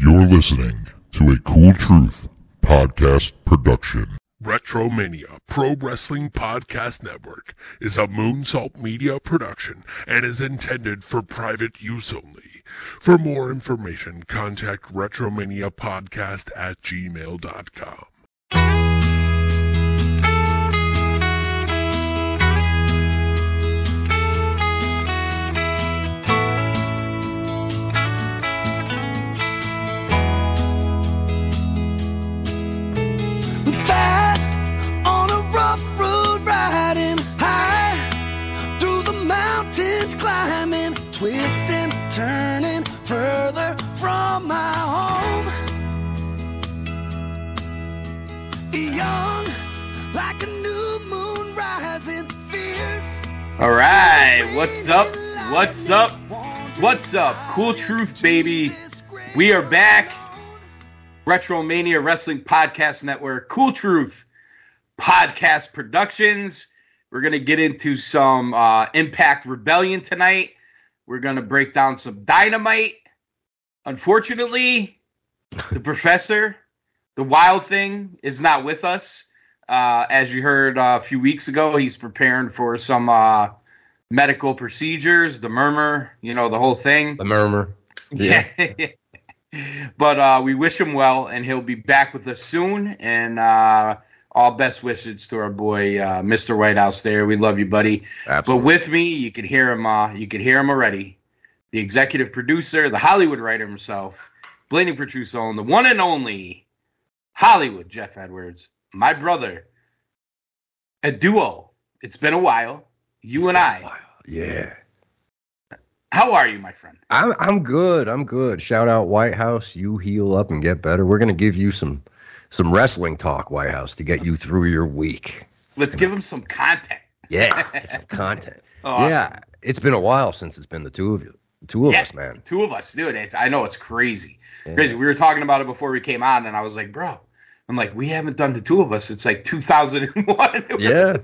You're listening to a Cool Truth podcast production. Retromania Pro Wrestling Podcast Network is a Moonsault Media production and is intended for private use only. For more information, contact Retromania Podcast at gmail.com. Fast on a rough road riding high through the mountains climbing, twisting, turning further from my home. Young like a new moon rising, fierce. All right, what's up? What's up? What's up? Cool Truth, baby. We are back. Retromania Wrestling Podcast Network, Cool Truth Podcast Productions. We're going to get into some uh, Impact Rebellion tonight. We're going to break down some Dynamite. Unfortunately, the professor, the wild thing, is not with us. Uh, as you heard uh, a few weeks ago, he's preparing for some uh, medical procedures, the murmur, you know, the whole thing. The murmur. Yeah. But uh, we wish him well, and he'll be back with us soon. And uh, all best wishes to our boy, uh, Mr. Whitehouse. There, we love you, buddy. But with me, you could hear him. Uh, you could hear him already. The executive producer, the Hollywood writer himself, bleeding for True Soul, and the one and only Hollywood Jeff Edwards, my brother. A duo. It's been a while. You and I. yeah. How are you, my friend? I'm I'm good. I'm good. Shout out White House. You heal up and get better. We're gonna give you some some wrestling talk, White House, to get you through your week. Let's give him some content. Yeah, get some content. Oh, awesome. Yeah, it's been a while since it's been the two of you, two of Yeah. us, man. Two of us, dude. It's I know it's crazy, Yeah. crazy. We were talking about it before we came on, and I was like, bro, I'm like, we haven't done the two of us. It's like 2001. Yeah,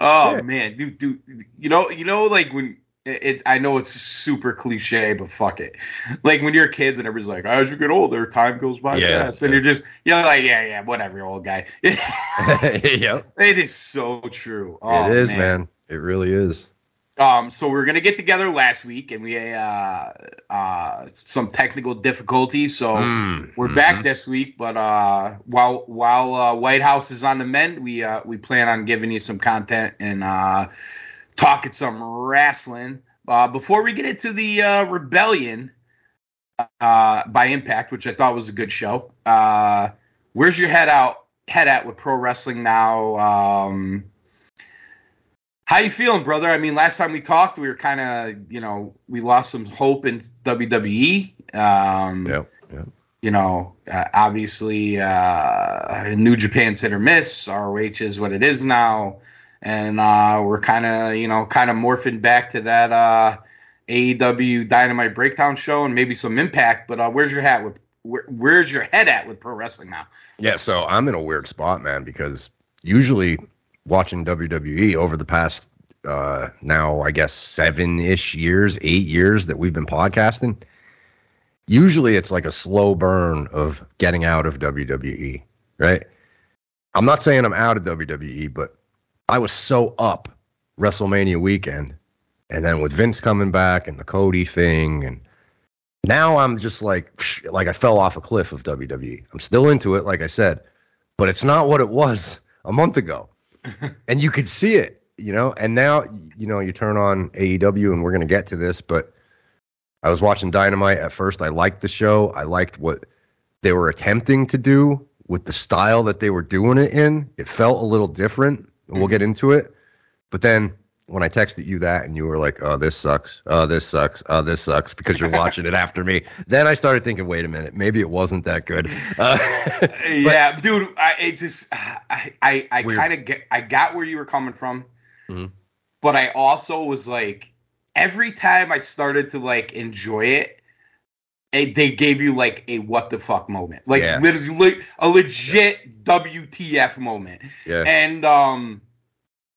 oh Yeah. man, dude, dude. You know, you know, like when it, it. I know it's super cliche, but fuck it. Like when you're kids and everybody's like, as you get older, time goes by Yeah. fast, and you're just, you're like, yeah, yeah, whatever, old guy. it yep. is so true. Oh, it is, man. It really is. Um, so we are gonna get together last week, and we uh uh some technical difficulties, so Mm, we're mhm. back this week. But uh, while while uh, White House is on the mend, we uh we plan on giving you some content and uh talking some wrestling. Uh, before we get into the uh, rebellion uh by Impact, which I thought was a good show. Uh, where's your head out head at with pro wrestling now? Um, how you feeling, brother? I mean, last time we talked, we were kind of, you know, we lost some hope in WWE. Um, Yep. Yep. You know, uh, obviously, uh, New Japan's hit or miss. ROH is what it is now, and uh, we're kind of, you know, kind of morphing back to that uh, AEW Dynamite Breakdown show and maybe some Impact. But uh, where's your hat with? Where, where's your head at with pro wrestling now? Yeah, so I'm in a weird spot, man, because usually watching WWE over the past uh now I guess 7ish years, 8 years that we've been podcasting, usually it's like a slow burn of getting out of WWE, right? I'm not saying I'm out of WWE, but I was so up WrestleMania weekend and then with Vince coming back and the Cody thing and now I'm just like like I fell off a cliff of WWE. I'm still into it, like I said, but it's not what it was a month ago. and you could see it, you know. And now, you know, you turn on AEW, and we're gonna get to this, but I was watching Dynamite at first. I liked the show. I liked what they were attempting to do with the style that they were doing it in. It felt a little different. And We'll get into it. But then when I texted you that and you were like, "Oh, this sucks. Oh, this sucks. Oh, this sucks," because you're watching it after me. Then I started thinking, "Wait a minute, maybe it wasn't that good." Uh, yeah, dude, I it just I I, I kind of get I got where you were coming from, Mhm. but I also was like every time I started to like enjoy it, it they gave you like a what the fuck moment, like Yeah. literally a legit WTF moment, yeah, and um,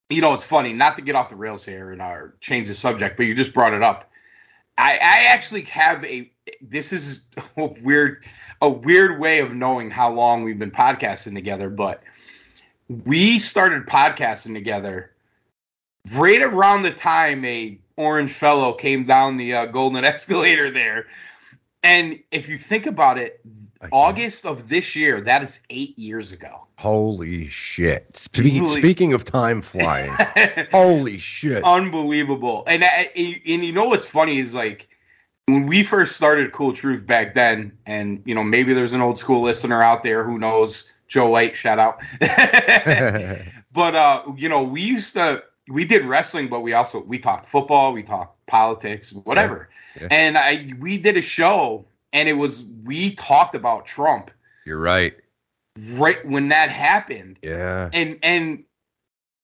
you know it's funny not to get off the rails here and uh, change the subject, but you just brought it up. I I actually have a this is a weird a weird way of knowing how long we've been podcasting together, but we started podcasting together right around the time a orange fellow came down the uh, golden escalator there. And if you think about it, August of this year, that is eight years ago. Holy shit! Speaking, Holy- speaking of time flying, holy shit! Unbelievable. And, I- and you know what's funny is like when we first started Cool Truth back then, and you know, maybe there's an old school listener out there who knows Joe White, shout out. but uh, you know, we used to we did wrestling, but we also we talked football, we talked politics, whatever. Yeah. And I we did a show and it was we talked about Trump You're right. right when that happened. Yeah. And and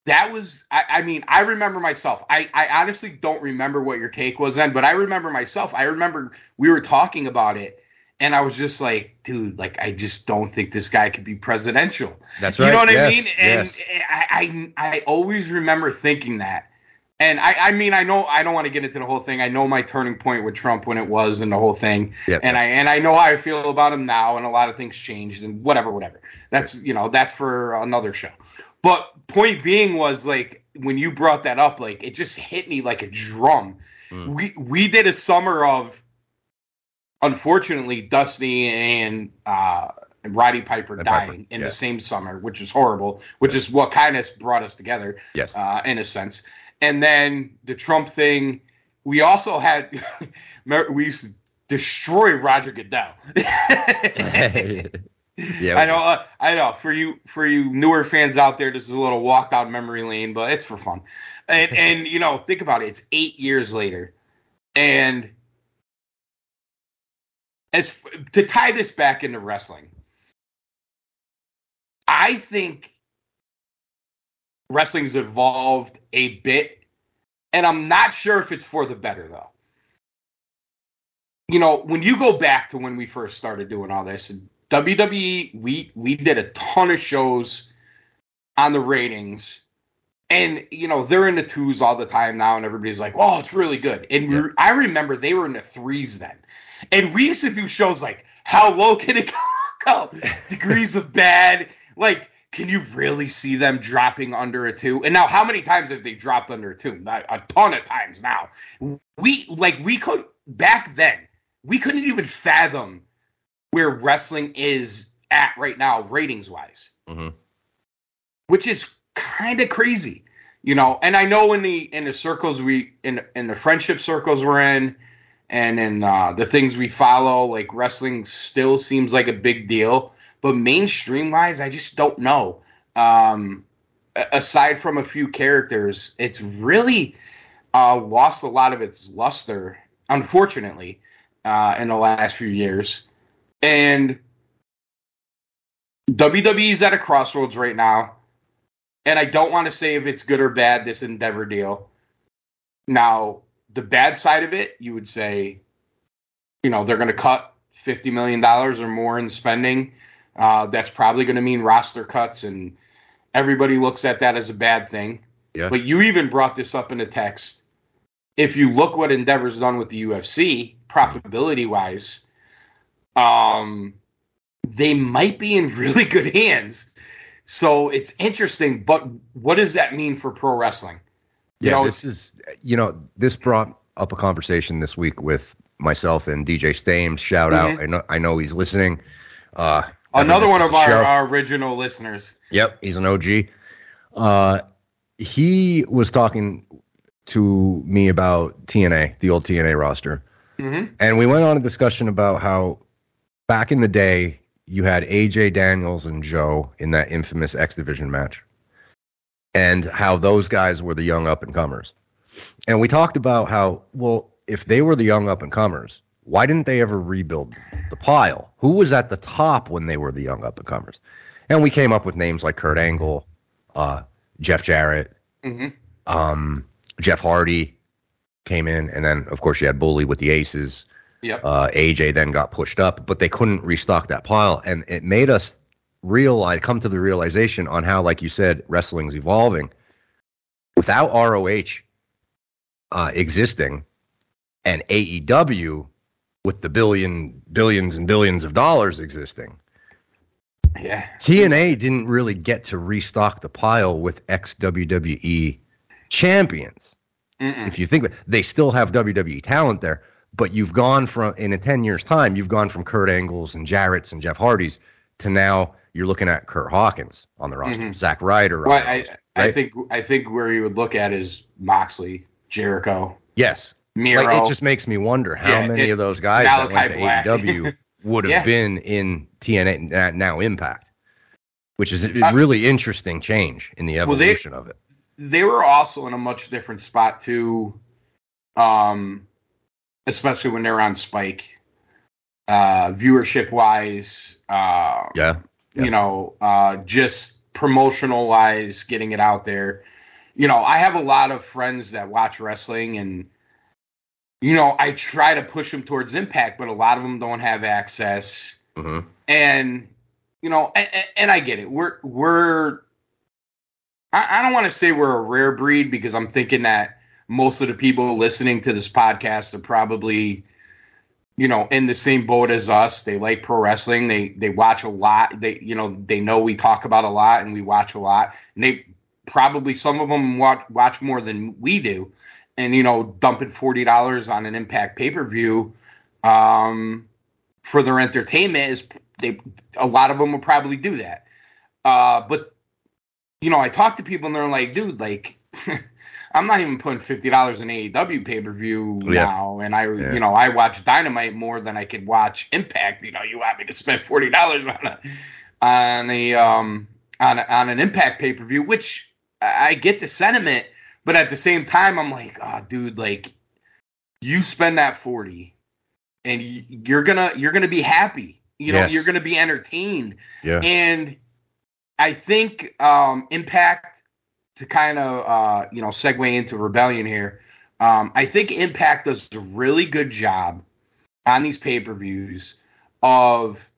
that was I, I mean, I remember myself. I, I honestly don't remember what your take was then, but I remember myself. I remember we were talking about it and I was just like, dude, like I just don't think this guy could be presidential. That's right. You know what Yes, I mean? And yes. I, I I always remember thinking that. And I, I mean I know I don't want to get into the whole thing. I know my turning point with Trump when it was and the whole thing. Yep. And I and I know how I feel about him now and a lot of things changed and whatever, whatever. That's you know, that's for another show. But point being was like when you brought that up, like it just hit me like a drum. Mm. We we did a summer of unfortunately Dusty and uh and Roddy Piper And dying Piper, in the same summer, which is horrible, which is what kind of brought us together yes. uh, in a sense. And then the Trump thing, we also had we used to destroy Roger Goodell. yeah. I know, uh, I know. For you, for you newer fans out there, this is a little walk down memory lane, but it's for fun. And and you know, think about it. It's eight years later, and as to tie this back into wrestling, I think wrestling's evolved a bit, and I'm not sure if it's for the better though. You know, when you go back to when we first started doing all this, WWE, we we did a ton of shows on the ratings, and you know they're in the twos all the time now, and everybody's like, "Oh, it's really good." And we Yeah. I remember they were in the threes then, and we used to do shows like, "How low can it go?" Degrees of bad, like. Can you really see them dropping under a two? And now, how many times have they dropped under a two? Not a ton of times now. We like we could back then. We couldn't even fathom where wrestling is at right now, ratings wise, Mhm. which is kind of crazy, you know. And I know in the in the circles we in in the friendship circles we're in, and in uh, the things we follow, like wrestling still seems like a big deal, but mainstream wise, I just don't know. Um, aside from a few characters, it's really uh, lost a lot of its luster, unfortunately, uh, in the last few years. And WWE's at a crossroads right now. And I don't want to say if it's good or bad, this Endeavor deal. Now, the bad side of it, you would say, you know, they're going to cut $50 million or more in spending. Uh, that's probably going to mean roster cuts, and everybody looks at that as a bad thing. Yeah. But you even brought this up in a text. If you look what Endeavor's done with the UFC, profitability wise, um, they might be in really good hands. So it's interesting, but what does that mean for pro wrestling? You Yeah, know, this is you know this brought up a conversation this week with myself and DJ Stames. Shout out! I know I know he's listening. Uh, Another one of our, our original listeners. Yep, he's an OG. Uh, he was talking to me about TNA, the old TNA roster, hmm and we went on a discussion about how back in the day you had AJ Daniels and Joe in that infamous X Division match, and how those guys were the young up and comers. And we talked about how well if they were the young up and comers, why didn't they ever rebuild the pile? Who was at the top when they were the young up and comers? And we came up with names like Kurt Angle, uh, Jeff Jarrett, hmm um, Jeff Hardy came in, and then of course you had Bully with the Aces. Yep. Uh, AJ then got pushed up, but they couldn't restock that pile, and it made us realize, come to the realization on how, like you said, wrestling's evolving. Without ROH uh, existing, and AEW with the billion billions and billions of dollars existing. Yeah. TNA didn't really get to restock the pile with ex WWE champions. Mm-mm. If you think about they still have WWE talent there, but you've gone from in a 10 years time, you've gone from Kurt Angles and Jarrett's and Jeff Hardy's to now you're looking at Curt Hawkins on the roster, Mhm. Zack Ryder. Well, I, roster, I think I think where you would look at is Moxley, Jericho, yes. Miro. Like it just makes me wonder how Yeah, many it- of those guys that went to Black. AEW would have Yeah. been in TNA na- now Impact, which is a Uh, really interesting change in the Well, they- evolution of it. they were also in a much different spot too um especially when they're on spike uh viewership wise uh Yeah. Yeah. you know uh just promotional wise getting it out there you know i have a lot of friends that watch wrestling and you know i try to push them towards impact but a lot of them don't have access. Hmm and you know and, and i get it. We're we're I, I don't want to say we're a rare breed because i'm thinking that most of the people listening to this podcast are probably you know in the same boat as us. They like pro wrestling. They they watch a lot. They you know they know we talk about a lot and we watch a lot. And they probably some of them watch watch more than we do and you know dumping $40 on an impact pay-per-view um for their entertainment is they a lot of them will probably do that. Uh, but you know, I talk to people and they're like, dude, like I'm not even putting fifty dollars in AEW pay per view Yeah. now, and I Yeah. you know I watch Dynamite more than I could watch Impact. You know, you want me to spend forty dollars on a on a um on a, on an Impact pay per view, which I get the sentiment, but at the same time, I'm like, oh, dude, like you spend that forty, and you're gonna you're gonna be happy. You know, Yes. you're gonna be entertained, Yeah. and I think um, Impact to kind of uh, you know segue into Rebellion here. Um, I think Impact does a really good job on these pay per views of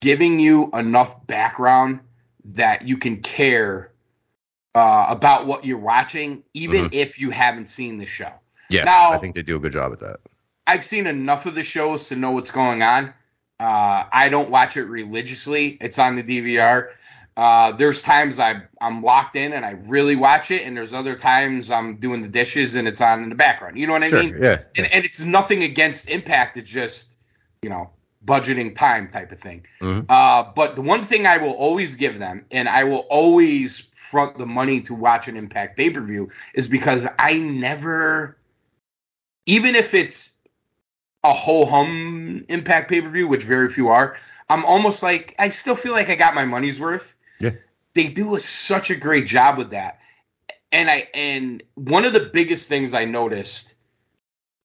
giving you enough background that you can care uh, about what you're watching, even if you haven't seen the show. Yeah. Now- I think they do a good job at that. I've seen enough of the shows to know what's going on. Uh, I don't watch it religiously. It's on the DVR. Uh, there's times I I'm locked in and I really watch it, and there's other times I'm doing the dishes and it's on in the background. You know what I Sure. mean? yeah. And, and it's nothing against Impact. It's just you know budgeting time type of thing. Mhm. Uh, but the one thing I will always give them, and I will always front the money to watch an Impact pay per view, is because I never, even if it's a whole hum Impact pay per view, which very few are, I'm almost like I still feel like I got my money's worth. Yeah. They do a, such a great job with that, and I and one of the biggest things I noticed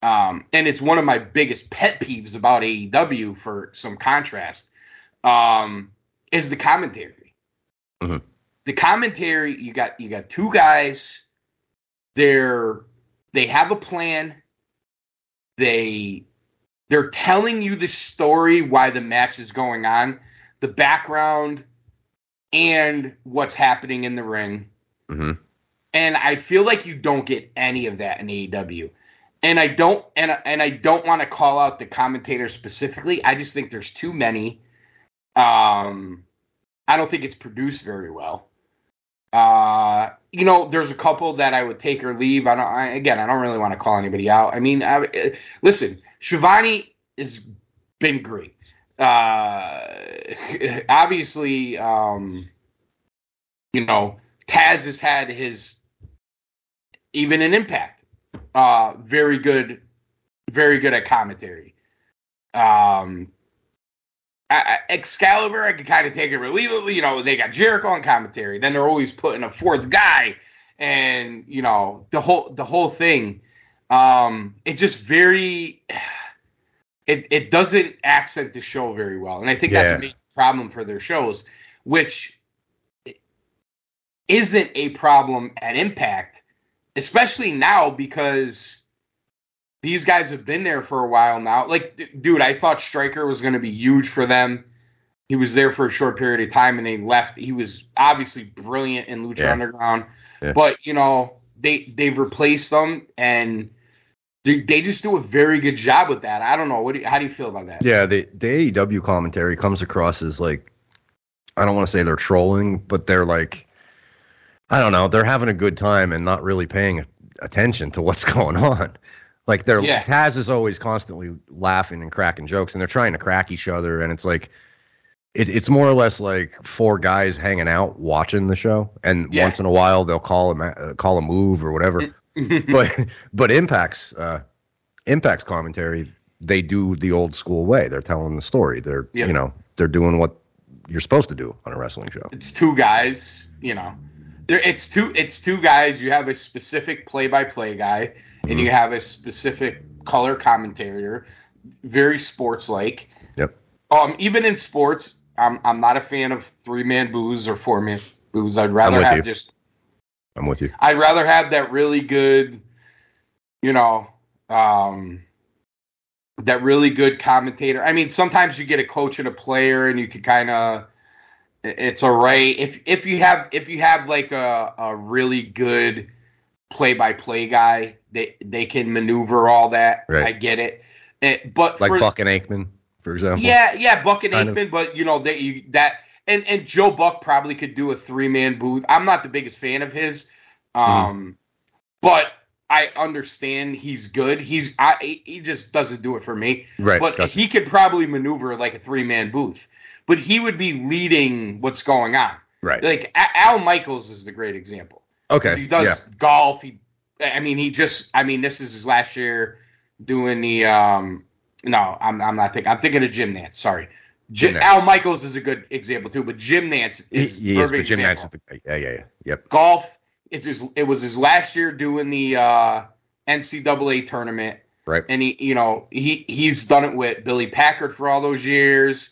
um, and it's one of my biggest pet peeves about AEW for some contrast, um, is the commentary. Mhm. The commentary you got you got two guys. They're they have a plan. They they're telling you the story why the match is going on, the background, and what's happening in the ring. hmm And I feel like you don't get any of that in AEW. And I don't and and I don't want to call out the commentators specifically. I just think there's too many. Um I don't think it's produced very well. Uh you know, there's a couple that I would take or leave. I don't I, again, I don't really want to call anybody out. I mean, I, uh, listen, Schiavone has been great. Uh obviously um you know, Taz has had his even an impact. Uh very good, very good at commentary. Um I, I- Excalibur, I could kind of take it or leave it. You know, they got Jericho on commentary. Then they're always putting a fourth guy, and you know the whole the whole thing. Um, it just very, it it doesn't accent the show very well, and I think that's Yeah. a major problem for their shows, which isn't a problem at Impact, especially now because these guys have been there for a while now. Like, d- dude, I thought Stryker was going to be huge for them. He was there for a short period of time and they left. He was obviously brilliant in Lucha Yeah. Underground, Yeah. but you know they they've replaced them and they, they just do a very good job with that. I don't know. What do you, how do you feel about that? Yeah, the the AEW commentary comes across as like I don't want to say they're trolling, but they're like I don't know, they're having a good time and not really paying attention to what's going on. Like they're Yeah. Taz is always constantly laughing and cracking jokes, and they're trying to crack each other, and it's like it, it's more or less like four guys hanging out watching the show, and Yeah. once in a while they'll call a uh, call a move or whatever. but but impacts uh, impacts commentary they do the old school way. They're telling the story. They're Yep. you know they're doing what you're supposed to do on a wrestling show. it's two guys you know there it's two it's two guys you have a specific play-by-play guy and Mhm. you have a specific color commentator very sports like Yep. um even in sports i'm i'm not a fan of three-man booze or four-man booze i'd rather have you. just I'm with you. i'd rather have that really good you know um that really good commentator i mean sometimes you get a coach and a player and you could kind of it's all right if if you have if you have like a, a really good play by play guy they they can maneuver all that Right. i get it Eh, but Like for, Buck and Aikman, for example. yeah yeah buck and Kind of. aikman but you know that you that and and joe buck probably could do a three-man booth i'm not the biggest fan of his Mm-hmm. um but i understand he's good he's i he- just doesn't do it for me Right. but gotcha. he could probably maneuver like a three man booth. But he would be leading what's going on. right. Like Al Michaels is the great example. Okay. He does Yeah. golf. He, I mean, he just. I mean, this is his last year doing the. um No, I'm. I'm not thinking. I'm thinking of Jim Nantz. Sorry. Jim, Jim Nantz. Al Michaels is a good example too, but Jim Nantz is he is, but perfect Jim Nantz example. is the, yeah, yeah, yeah. Yep. Golf. It's his. It was his last year doing the uh NCAA tournament Right. and he you know he he's done it with Billy Packer for all those years,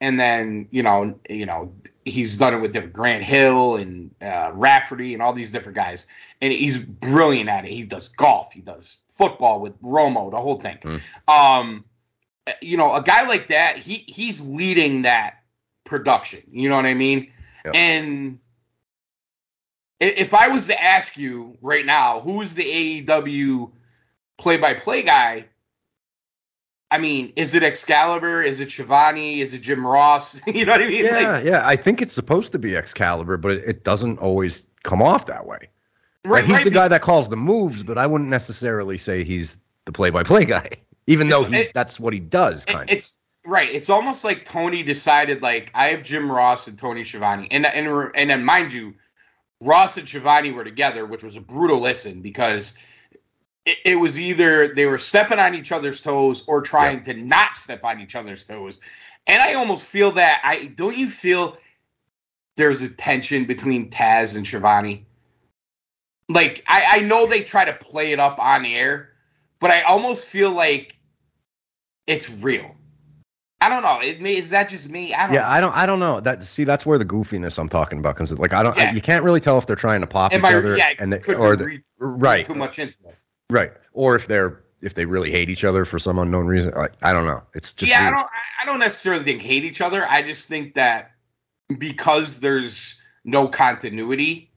and then you know you know he's done it with different Grant Hill and uh, Raftery and all these different guys, and he's brilliant at it. He does golf, he does football with Romo, the whole thing. Mm. Um, you know, a guy like that, he he's leading that production. You know what I mean? Yeah. And if I was to ask you right now, who is the AEW play-by-play guy? I mean, is it Excalibur? Is it Schiavone? Is it Jim Ross? you know what I mean? Yeah, Like, yeah. I think it's supposed to be Excalibur, but it, it doesn't always come off that way. Like, right, he's right, the guy that calls the moves, but I wouldn't necessarily say he's the play-by-play guy, even though he, it- that's what he does. It- of. it's right. It's almost like Tony decided, like, I have Jim Ross and Tony Schiavone, and and and then mind you, Ross and Schiavone were together, which was a brutal listen because it, it was either they were stepping on each other's toes or trying to not step on each other's toes, and I almost feel that. I don't you feel there's a tension between Taz and Schiavone. Like I, I know they try to play it up on air, but I almost feel like it's real. I don't know. It, may- is that just me? I don't. Yeah, I don't. I don't know. That see, that's where the goofiness I'm talking about comes in. Like, I don't. I- you can't really tell if they're trying to pop Am each I? other, Yeah, and they, or the, right, too much into it. right, or if they're if they really hate each other for some unknown reason. Like, I don't know. It's just yeah, weird. I don't. I don't necessarily think hate each other. I just think that because there's no continuity,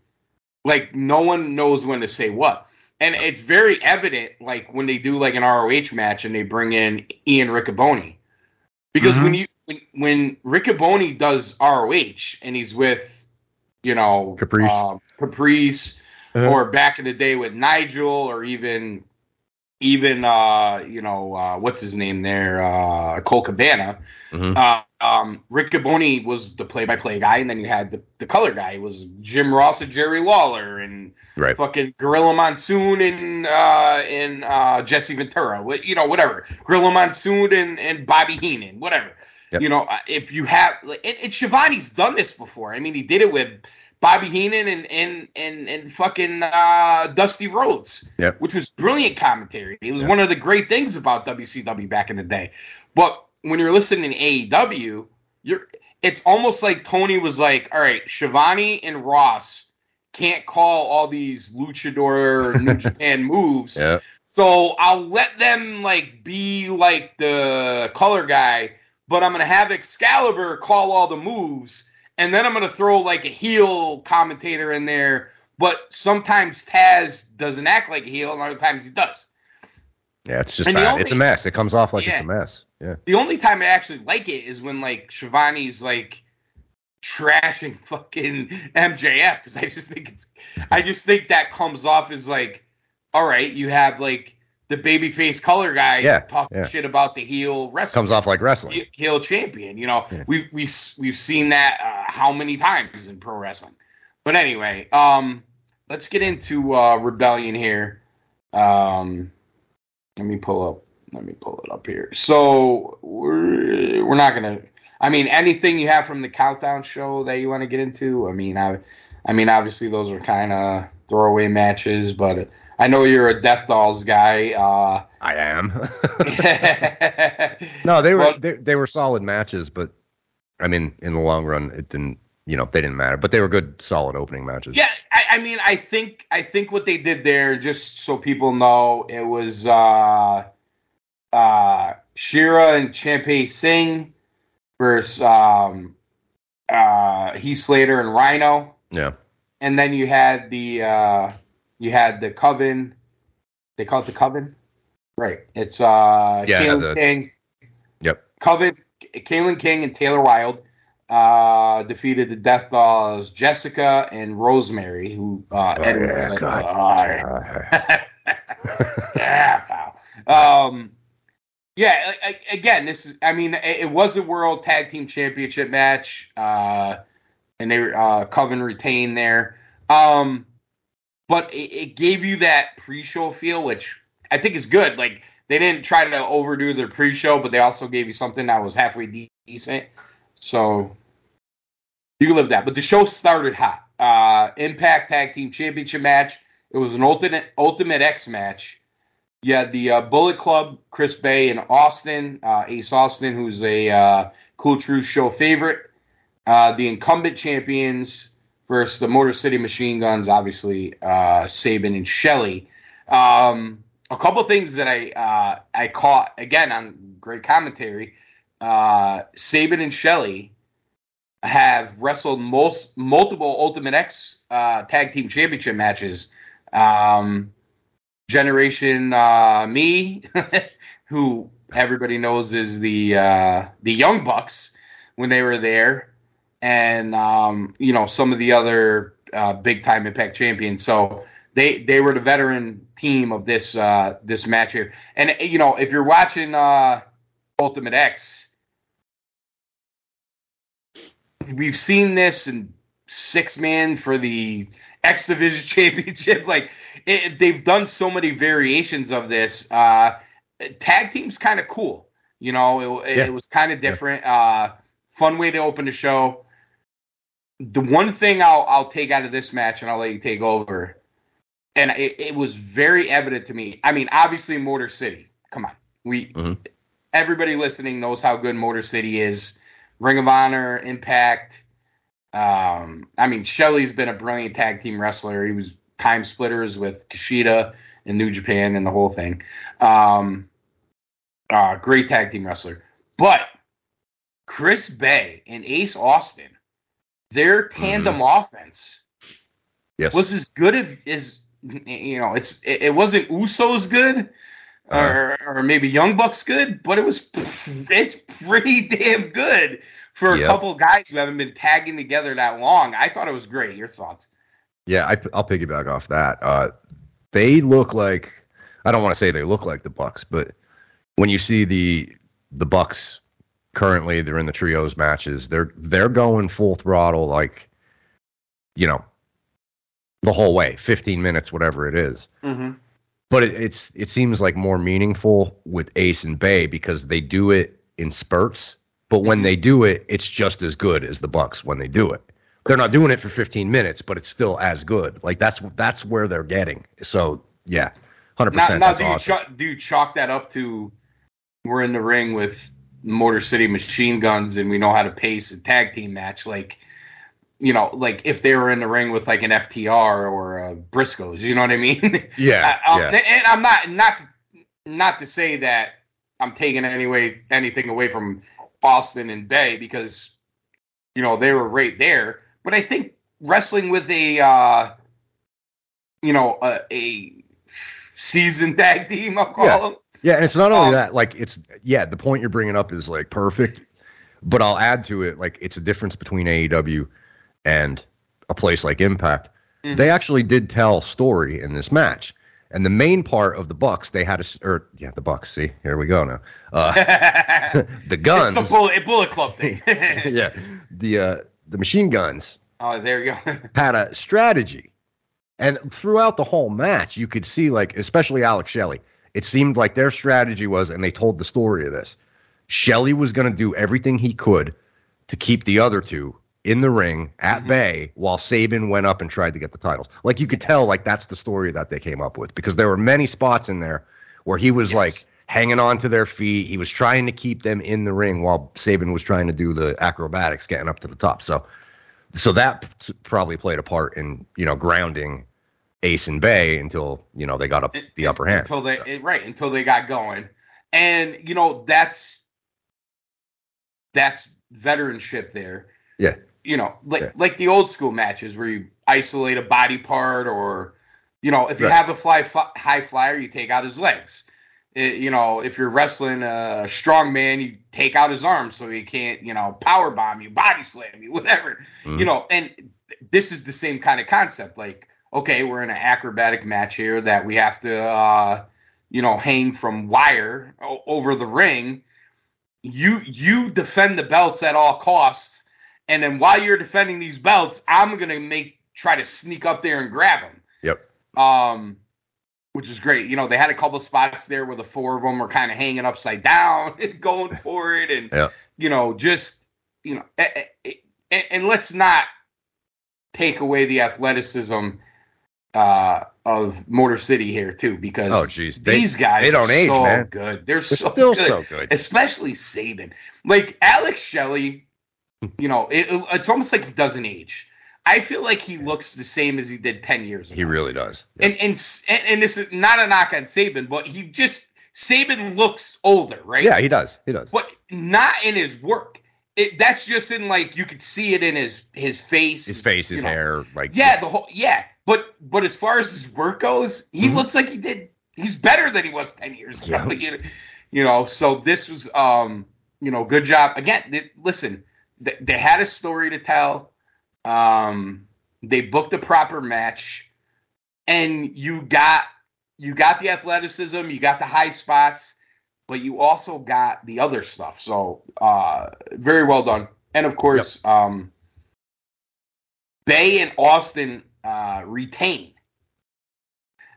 like no one knows when to say what, and it's very evident. Like when they do like an ROH match and they bring in Ian Riccaboni, because Mm-hmm. when you when when Riccaboni does ROH and he's with, you know, Caprice. um, Caprice, Uh-huh. or back in the day with Nigel, or even even uh you know uh what's his name there? Uh Colt Cabana. Mhm. uh, um Riccaboni was the play-by-play guy and then you had the, the color guy. It was Jim Ross and Jerry Lawler and Right. fucking Gorilla Monsoon and uh and uh Jesse Ventura. What you know whatever. Gorilla Monsoon and and Bobby Heenan whatever. Yep. you know if you have like, and, and Schiavone's done this before. I mean he did it with Bobby Heenan and and and and fucking uh Dusty Rhodes Yep. which was brilliant commentary. It was Yeah. one of the great things about WCW back in the day. But when you're listening to AEW, you're it's almost like Tony was like, "All right, Schiavone and Ross can't call all these luchador New Japan moves, Yeah. so I'll let them like be like the color guy, but I'm gonna have Excalibur call all the moves, and then I'm gonna throw like a heel commentator in there. But sometimes Taz doesn't act like a heel, and other times he does. Yeah, it's just only- it's a mess. It comes off like Yeah. it's a mess. Yeah. The only time I actually like it is when like Schiavone's like trashing fucking MJF because I just think it's I just think that comes off as like, all right, you have like the babyface color guy Yeah, talking yeah. shit about the heel wrestler. Comes off like wrestling. he- heel champion. You know, Yeah. we've we've we've seen that uh, how many times in pro wrestling. But anyway, um, let's get into uh, rebellion here. Um, let me pull up. Let me pull it up here. So we're we're not gonna. I mean, anything you have from the countdown show that you want to get into? I mean, I, I mean, obviously those are kind of throwaway matches, but I know you're a Death Dolls guy. Uh, I am. no, they were Well- they, they were solid matches, but I mean, in the long run, it didn't. You know, they didn't matter, but they were good, solid opening matches. Yeah, I, I mean, I think I think what they did there, just so people know, it was uh, uh, Shira and Champay Singh versus um, uh, Heath Slater and Rhino, Yeah. and then you had the uh, you had the Coven. They call it the Coven, right? It's uh, Yeah, KiLynn the- King, Yep. Coven, KiLynn King, and Taylor Wilde uh, defeated the Death Dolls, Jessica and Rosemary, who uh, Oh, Edwin yeah, was like, God. "All right." Yeah, pal. Um, yeah. a- a- Again, this is. I mean, it, it was a World Tag Team Championship match, uh, and they were uh, Coven retained there. Um, but it, it gave you that pre-show feel, which I think is good. Like they didn't try to overdo their pre-show, but they also gave you something that was halfway de- decent. So you can live that. But the show started hot. Uh, Impact Tag Team Championship match. It was an ultimate Ultimate X match. You had the uh, Bullet Club, Chris Bey and Austin, uh, Ace Austin, who's a uh, Cool Truth show favorite. Uh, the incumbent champions versus the Motor City Machine Guns, obviously uh, Sabin and Shelley. Um, a couple things that I uh, I caught again on great commentary. Uh, Sabin and Shelley have wrestled most multiple Ultimate X uh, tag team championship matches. Um, Generation uh, Me, who everybody knows is the uh, the Young Bucks when they were there, and um, you know some of the other uh, big time Impact champions. So they they were the veteran team of this uh, this match here. And you know if you're watching uh, Ultimate X, we've seen this in six man for the X Division Championship. Like it, they've done so many variations of this. Uh, tag team's kind of cool. You know, it, Yeah. it was kind of different. Uh, fun way to open the show. The one thing I'll I'll take out of this match, and I'll let you take over, and it, it was very evident to me. I mean, obviously, Motor City. Come on, we Mhm. everybody listening knows how good Motor City is. Ring of Honor, Impact. Um, I mean, Shelley's been a brilliant tag team wrestler. He was time splitters with Kushida in New Japan and the whole thing. Um, uh, great tag team wrestler. But Chris Bey and Ace Austin, their tandem offense yes. was as good as, as you know. It's it, it wasn't Usos good. Or, or maybe Young Bucks good, but it was it's pretty damn good for a Yep. couple guys who haven't been tagging together that long. I thought it was great. Your thoughts? Yeah, I, I'll piggyback off that. Uh, they look like I don't want to say they look like the Bucks, but when you see the the Bucks currently, they're in the trios matches. They're they're going full throttle, like you know, the whole way, fifteen minutes, whatever it is. Mm-hmm. But it, it's it seems like more meaningful with Ace and Bey because they do it in spurts. But when they do it, it's just as good as the Bucks when they do it. They're not doing it for 15 minutes, but it's still as good. Like that's that's where they're getting. So yeah, 100% now That's do you awesome. chalk, do you chalk that up to we're in the ring with Motor City Machine Guns and we know how to pace a tag team match? Like, you know, like if they were in the ring with like an FTR or a Briscoes, you know what I mean? yeah, I- um, yeah, And I'm not not not to say that I'm taking anyway anything away from Boston and Bey because you know they were right there. But I think wrestling with a uh, you know a, a seasoned tag team, I'll call Yeah. them. Yeah, and it's not only Um, that, like it's yeah, the point you're bringing up is like perfect, but I'll add to it like it's a difference between AEW and a place like Impact. Mhm. They actually did tell story in this match, and the main part of the Bucks they had a or yeah the Bucks. See, here we go now. Uh, the guns, It's the bullet, bullet club thing. yeah, the uh, the machine guns oh, there you go. had a strategy. And throughout the whole match, you could see, like, especially Alex Shelley, it seemed like their strategy was, and they told the story of this. Shelley was going to do everything he could to keep the other two in the ring at Mhm. bay while Sabin went up and tried to get the titles. Like, you could tell, like, that's the story that they came up with because there were many spots in there where he was Yes. like hanging on to their feet. He was trying to keep them in the ring while Sabin was trying to do the acrobatics, getting up to the top. So, so that p- probably played a part in you know grounding Ace and Bey until you know they got up the upper hand. until they eh, right until they got going, and you know that's that's veteranship there. Yeah. you know, like Yeah. like the old school matches where you isolate a body part, or you know, if you Right. have a fly fi- high flyer, you take out his legs. Eh, you know, if you're wrestling a strong man, you take out his arms so he can't, you know, power bomb you, body slam you, whatever Mhm. you know, and th- this is the same kind of concept. Like, okay, we're in an acrobatic match here that we have to, uh, you know, hang from wire o- over the ring. You you defend the belts at all costs, and then while you're defending these belts, I'm gonna make try to sneak up there and grab them. Yep. Um, which is great. You know, they had a couple spots there where the four of them were kind of hanging upside down and going for it, and Yeah. you know, just you know, eh, eh, eh, and, and let's not take away the athleticism uh, of Motor City here too, because Oh, jeez, they these guys they don't age, so man. good. They're, They're so still good. so good. especially Sabin. Like Alex Shelley, you know, it, it's almost like he doesn't age. I feel like he looks the same as he did ten years ago. He really does. Yeah. and and and, and this is not a knock on Sabin, but he just Sabin looks older, right? yeah, he does. He does. but not in his work. It that's just in like you could see it in his his face, His face, his know. hair, like Yeah, the whole yeah. But but as far as his work goes, he Mhm. looks like he did. He's better than he was ten years ago. Yeah. You, know, you know, so this was um you know good job again. They, listen, they, they had a story to tell. Um, they booked a proper match, and you got you got the athleticism, you got the high spots, but you also got the other stuff. So uh, very well done. And of course, um, Bey and Austin uh, retain.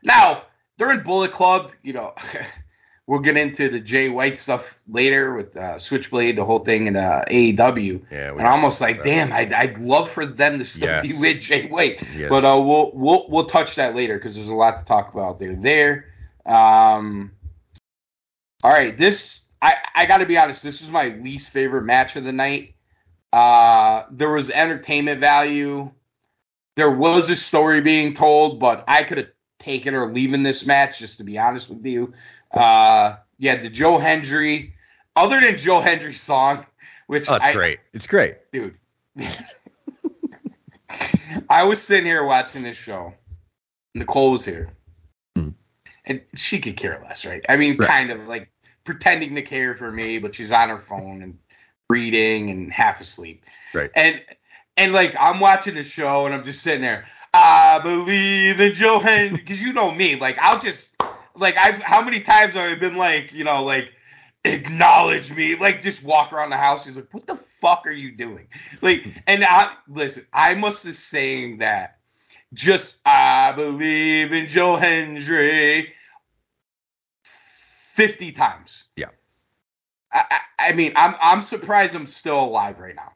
Now they're in Bullet Club. You know, we'll get into the Jay White stuff later with uh, Switchblade, the whole thing, and uh, AEW. yeah. And I'm almost like, that. damn, I'd, I'd love for them to still be with Jay White. Yes. But uh, we'll we'll we'll touch that later because there's a lot to talk about there. There. Um, all right, this I I got to be honest. This was my least favorite match of the night. Uh, there was entertainment value. There was a story being told, but I could have taken or leaving this match. Just to be honest with you, uh, yeah, the Joe Hendry. Other than Joe Hendry's song, which oh, it's I, great. It's great. dude. I was sitting here watching this show. Nicole was here. Hmm. And she could care less, right? I mean, Right. kind of like pretending to care for me, but she's on her phone and reading and half asleep. Right. And and like I'm watching the show and I'm just sitting there. I believe in Joe Hendry because you know me. Like I'll just like I've how many times have I been like you know like acknowledge me like just walk around the house. He's like, what the fuck are you doing? Like hmm. and I listen. I must have saying that just I believe in Joe Hendry fifty times. Yeah. I, I, I mean, I'm I'm surprised I'm still alive right now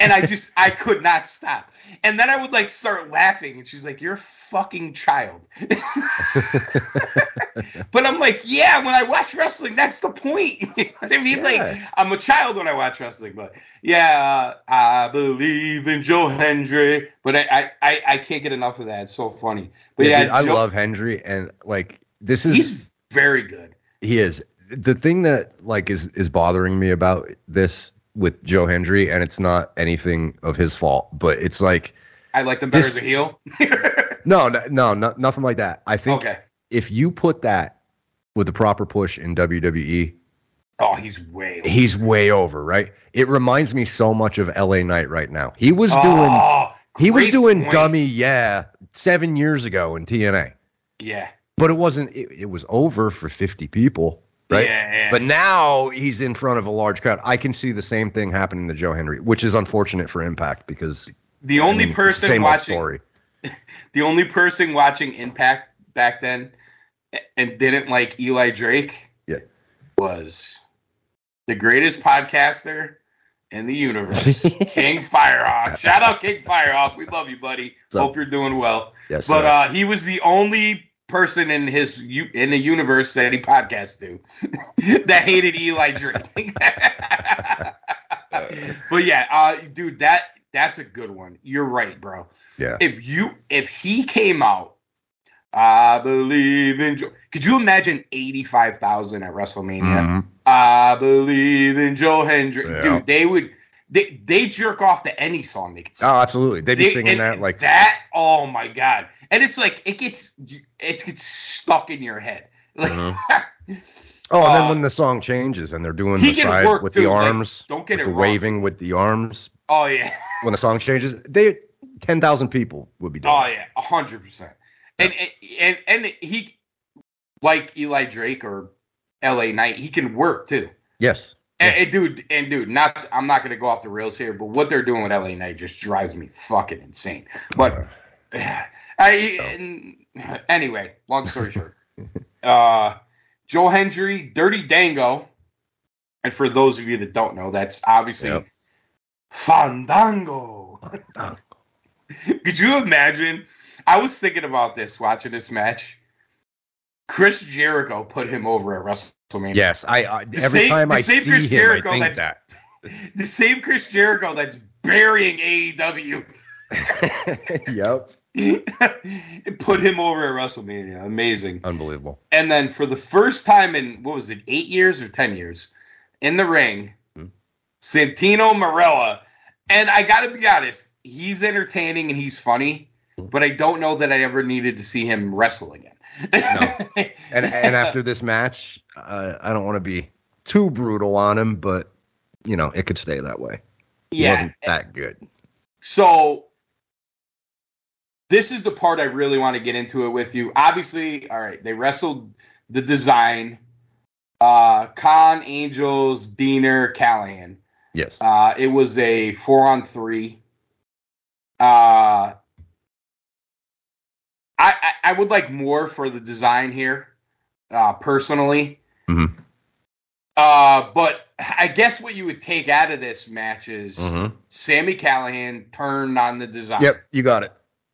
and I just I could not stop. And then I would like start laughing, and she's like, "You're a fucking child." but I'm like, "Yeah, when I watch wrestling, that's the point." you know what I mean? Like, I'm a child when I watch wrestling, but yeah, uh, I believe in Joe Hendry, but I I, I, I can't get enough of that. It's so funny. But yeah, dude, I love Hendry, and like this is he's very good. He is. The thing that like is is bothering me about this with Joe Hendry, and it's not anything of his fault, but it's like I like them better This- as a heel. no, no, no, no nothing like that. I think okay. if you put that with the proper push in WWE, Oh, he's way. over. he's way over, right? It reminds me so much of LA Knight right now. He was oh, doing Oh, he was doing point. dummy, yeah, seven years ago in TNA. Yeah. But it wasn't it, it was over for 50 people, right? Yeah, yeah. But now he's in front of a large crowd. I can see the same thing happening to Joe Hendry, which is unfortunate for Impact because the I only mean, person same watching story. the only person watching Impact back then and didn't like Eli Drake Yeah. was the greatest podcaster in the universe, King Firehawk. Shout out King Firehawk. We love you, buddy. Hope you're doing well. Yes, But sir. uh, he was the only person in his in the universe that he podcast to that hated Eli Drake. but yeah, uh, dude, that that's a good one. You're right, bro. yeah. If you if he came out, I believe in. Joe. Could you imagine eighty five thousand at WrestleMania? Mhm. I believe in Joe Hendry. Yeah. Dude, they would they they jerk off to any song they could sing. Oh, absolutely. They'd be They- singing that like that. Oh my god! And it's like it gets it gets stuck in your head. Like Mhm. Oh, and then Uh, when the song changes and they're doing the side work with too, the like, arms, don't get with it the wrong. waving with the arms, oh yeah, when the song changes, they ten thousand people would be doing. oh yeah, a hundred percent. And and and he like Eli Drake or L.A. Knight, he can work too. Yes. And, and dude, and dude, not I'm not gonna go off the rails here, but what they're doing with LA Knight just drives me fucking insane. But I and- anyway, long story short, uh, Joe Hendry, Dirty Dango, and for those of you that don't know, that's obviously Yep. Fandango. Could you imagine? I was thinking about this watching this match. Chris Jericho put him over at WrestleMania. Yes, I, every same- time I see Chris him, Jericho I think that's- The same Chris Jericho that's burying AEW. that. Yep. put him over at WrestleMania. Amazing. Unbelievable. And then for the first time in what was it, eight years or ten years, in the ring, Hmm. Santino Marella. And I gotta be honest, he's entertaining and he's funny, Hmm. but I don't know that I ever needed to see him wrestle again. No. And and after this match, uh, I don't want to be too brutal on him, but you know it could stay that way. He yeah. wasn't that good. So this is the part I really want to get into it with you. Obviously, all right, they wrestled the design. Uh Kon, Angels, Deaner, Callihan. Yes. Uh it was a four on three. Uh I, I, would like more for the design here, uh personally. Mm-hmm. Uh but I guess what you would take out of this match is Mhm. Sammy Callihan turned on the design. Yep, you got it.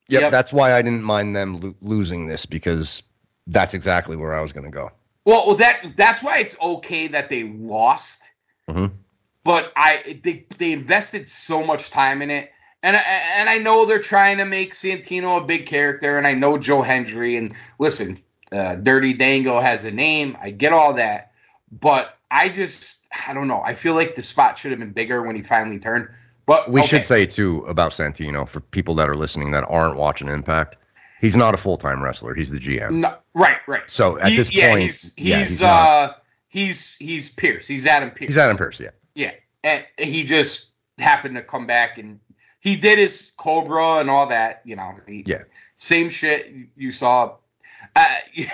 Yep, Yep. that's why I didn't mind them lo- losing this because that's exactly where I was going to go. Well, well, that that's why it's okay that they lost. Mhm. But I they they invested so much time in it, and I, and I know they're trying to make Santino a big character, and I know Joe Hendry. And listen, uh, Dirty Dango has a name. I get all that, but I just I don't know. I feel like the spot should have been bigger when he finally turned. But We okay. should say too about Santino for people that are listening that aren't watching Impact. He's not a full time wrestler. He's the GM. no, right, right. So at He- this yeah, point, he's he's, yeah, he's uh not. he's he's Pearce. He's Adam Pearce. He's Adam Pearce. Yeah. Yeah, and he just happened to come back and he did his Cobra and all that. You know, he, Yeah. same shit you- you saw. Uh,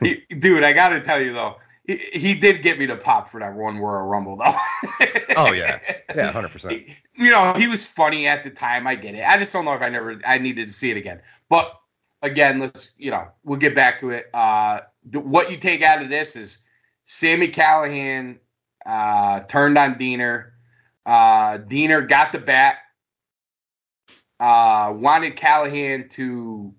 dude, I got to tell you though, he, did get me to pop for that one Royal Rumble though. Oh, yeah. Yeah, hundred percent. You know, he was funny at the time. I get it. I just don't know if I never I needed to see it again. But again, let's you know we'll get back to it. Uh, th- what you take out of this is Sammy Callihan uh, turned on Deaner. Uh, Deaner got the bat. Uh, wanted Callihan to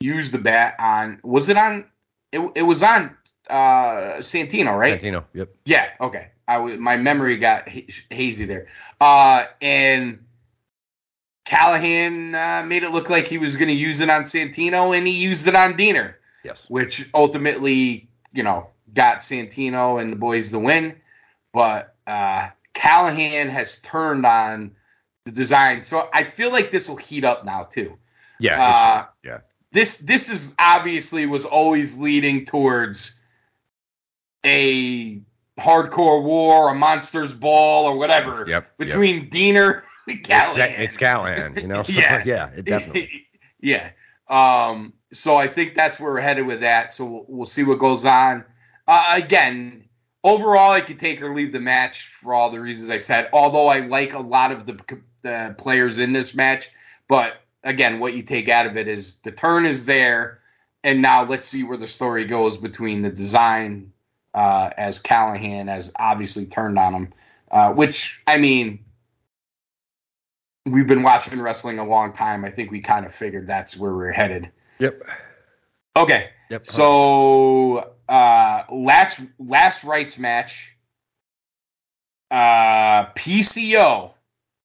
use the bat on. Was it on? It, it was on uh, Santino, right? Santino. Yep. Yeah, okay. I w- my memory got ha- hazy there. Uh, and Callihan uh, made it look like he was going to use it on Santino, and he used it on Deaner, Yes. which ultimately, you know, got Santino and the boys the win. But uh, Callihan has turned on the design, so I feel like this will heat up now too. Yeah. Uh, sure. Yeah. This this is obviously was always leading towards a hardcore war, a monsters ball, or whatever Yep. yep. between Deaner and It's, Callihan. it's Callihan, you know. So, Yeah. yeah, it definitely. yeah. Um, so I think that's where we're headed with that. So we'll, we'll see what goes on. Uh, again, overall, I could take or leave the match for all the reasons I said. Although I like a lot of the, the players in this match, but again, what you take out of it is the turn is there, and now let's see where the story goes between the design uh, as Callihan has obviously turned on him, uh, which I mean we've been watching wrestling a long time. I think we kind of figured that's where we're headed. Yep. Okay. Yep. So uh last last rites match. Uh PCO.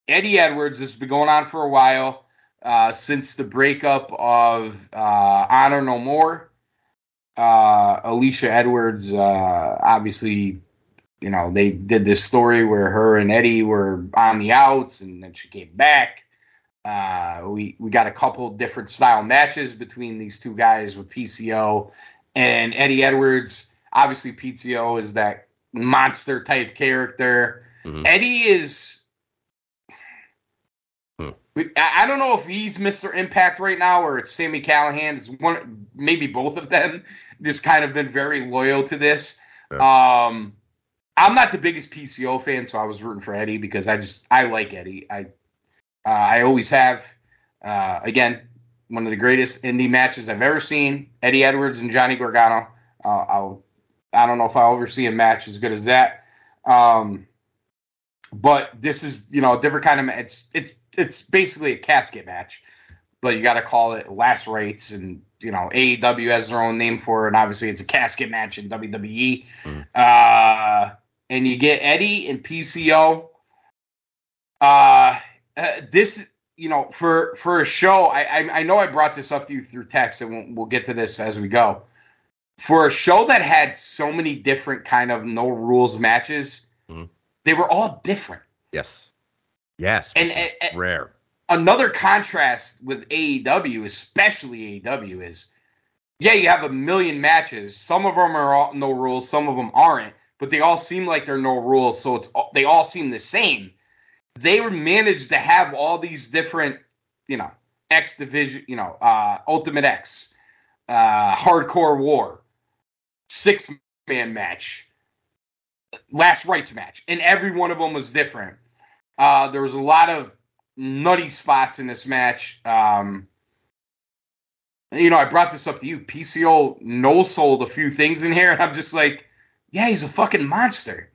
Eddie Edwards has been going on for a while. Uh since the breakup of uh Honor No More. Uh Alicia Edwards uh obviously you know, they did this story where her and Eddie were on the outs and then she came back. Uh, we we got a couple different style matches between these two guys with PCO and Eddie Edwards. Obviously, PCO is that monster type character. Mhm. Eddie is. Hmm. I I don't know if he's Mr. Impact right now or it's Sammy Callihan. It's one, maybe both of them. Just kind of been very loyal to this. Um, I'm not the biggest PCO fan, so I was rooting for Eddie because I just I like Eddie. I uh, I always have. Uh, again, one of the greatest indie matches I've ever seen. Eddie Edwards and Johnny Gargano. Uh, I'll I don't know if I'll ever see a match as good as that. Um, but this is you know a different kind of ma- it's it's it's basically a casket match, but you got to call it last rites and you know AEW has their own name for it, and obviously it's a casket match in WWE. Mm. Uh, and you get Eddie and PCO. Uh, uh, this you know for for a show, I, I I know I brought this up to you through text, and we'll, we'll get to this as we go. For a show that had so many different kind of no rules matches, Mhm. they were all different. Yes. Yes. And- and- rare. Another contrast with AEW, especially AEW, is yeah, you have a million matches. Some of them are all, no rules, some of them aren't, but they all seem like they're no rules, so it's they all seem the same. They managed to have all these different, you know, X division, you know, uh, Ultimate X, uh, Hardcore War, six man match, last rites match, and every one of them was different. Uh, there was a lot of nutty spots in this match. Um, you know, I brought this up to you. PCO no sold a few things in here, and I'm just like, yeah, he's a fucking monster.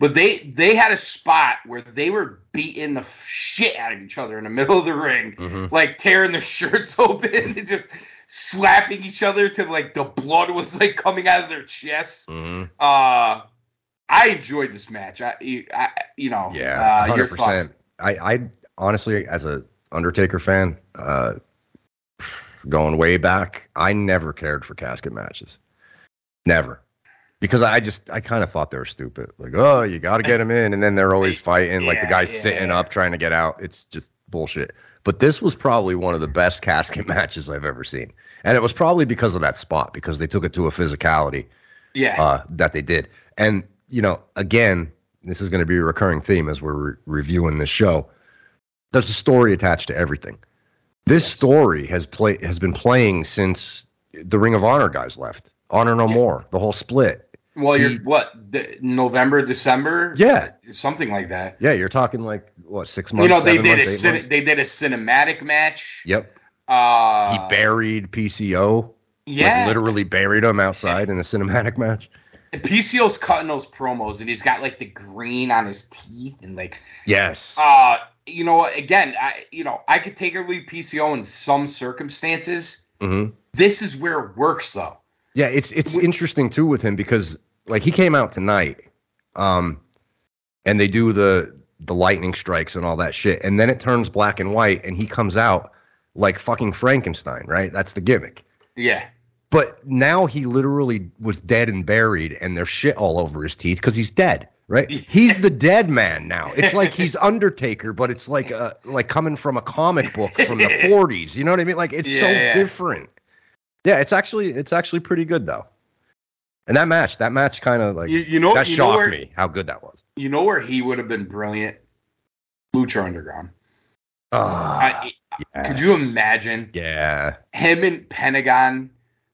But they they had a spot where they were beating the shit out of each other in the middle of the ring, Mhm. like tearing their shirts open and just slapping each other to like the blood was like coming out of their chests. Mhm. Uh, I enjoyed this match. I, I you know, Yeah. uh, your thoughts. I, I honestly, as a Undertaker fan, uh, going way back, I never cared for casket matches. Never. Because I just, I kind of thought they were stupid. Like, oh, you got to get them in. And then they're always fighting. Like the Yeah, guy's yeah. sitting up trying to get out. It's just bullshit. But this was probably one of the best casket matches I've ever seen. And it was probably because of that spot, because they took it to a physicality Yeah. uh, that they did. And you know, again, this is going to be a recurring theme as we're re- reviewing this show. There's a story attached to everything. This Yes. story has play has been playing since the Ring of Honor guys left. Honor No Yeah. More, the whole split. Well, you're He- what the, November, December, Yeah, something like that. yeah. You're talking like what six months? you know, they did a months, eight cin- they did a cinematic match. Yep. Uh, he buried PCO. yeah, Like literally buried him outside in a cinematic match. And PCO's cutting those promos, and he's got like the green on his teeth, and like, Yes. uh, you know, what, again, I, you know, I could take or leave PCO in some circumstances. hmm This is where it works, though. Yeah, it's it's We- interesting too with him because like he came out tonight, um, and they do the the lightning strikes and all that shit, and then it turns black and white, and he comes out like fucking Frankenstein, right? That's the gimmick. Yeah, But now he literally was dead and buried, and there's shit all over his teeth because he's dead, right? He's the dead man now. It's like he's Undertaker, but it's like uh like coming from a comic book from the 40s. You know what I mean? Like it's so Yeah. different. Yeah, it's actually it's actually pretty good though. And that match, that match kind of like You, you know, that you know shocked where, me how good that was. You know where he would have been brilliant? Lucha Underground. Ah, I, Could you imagine Yeah. him and Pentagon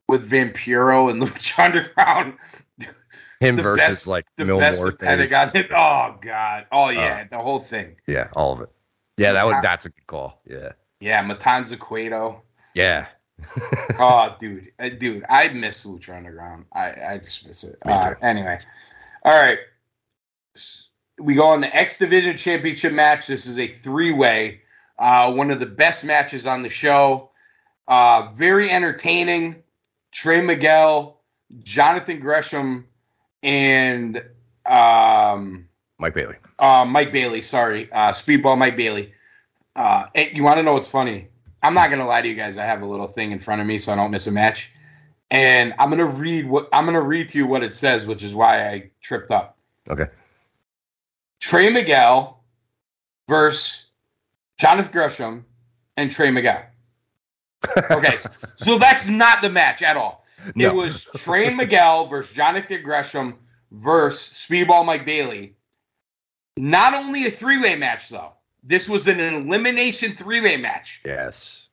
with Vampiro and Lucha Underground? Him The versus best- like The Mil best Muertes. of Pentagon. Oh God. Oh yeah, the whole thing. Yeah, all of it. Yeah, that was Uh, that's a good call. Yeah. Yeah, Matanza Cueto. Yeah. Oh, dude, Uh, dude, I miss Lucha Underground. I, I just miss it. Uh, anyway, all right. We go on the X Division Championship match. This is a three way, uh, one of the best matches on the show. Uh, very entertaining. Trey Miguel, Jonathan Gresham, and um, Mike Bailey. uh, Mike Bailey. Sorry, uh, Speedball Mike Bailey. Uh, you want to know what's funny? I'm not gonna lie to you guys. I have a little thing in front of me so I don't miss a match, and I'm gonna read what I'm gonna read to you what it says, which is why I tripped up. Okay. Trey Miguel versus Jonathan Gresham and Trey Miguel. Okay, so that's not the match at all. No. It was Trey Miguel versus Jonathan Gresham versus Speedball Mike Bailey. Not only a three way match, though. This was an elimination three way match, Yes.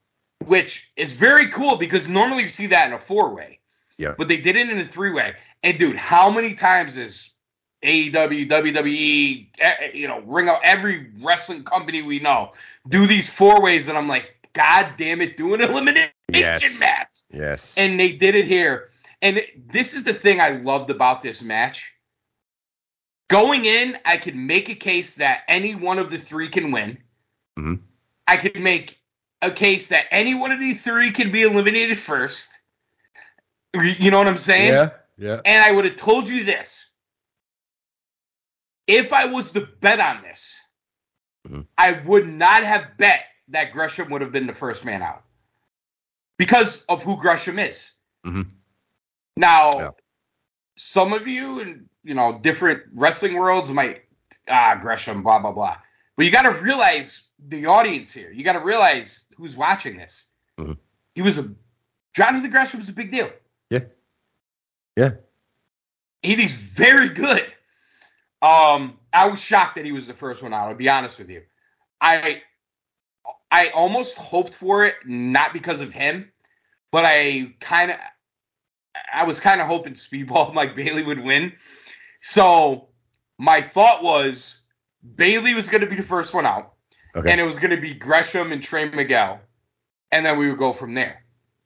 which is very cool because normally you see that in a four way. Yeah. But they did it in a three way. And dude, how many times is AEW, WWE, eh, eh, you know, ring out every wrestling company we know do these four ways? And I'm like, God damn it, do an elimination Yes. match Yes. and they did it here. And this is the thing I loved about this match. Going in, I could make a case that any one of the three can win. Mhm. I could make a case that any one of the three can be eliminated first. You know what I'm saying? yeah. Yeah. And I would have told you this. If I was to bet on this, Mhm. I would not have bet that Gresham would have been the first man out because of who Gresham is. Mhm. Now, Yeah. some of you in you know different wrestling worlds might ah Gresham blah blah blah, but you got to realize the audience here. You got to realize who's watching this. Mhm. He was a Jonathan Gresham was a big deal. Yeah. Yeah. And he's very good. Um, I was shocked that he was the first one out. I'll be honest with you. I I almost hoped for it, not because of him, but I kind of I was kind of hoping Speedball Mike Bailey would win. So my thought was Bailey was going to be the first one out, Okay. and it was going to be Gresham and Trey Miguel, and then we would go from there.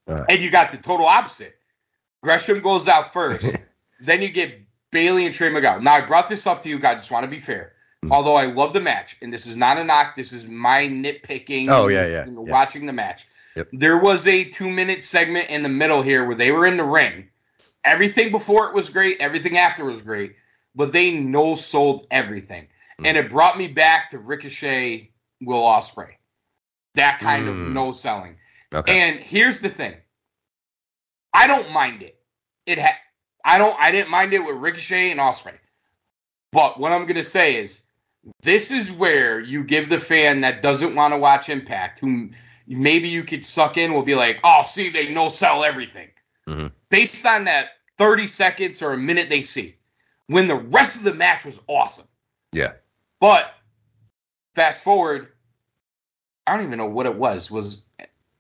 And you got the total opposite. Gresham goes out first. then you get Bailey and Trey Miguel. Now I brought this up to you guys. Just want to be fair. Mhm. Although I love the match, and this is not a knock. This is my nitpicking. Oh, yeah, yeah, you know, yeah. Watching the match. Yep. There was a two-minute segment in the middle here where they were in the ring. Everything before it was great. Everything after was great. But they no sold everything, Mm. and it brought me back to Ricochet, Will Ospreay. That kind of Mm. no selling. okay. And here's the thing. I don't mind it. It ha- I don't I didn't mind it with Ricochet and Ospreay. But what I'm gonna say is this is where you give the fan that doesn't want to watch Impact, who maybe you could suck in, will be like, oh, see, they no sell everything. Mhm. Based on that 30 seconds or a minute they see. When the rest of the match was awesome. yeah. But fast forward, I don't even know what it was. Was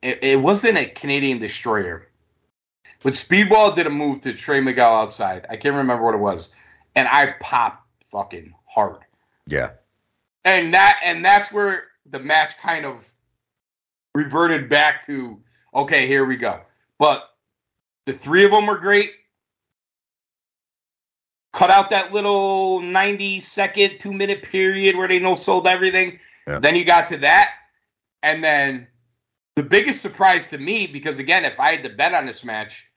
it, it wasn't a Canadian destroyer. But Speedball did a move to Trey Miguel outside. I can't remember what it was. And I popped fucking hard. Yeah. And that and that's where the match kind of reverted back to okay, here we go. But the three of them were great. Cut out that little 90 second, two minute period where they no sold everything. Yeah. Then you got to that. And then the biggest surprise to me, because again, if I had to bet on this match,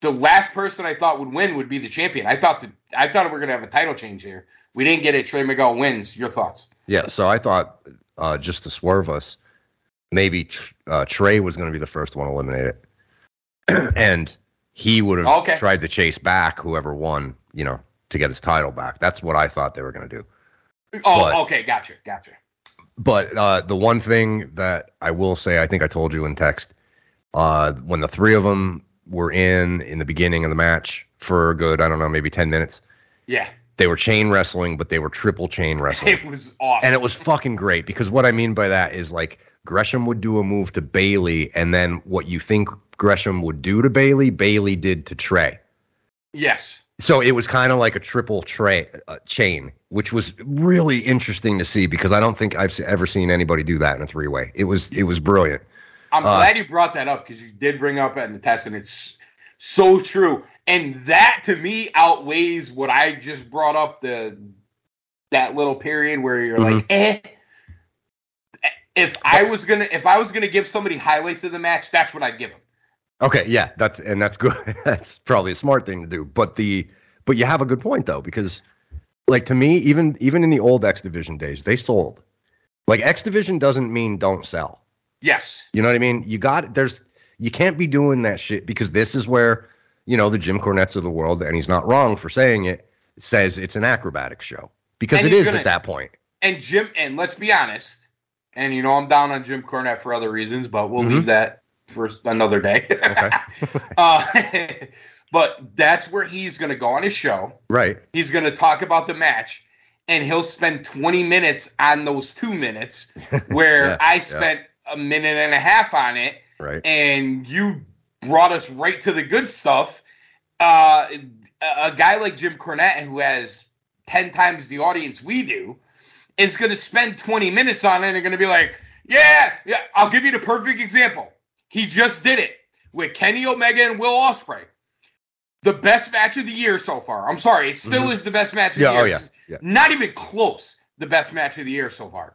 the last person I thought would win would be the champion. I thought that I thought we were gonna have a title change here. We didn't get it. Trey Miguel wins. Your thoughts? Yeah. So I thought uh, just to swerve us, maybe uh, Trey was going to be the first one eliminated, and he would have Okay. tried to chase back whoever won, you know, to get his title back. That's what I thought they were going to do. Oh, But- okay, gotcha, gotcha. But uh, the one thing that I will say, I think I told you in text, uh, when the three of them were in in the beginning of the match for a good, I don't know, maybe 10 minutes. Yeah, They were chain wrestling, but they were triple chain wrestling. it was awesome. and it was fucking great because what I mean by that is like Gresham would do a move to Bailey, and then what you think Gresham would do to Bailey, Bailey did to Trey. yes, So it was kind of like a triple tray uh, chain, which was really interesting to see because I don't think I've ever seen anybody do that in a three way. It was it was brilliant. I'm Uh, glad you brought that up because you did bring up at the test, and it's so true. And that to me outweighs what I just brought up the that little period where you're like, eh. If I was gonna, if I was gonna give somebody highlights of the match, that's what I'd give them. Okay, yeah, that's and that's good. that's probably a smart thing to do. But the but you have a good point though because like to me even even in the old X Division days, they sold. Like X Division doesn't mean don't sell. Yes, You know what I mean? You got there's you can't be doing that shit because this is where you know the Jim Cornettes of the world, and he's not wrong for saying it. Says it's an acrobatic show because And it is gonna- at that point. and Jim, and let's be honest, and you know I'm down on Jim Cornette for other reasons, but we'll Mhm. leave that for another day. Okay, uh, but that's where he's gonna go on his show. right? He's going to talk about the match, and he'll spend 20 minutes on those two minutes, where Yeah, I yeah. spent a minute and a half on it, Right. and you brought us right to the good stuff. Uh, a, guy like Jim Cornette, who has 10 times the audience we do, is going to spend 20 minutes on it and going to be like, yeah, yeah, I'll give you the perfect example. He just did it with Kenny Omega and Will Ospreay. The best match of the year so far. I'm sorry, it still Mhm. is the best match of Yeah. the year. Oh yeah. Yeah. Not even close. The best match of the year so far.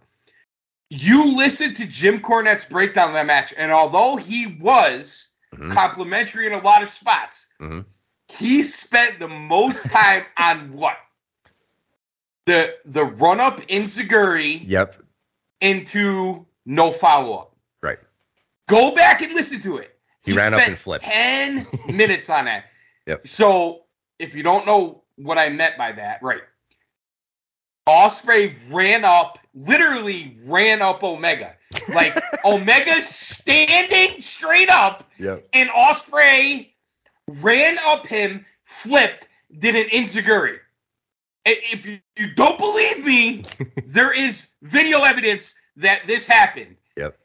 You listen to Jim Cornette's breakdown of that match, and although he was Mhm. complimentary in a lot of spots, Mhm. he spent the most time on what? The the run up enzuigiri Yep. into no follow up. Right. Go back and listen to it. He ran up and flipped. 10 minutes on that. Yep. So if you don't know what I meant by that, right. Ospreay ran up, literally ran up Omega. Like Omega standing straight up, Yep. and Ospreay ran up him, flipped, did an enzuigiri. I- If you, you don't believe me, there is video evidence that this happened. Yep.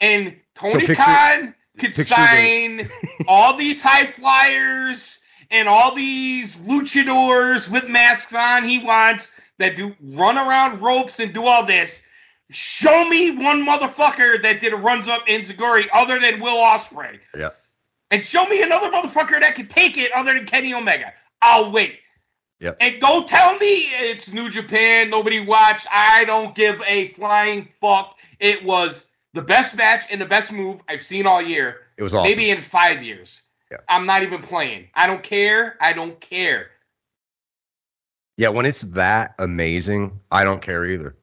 And Tony picture- Khan could picture the- sign all these high flyers and all these luchadors with masks on he wants that do run around ropes and do all this. Show me one motherfucker that did a runs up enzuigiri other than Will Ospreay. Yeah. And show me another motherfucker that can take it other than Kenny Omega. I'll wait. Yep. And don't tell me it's New Japan, nobody watched. I don't give a flying fuck. It was the best match and the best move I've seen all year, It was awesome. maybe in five years. Yeah. I'm not even playing. I don't care. I don't care. Yeah, when it's that amazing, I don't care either.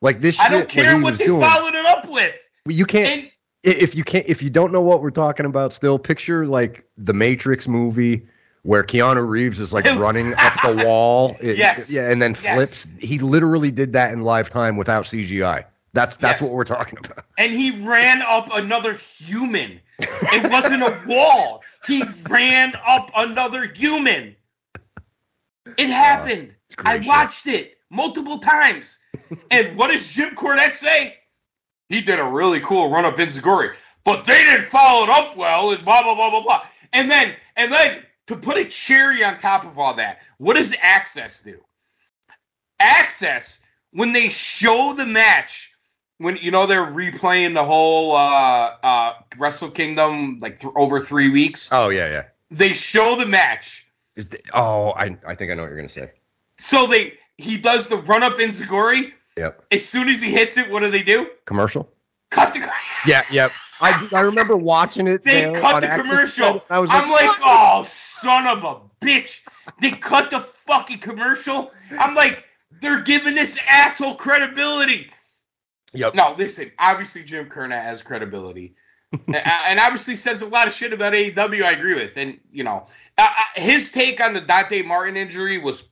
Like this, I shit, don't care what was they doing, followed it up with. You can't And if you can't if you don't know what we're talking about. Still, picture like the Matrix movie where Keanu Reeves is like running up the wall. It- Yes. yeah, and then Yes. flips. He literally did that in live time without CGI. That's that's Yes. what we're talking about. and he ran up another human. It wasn't a wall. He ran up another human. It happened. I watched it multiple times. and what does Jim Cornette say? He did a really cool run up enzuigiri, but they didn't follow it up well, and blah blah blah blah blah. And then and then to put a cherry on top of all that, what does AXS do? AXS, when they show the match, when you know they're replaying the whole uh uh Wrestle Kingdom like th- over three weeks, Oh yeah, yeah. they show the match. Is the, oh, I I think I know what you're gonna say. So they he does the run up enzuigiri. Yep. As soon as he hits it, what do they do? Commercial. Cut the. Yeah, yep. I I remember watching it. They cut the commercial. I was I'm like, oh, son of a bitch. They cut the fucking commercial. I'm like, they're giving this asshole credibility. Yep. No, listen. Obviously, Jim Cornette has credibility, and, and obviously says a lot of shit about AEW. I agree with, and you know, uh, his take on the Dante Martin injury was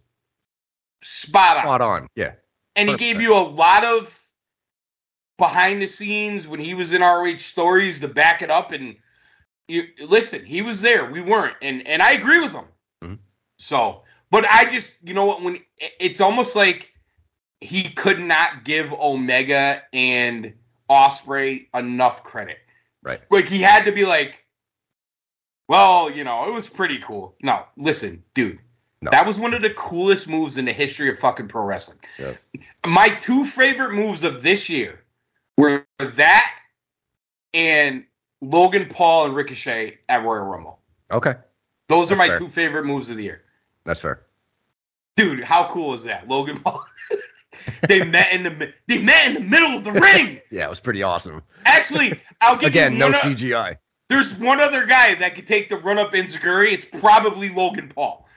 spot on, Spot on. Yeah. and he 100%. gave you a lot of behind the scenes when he was in ROH stories to back it up, and you listen, he was there. We weren't, and and I agree with him. Mhm. So, but I just, you know what? When it's almost like he could not give Omega and Ospreay enough credit. Right. Like he had to be like, well, you know, it was pretty cool. No, listen, dude. No. That was one of the coolest moves in the history of fucking pro wrestling. Yep. My two favorite moves of this year were that and Logan Paul and Ricochet at Royal Rumble. Okay, Those are my fair. two favorite moves of the year. that's fair. Dude, how cool is that? Logan Paul. they met in the they met in the middle of the ring. Yeah, it was pretty awesome. Actually, I'll give Again, you no one o- CGI. There's one other guy that could take the run up enzuigiri. It's probably Logan Paul.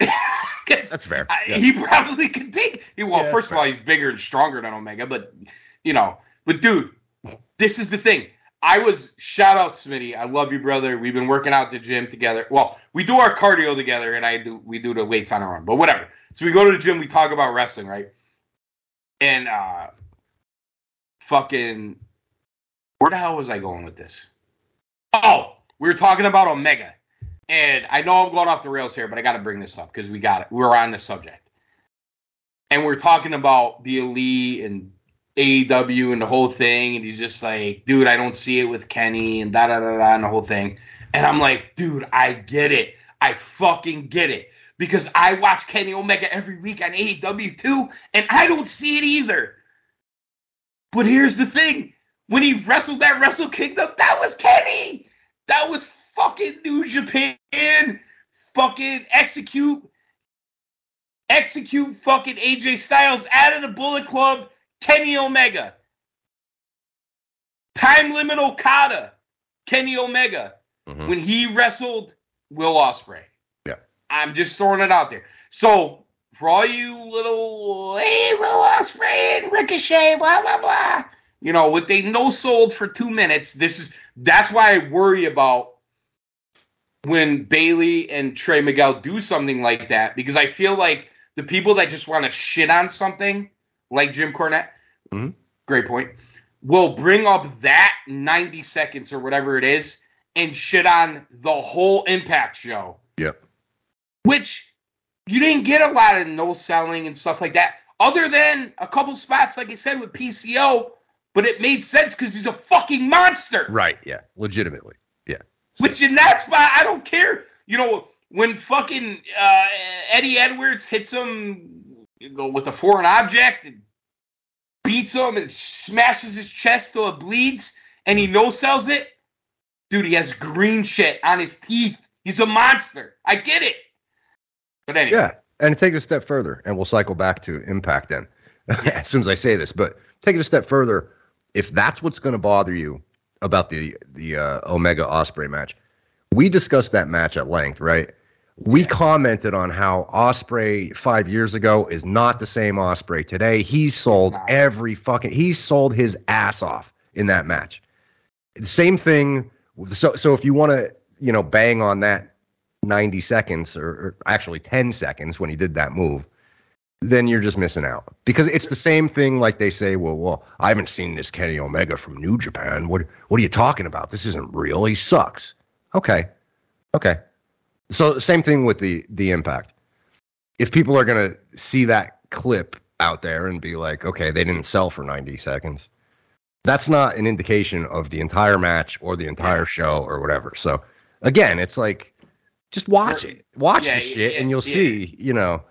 That's fair. I- Yeah. He probably could take. he- Well, Yeah, first that's of all, he's bigger and stronger than Omega, but you know, but dude, this is the thing. I was shout out Smitty. I love you, brother. We've been working out the gym together. Well, we do our cardio together, and I do we do the weights on our own. But whatever. So we go to the gym. We talk about wrestling, right? And uh, fucking, where the hell was I going with this? Oh, we were talking about Omega, and I know I'm going off the rails here, but I got to bring this up because we got it. We're on the subject, and we're talking about the elite and AEW and the whole thing, and he's just like, dude, I don't see it with Kenny and da da da da and the whole thing, and I'm like, dude, I get it, I fucking get it. Because I watch Kenny Omega every week on AEW too, and I don't see it either. But here's the thing when he wrestled that Wrestle Kingdom, that was Kenny. That was fucking New Japan. Fucking execute. Execute fucking AJ Styles out of the Bullet Club. Kenny Omega. Time limit Okada. Kenny Omega. Mhm. When he wrestled Will Ospreay. Yeah. I'm just throwing it out there. So for all you little hey Will Ospreay and Ricochet, blah blah blah. You know, what they no sold for two minutes. This is that's why I worry about when Bailey and Trey Miguel do something like that because I feel like the people that just want to shit on something, like Jim Cornette, Mhm. great point, will bring up that 90 seconds or whatever it is and shit on the whole Impact show Yep. which you didn't get a lot of no selling and stuff like that, other than a couple spots, like I said, with PCO. But it made sense because he's a fucking monster. Right. Yeah. Legitimately. Yeah. Which in that spot, I don't care. You know, when fucking uh, Eddie Edwards hits him you know, with a foreign object and beats him and smashes his chest till it bleeds, and he no sells it. Dude, he has green shit on his teeth. He's a monster. I get it. But anyway. Yeah. And take it a step further, and we'll cycle back to impact then as soon as I say this. But take it a step further. If that's what's going to bother you about the the uh, Omega Ospreay match, we discussed that match at length, right? We commented on how Ospreay five years ago is not the same Ospreay today. He sold not. every fucking. He's sold his ass off in that match. The same thing. So so if you want to you know bang on that 90 seconds or, or actually 10 seconds when he did that move, then you're just missing out. Because it's the same thing like they say, well, well, I haven't seen this Kenny Omega from New Japan. What what are you talking about? This isn't real. He sucks. Okay. Okay. So same thing with the the impact. If people are gonna see that clip out there and be like, okay, they didn't sell for 90 seconds, that's not an indication of the entire match or the entire show or whatever. So again, it's like just watch it. Watch Yeah, the shit yeah, and you'll yeah. see, you know.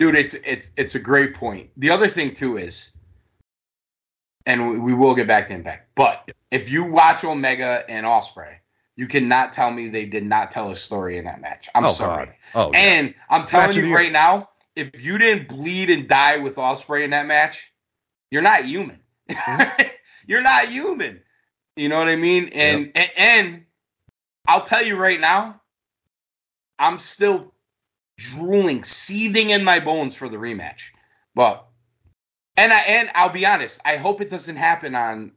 Dude it's it's it's a great point. The other thing too is and we, we will get back to impact but if you watch omega and ospreay you cannot tell me they did not tell a story in that match. I'm oh sorry. God. Oh, yeah. and i'm telling you right now if you didn't bleed and die with ospreay in that match you're not human. Mm-hmm. you're not human. You know what i mean? And, and and i'll tell you right now i'm still drooling, seething in my bones for the rematch. But and I and I'll be honest, I hope it doesn't happen on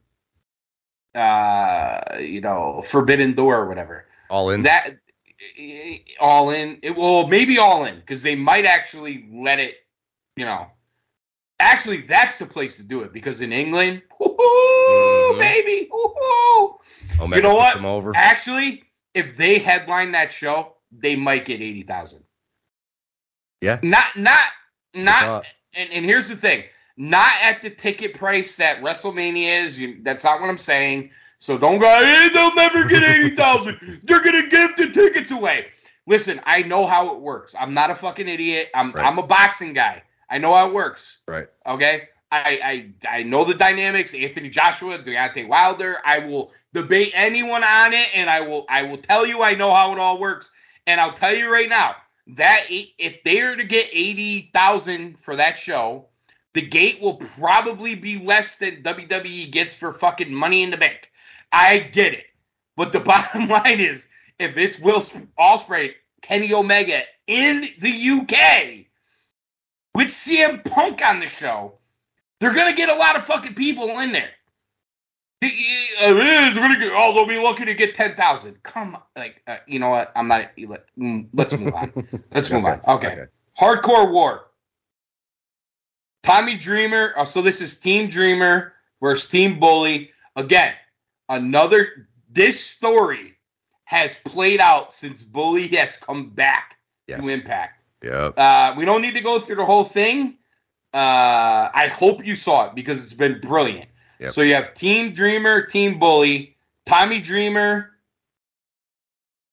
uh you know, Forbidden Door or whatever. all in. That all in it well maybe all in because they might actually let it, you know. Actually, that's the place to do it because in England, Mhm. baby. Ooh. You know what? Over. Actually, if they headline that show, they might get eighty thousand. Yeah. Not not not and, and here's the thing not at the ticket price that WrestleMania is. You, that's not what I'm saying. So don't go, hey, they'll never get 80,000. They're going to give the tickets away. Listen, I know how it works. I'm not a fucking idiot. I'm, Right. I'm a boxing guy. I know how it works. Right. Okay. I, I I know the dynamics. Anthony Joshua, Deontay Wilder. I will debate anyone on it, and I will I will tell you I know how it all works. And I'll tell you right now that if they are to get eighty thousand for that show, the gate will probably be less than WWE gets for fucking Money in the Bank. I get it, but the bottom line is if it's Will Sp- Ospreay, Kenny Omega in the UK with CM Punk on the show, they're gonna get a lot of fucking people in there. It is gonna get. Oh, they'll be looking to get ten thousand. Come, on, like uh, you know what? I'm not. let- mm, Let's move on. Let's move on. Okay. Hardcore War. Tommy Dreamer. Oh, so this is Team Dreamer versus Team Bully. Again, another. This story has played out since Bully has come back Yes. to Impact. Yep. Uh, we don't need to go through the whole thing. Uh, I hope you saw it because it's been brilliant. Yep. So you have Team Dreamer, Team Bully, Tommy Dreamer,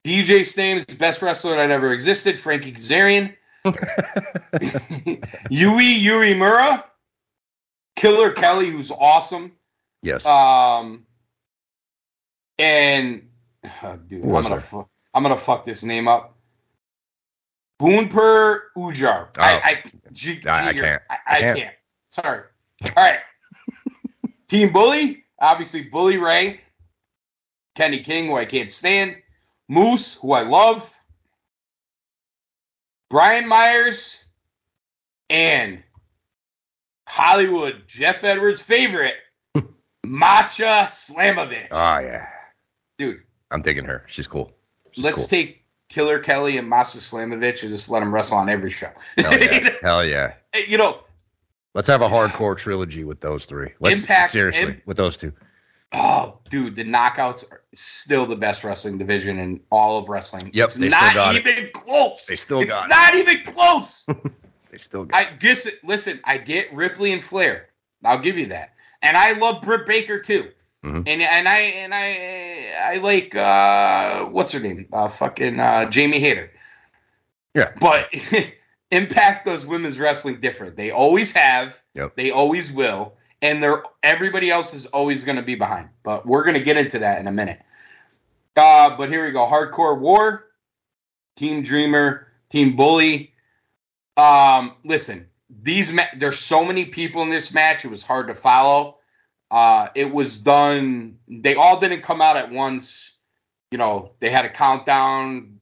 DJ Stames, best wrestler that ever existed, Frankie Kazarian, Yuya Uemura, Killer Kelly, who's awesome. yes. Um, and oh, dude, I'm gonna fu- I'm gonna fuck this name up. Boonper Ujar. I, Oh. I, G, I- I can't. I, I I can't. can't. Sorry. All right. Team Bully, obviously Bully Ray, Kenny King, who I can't stand, Moose, who I love, Brian Myers, and Hollywood Jeff Edwards' favorite, Masha Slamovich. oh yeah. Dude, I'm taking her. She's cool. She's let's cool. take Killer Kelly and Masha Slamovich and just let them wrestle on every show. Hell yeah. Hell yeah. you know, Let's have a hardcore trilogy with those three. Let's Impact- seriously Im- with those two. oh, dude, the knockouts are still the best wrestling division in all of wrestling. Yep, it's not got it. even close. They still it's got it. not even close. They still got. I guess. Listen, I get Ripley and Flair. I'll give you that, and I love Britt Baker too. Mhm. And and I and I I like uh what's her name? Uh fucking uh Jamie Hayter. Yeah. But Impact does women's wrestling different. They always have. Yep. They always will. And they're everybody else is always going to be behind. But we're going to get into that in a minute. Uh, but here we go. Hardcore War, Team Dreamer, Team Bully. Um, listen, these ma- there's so many people in this match. It was hard to follow. Uh, it was done. They all didn't come out at once. You know, they had a countdown.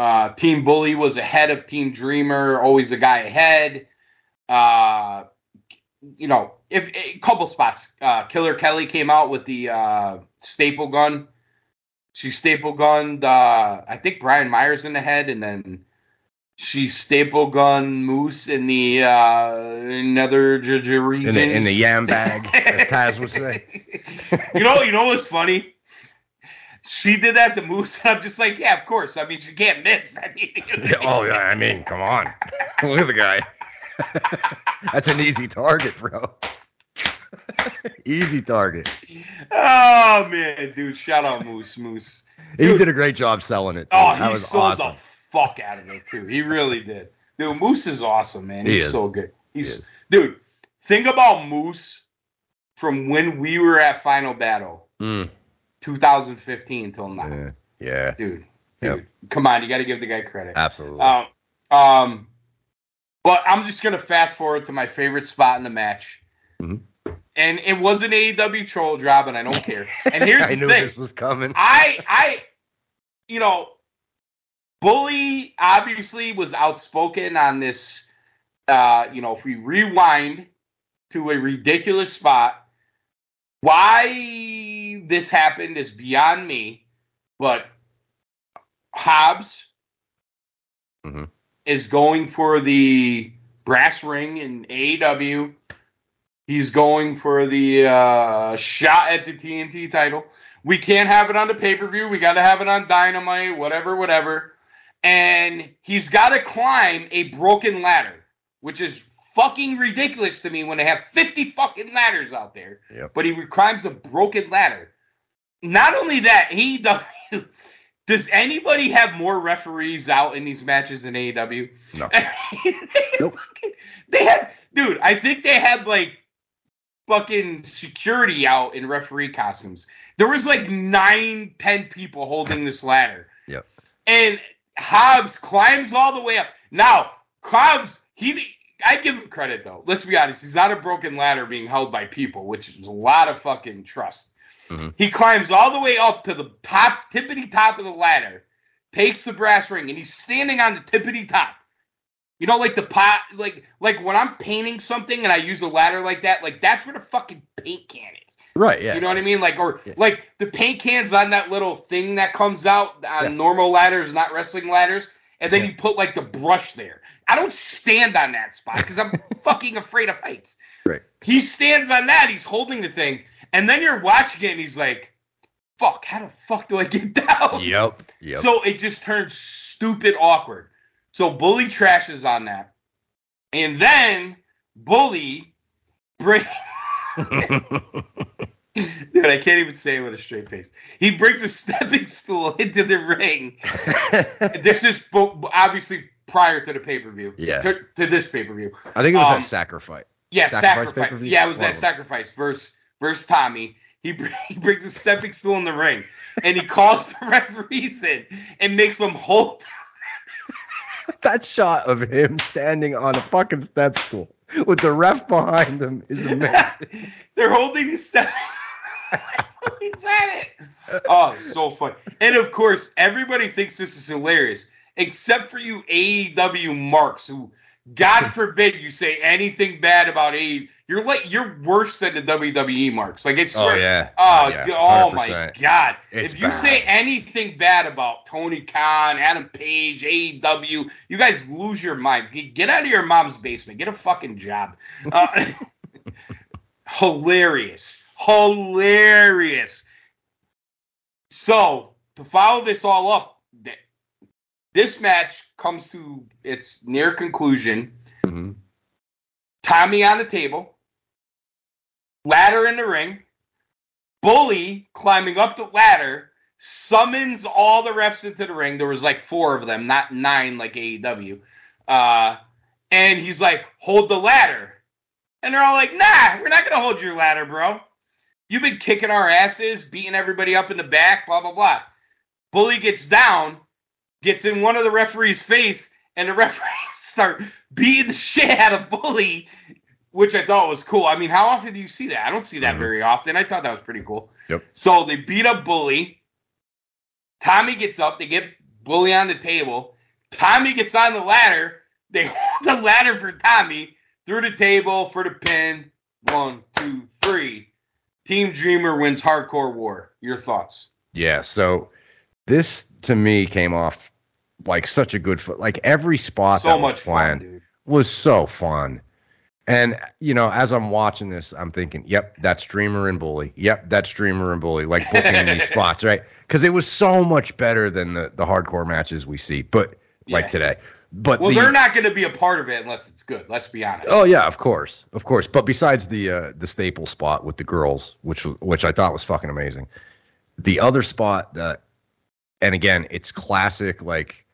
Uh, Team Bully was ahead of Team Dreamer, always a guy ahead. Uh, you know, if a couple spots. Uh, Killer Kelly came out with the uh, staple gun. She staple gunned. Uh, I think Brian Myers in the head, and then she staple gun Moose in the uh, another j- j- in the, in the yam bag, as Taz would say. you know, you know what's funny? She did that to Moose, and I'm just like, yeah, of course. I mean, she can't miss. I mean, Yeah, oh yeah, I mean, come on. Look at the guy. That's an easy target, bro. easy target. oh man, dude, shout out Moose, Moose. He did a great job selling it. Too. Oh, that he was sold awesome. the fuck out of it too. He really did. Dude, Moose is awesome, man. He He's is. so good. He's is. dude. Think about Moose from when we were at Final Battle, Mm, 2015 until now, yeah, yeah, dude. Yep. Dude, come on, you got to give the guy credit. absolutely. Um, um, but I'm just gonna fast forward to my favorite spot in the match, Mhm. and it was an AEW troll job, and I don't care. And here's I the knew thing: this was coming. I, I, you know, Bully obviously was outspoken on this. Uh, you know, if we rewind to a ridiculous spot, why this happened is beyond me. But Hobbs Mhm. is going for the brass ring in AEW. He's going for the uh, shot at the TNT title. We can't have it on the pay per view. We got to have it on Dynamite, whatever, whatever. And he's got to climb a broken ladder, which is fucking ridiculous to me when they have 50 fucking ladders out there. Yep. But he climbs a broken ladder. Not only that, he does. Does anybody have more referees out in these matches than AEW? No. nope. They had, dude. I think they had like fucking security out in referee costumes. There was like nine, ten people holding this ladder. Yep. And Hobbs climbs all the way up. Now, Hobbs, he I give him credit though. Let's be honest, he's not a broken ladder being held by people, which is a lot of fucking trust. Mhm. He climbs all the way up to the top, tippity top of the ladder, takes the brass ring, and he's standing on the tippity top. You know, like the pot, like like when I'm painting something and I use a ladder like that, like that's where the fucking paint can is. Right. Yeah. You know what I mean? Like, or Yeah. like the paint cans on that little thing that comes out on Yeah. normal ladders, not wrestling ladders, and then Yeah. you put like the brush there. I don't stand on that spot because I'm fucking afraid of heights. Right. He stands on that. He's holding the thing, and then you're watching it, and he's like, "Fuck! How the fuck do I get down?" Yep. Yep. So it just turns stupid awkward. So Bully trashes on that. And then Bully bring Dude, I can't even say it with a straight face. He brings a stepping stool into the ring. This is bo- obviously prior to the pay per view. Yeah. To, to this pay per view. I think it was Um, that sacrifice. Yeah, Sacrifice sacrifice. Yeah, it was that sacrifice versus versus Tommy. He, he brings a stepping stool in the ring, and he calls the referees in and makes them hold. that shot of him standing on a fucking step stool with the ref behind him is amazing. They're holding his step. He's at it. Oh, so fun. And of course, everybody thinks this is hilarious, except for you AEW marks who, God forbid, you say anything bad about AEW. You're like you're worse than the WWE marks. Like it's oh yeah. Oh, yeah. oh my God! It's if you say anything bad about Tony Khan, Adam Page, AEW, you guys lose your mind. Get out of your mom's basement. Get a fucking job. Uh, hilarious, hilarious. So to follow this all up, this match comes to its near conclusion. Mhm. Tommy on the table, ladder in the ring, Bully climbing up the ladder, summons all the refs into the ring. There was like four of them, not nine like AEW. Uh, and he's like, hold the ladder. And they're all like, nah, we're not going to hold your ladder, bro. You've been kicking our asses, beating everybody up in the back, blah, blah, blah. Bully gets down, gets in one of the referee's face, and the referees start beating the shit out of Bully, which I thought was cool. I mean, how often do you see that? I don't see that Mhm. very often. I thought that was pretty cool. Yep. So they beat up Bully. Tommy gets up. They get Bully on the table. Tommy gets on the ladder. They hold the ladder for Tommy through the table for the pin. One, two, three. Team Dreamer wins Hardcore War. Your thoughts? Yeah, so this to me came off like such a good foot. Like every spot so that was much fun, dude. was so fun. And you know, as I'm watching this, I'm thinking, "Yep, that's Dreamer and Bully. Yep, that's Dreamer and Bully." Like booking these spots, right? Because it was so much better than the the hardcore matches we see, but like today. But Well, the, they're not going to be a part of it unless it's good. Let's be honest. Oh yeah, of course, of course. But besides the uh, the staple spot with the girls, which which I thought was fucking amazing, the other spot that, and again, it's classic like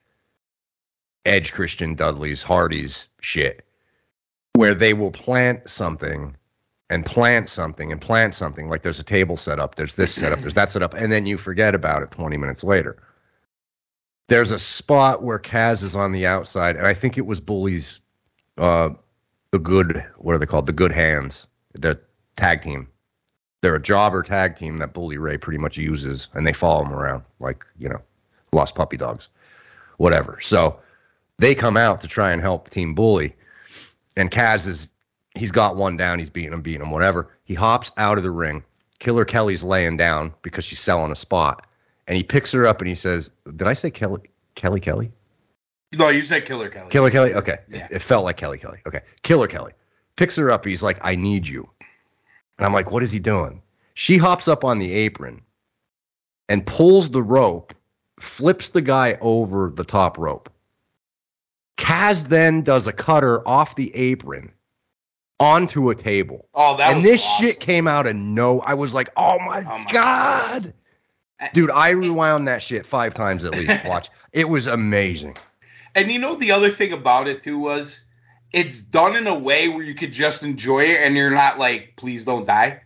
Edge, Christian, Dudley's, Hardy's shit, where they will plant something and plant something and plant something. Like there's a table set up, there's this set up, there's that set up, and then you forget about it 20 minutes later. There's a spot where Kaz is on the outside, and I think it was Bully's uh the good what are they called the good hands the tag team they're a jobber tag team that bully ray pretty much uses and they follow him around like you know lost puppy dogs whatever so they come out to try and help team bully and kaz is he's got one down he's beating him beating him whatever he hops out of the ring killer kelly's laying down because she's selling a spot and he picks her up and he says did i say kelly kelly kelly No, you said Killer Kelly. Killer Kelly. Okay. Yeah. It, it felt like Kelly Kelly. Okay. Killer Kelly picks her up. He's like, I need you. And I'm like, what is he doing? She hops up on the apron and pulls the rope, flips the guy over the top rope. Kaz then does a cutter off the apron onto a table. Oh, that and this awesome. shit came out of no. I was like, oh my, Oh my God. Uh, Dude, I rewound that shit five times at least. Watch. It was amazing. And you know the other thing about it too was it's done in a way where you could just enjoy it and you're not like, please don't die.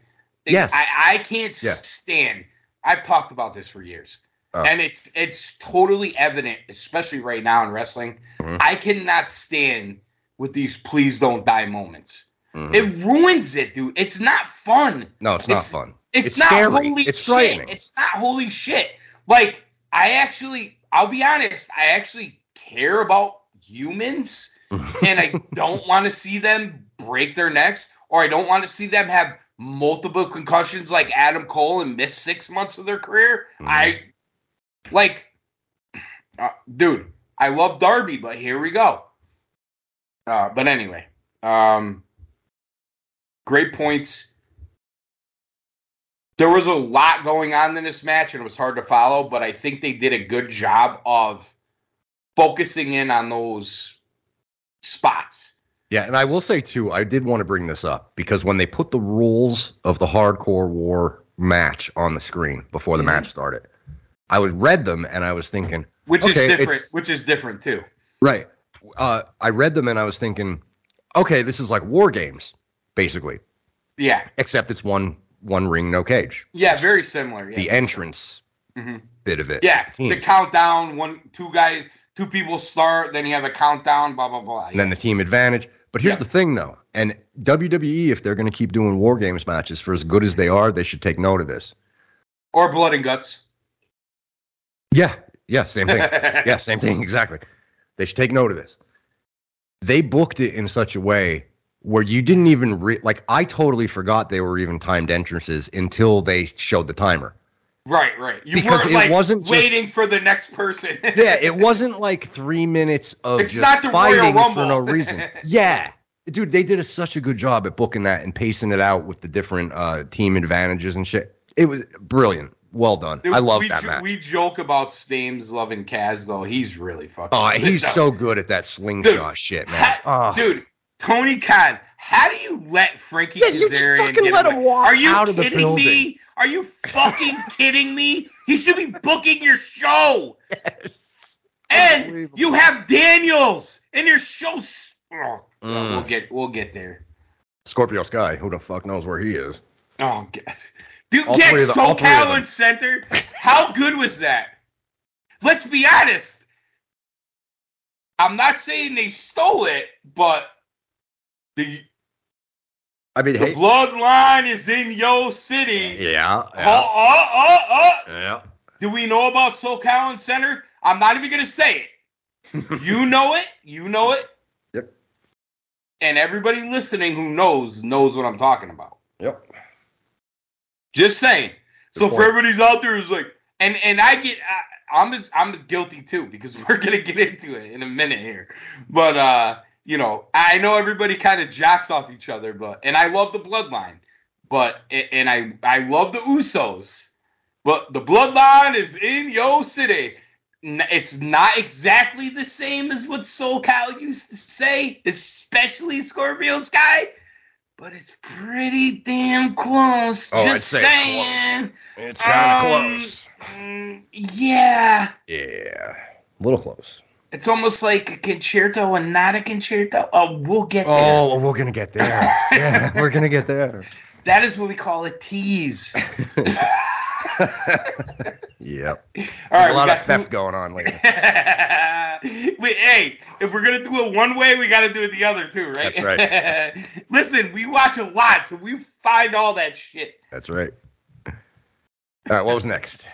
It- Yes. I, I can't Yeah. stand. I've talked about this for years. Oh. And it's it's totally evident, especially right now in wrestling. Mhm. I cannot stand with these please don't die moments. Mhm. It ruins it, dude. It's not fun. no, it's not fun. It's, It's not scary. holy It's shit. frightening. It's not holy shit. Like I actually, I'll be honest, I actually care about humans, and I don't want to see them break their necks, or I don't want to see them have multiple concussions like Adam Cole and miss six months of their career. Mhm. I like, uh, dude. I love Darby, but here we go. Uh, but anyway, um, great points there was a lot going on in this match and it was hard to follow, but I think they did a good job of focusing in on those spots. Yeah, and I will say too, I did want to bring this up because when they put the rules of the hardcore war match on the screen before the Mhm. match started, I would read them and I was thinking, Which Okay, is different, which is different too. right. Uh, I read them and I was thinking, okay, this is like war games, basically, Yeah. except it's one one ring, no cage. Yeah, very similar. Yeah. The entrance Mhm. bit of it. Yeah, team. the countdown, one two guys, two people start, then you have a countdown, blah blah blah. and then the team advantage. But here's Yeah. the thing, though, and WWE, if they're going to keep doing war games matches for as good as they are, they should take note of this. or blood and guts. Yeah, yeah, same thing. yeah, same thing exactly. They should take note of this. They booked it in such a way where you didn't even re- like. I totally forgot they were even timed entrances until they showed the timer. Right, right. You Because weren't it like wasn't just- waiting for the next person. Yeah, it wasn't like three minutes of It's just not the Royal fighting for no reason. Yeah, dude, they did a, such a good job at booking that and pacing it out with the different uh, team advantages and shit. It was brilliant. Well done. Dude, I love that jo- match. We joke about Stames loving Kaz though. He's really fucking. Oh, good, he's so good at that slingshot Dude, shit, man. Ha- Oh. Dude, Tony Khan, how do you let Frankie Yeah, you just Kazarian get let away? him walk Are you out of the kidding building. me? Are you fucking kidding me? He should be booking your show. Yes. And you have Daniels and your show. s- Oh, Mm. We'll get we'll get there. Scorpio Sky, who the fuck knows where he is? Oh, guess. dude, All get three of the- all three of SoCal Uncensored. How good was that? Let's be honest. I'm not saying they stole it, but the I mean, the hey, bloodline is in yo city. yeah, Oh, oh, oh, oh. yeah. Do we know about SoCal Uncensored? I'm not even gonna say it. you know it. You know it. Yep. And everybody listening who knows knows what I'm talking about. Yep. Just saying. so Good for everybody's out there who's like, and and I get, I, I'm just I'm guilty too because we're gonna get into it in a minute here. But uh, you know, I know everybody kind of jacks off each other, but and I love the bloodline, but and I I love the Usos, but the bloodline is in Yo City. It's not exactly the same as what SoCal used to say, especially Scorpio Sky, but it's pretty damn close. Oh, Just say close. saying. It's kind of Um, close. Mm, yeah. Yeah, a little close. It's almost like a concerto and not a concerto. Oh, we'll get there. Oh, we're gonna get there. yeah, we're gonna get there. That is what we call a tease. yep. All right, a lot of theft going on two- Wait, hey, if we're gonna do it one way, we got to do it the other too, right? That's right. Listen, we watch a lot, so we find all that shit. That's right. All right, what was next?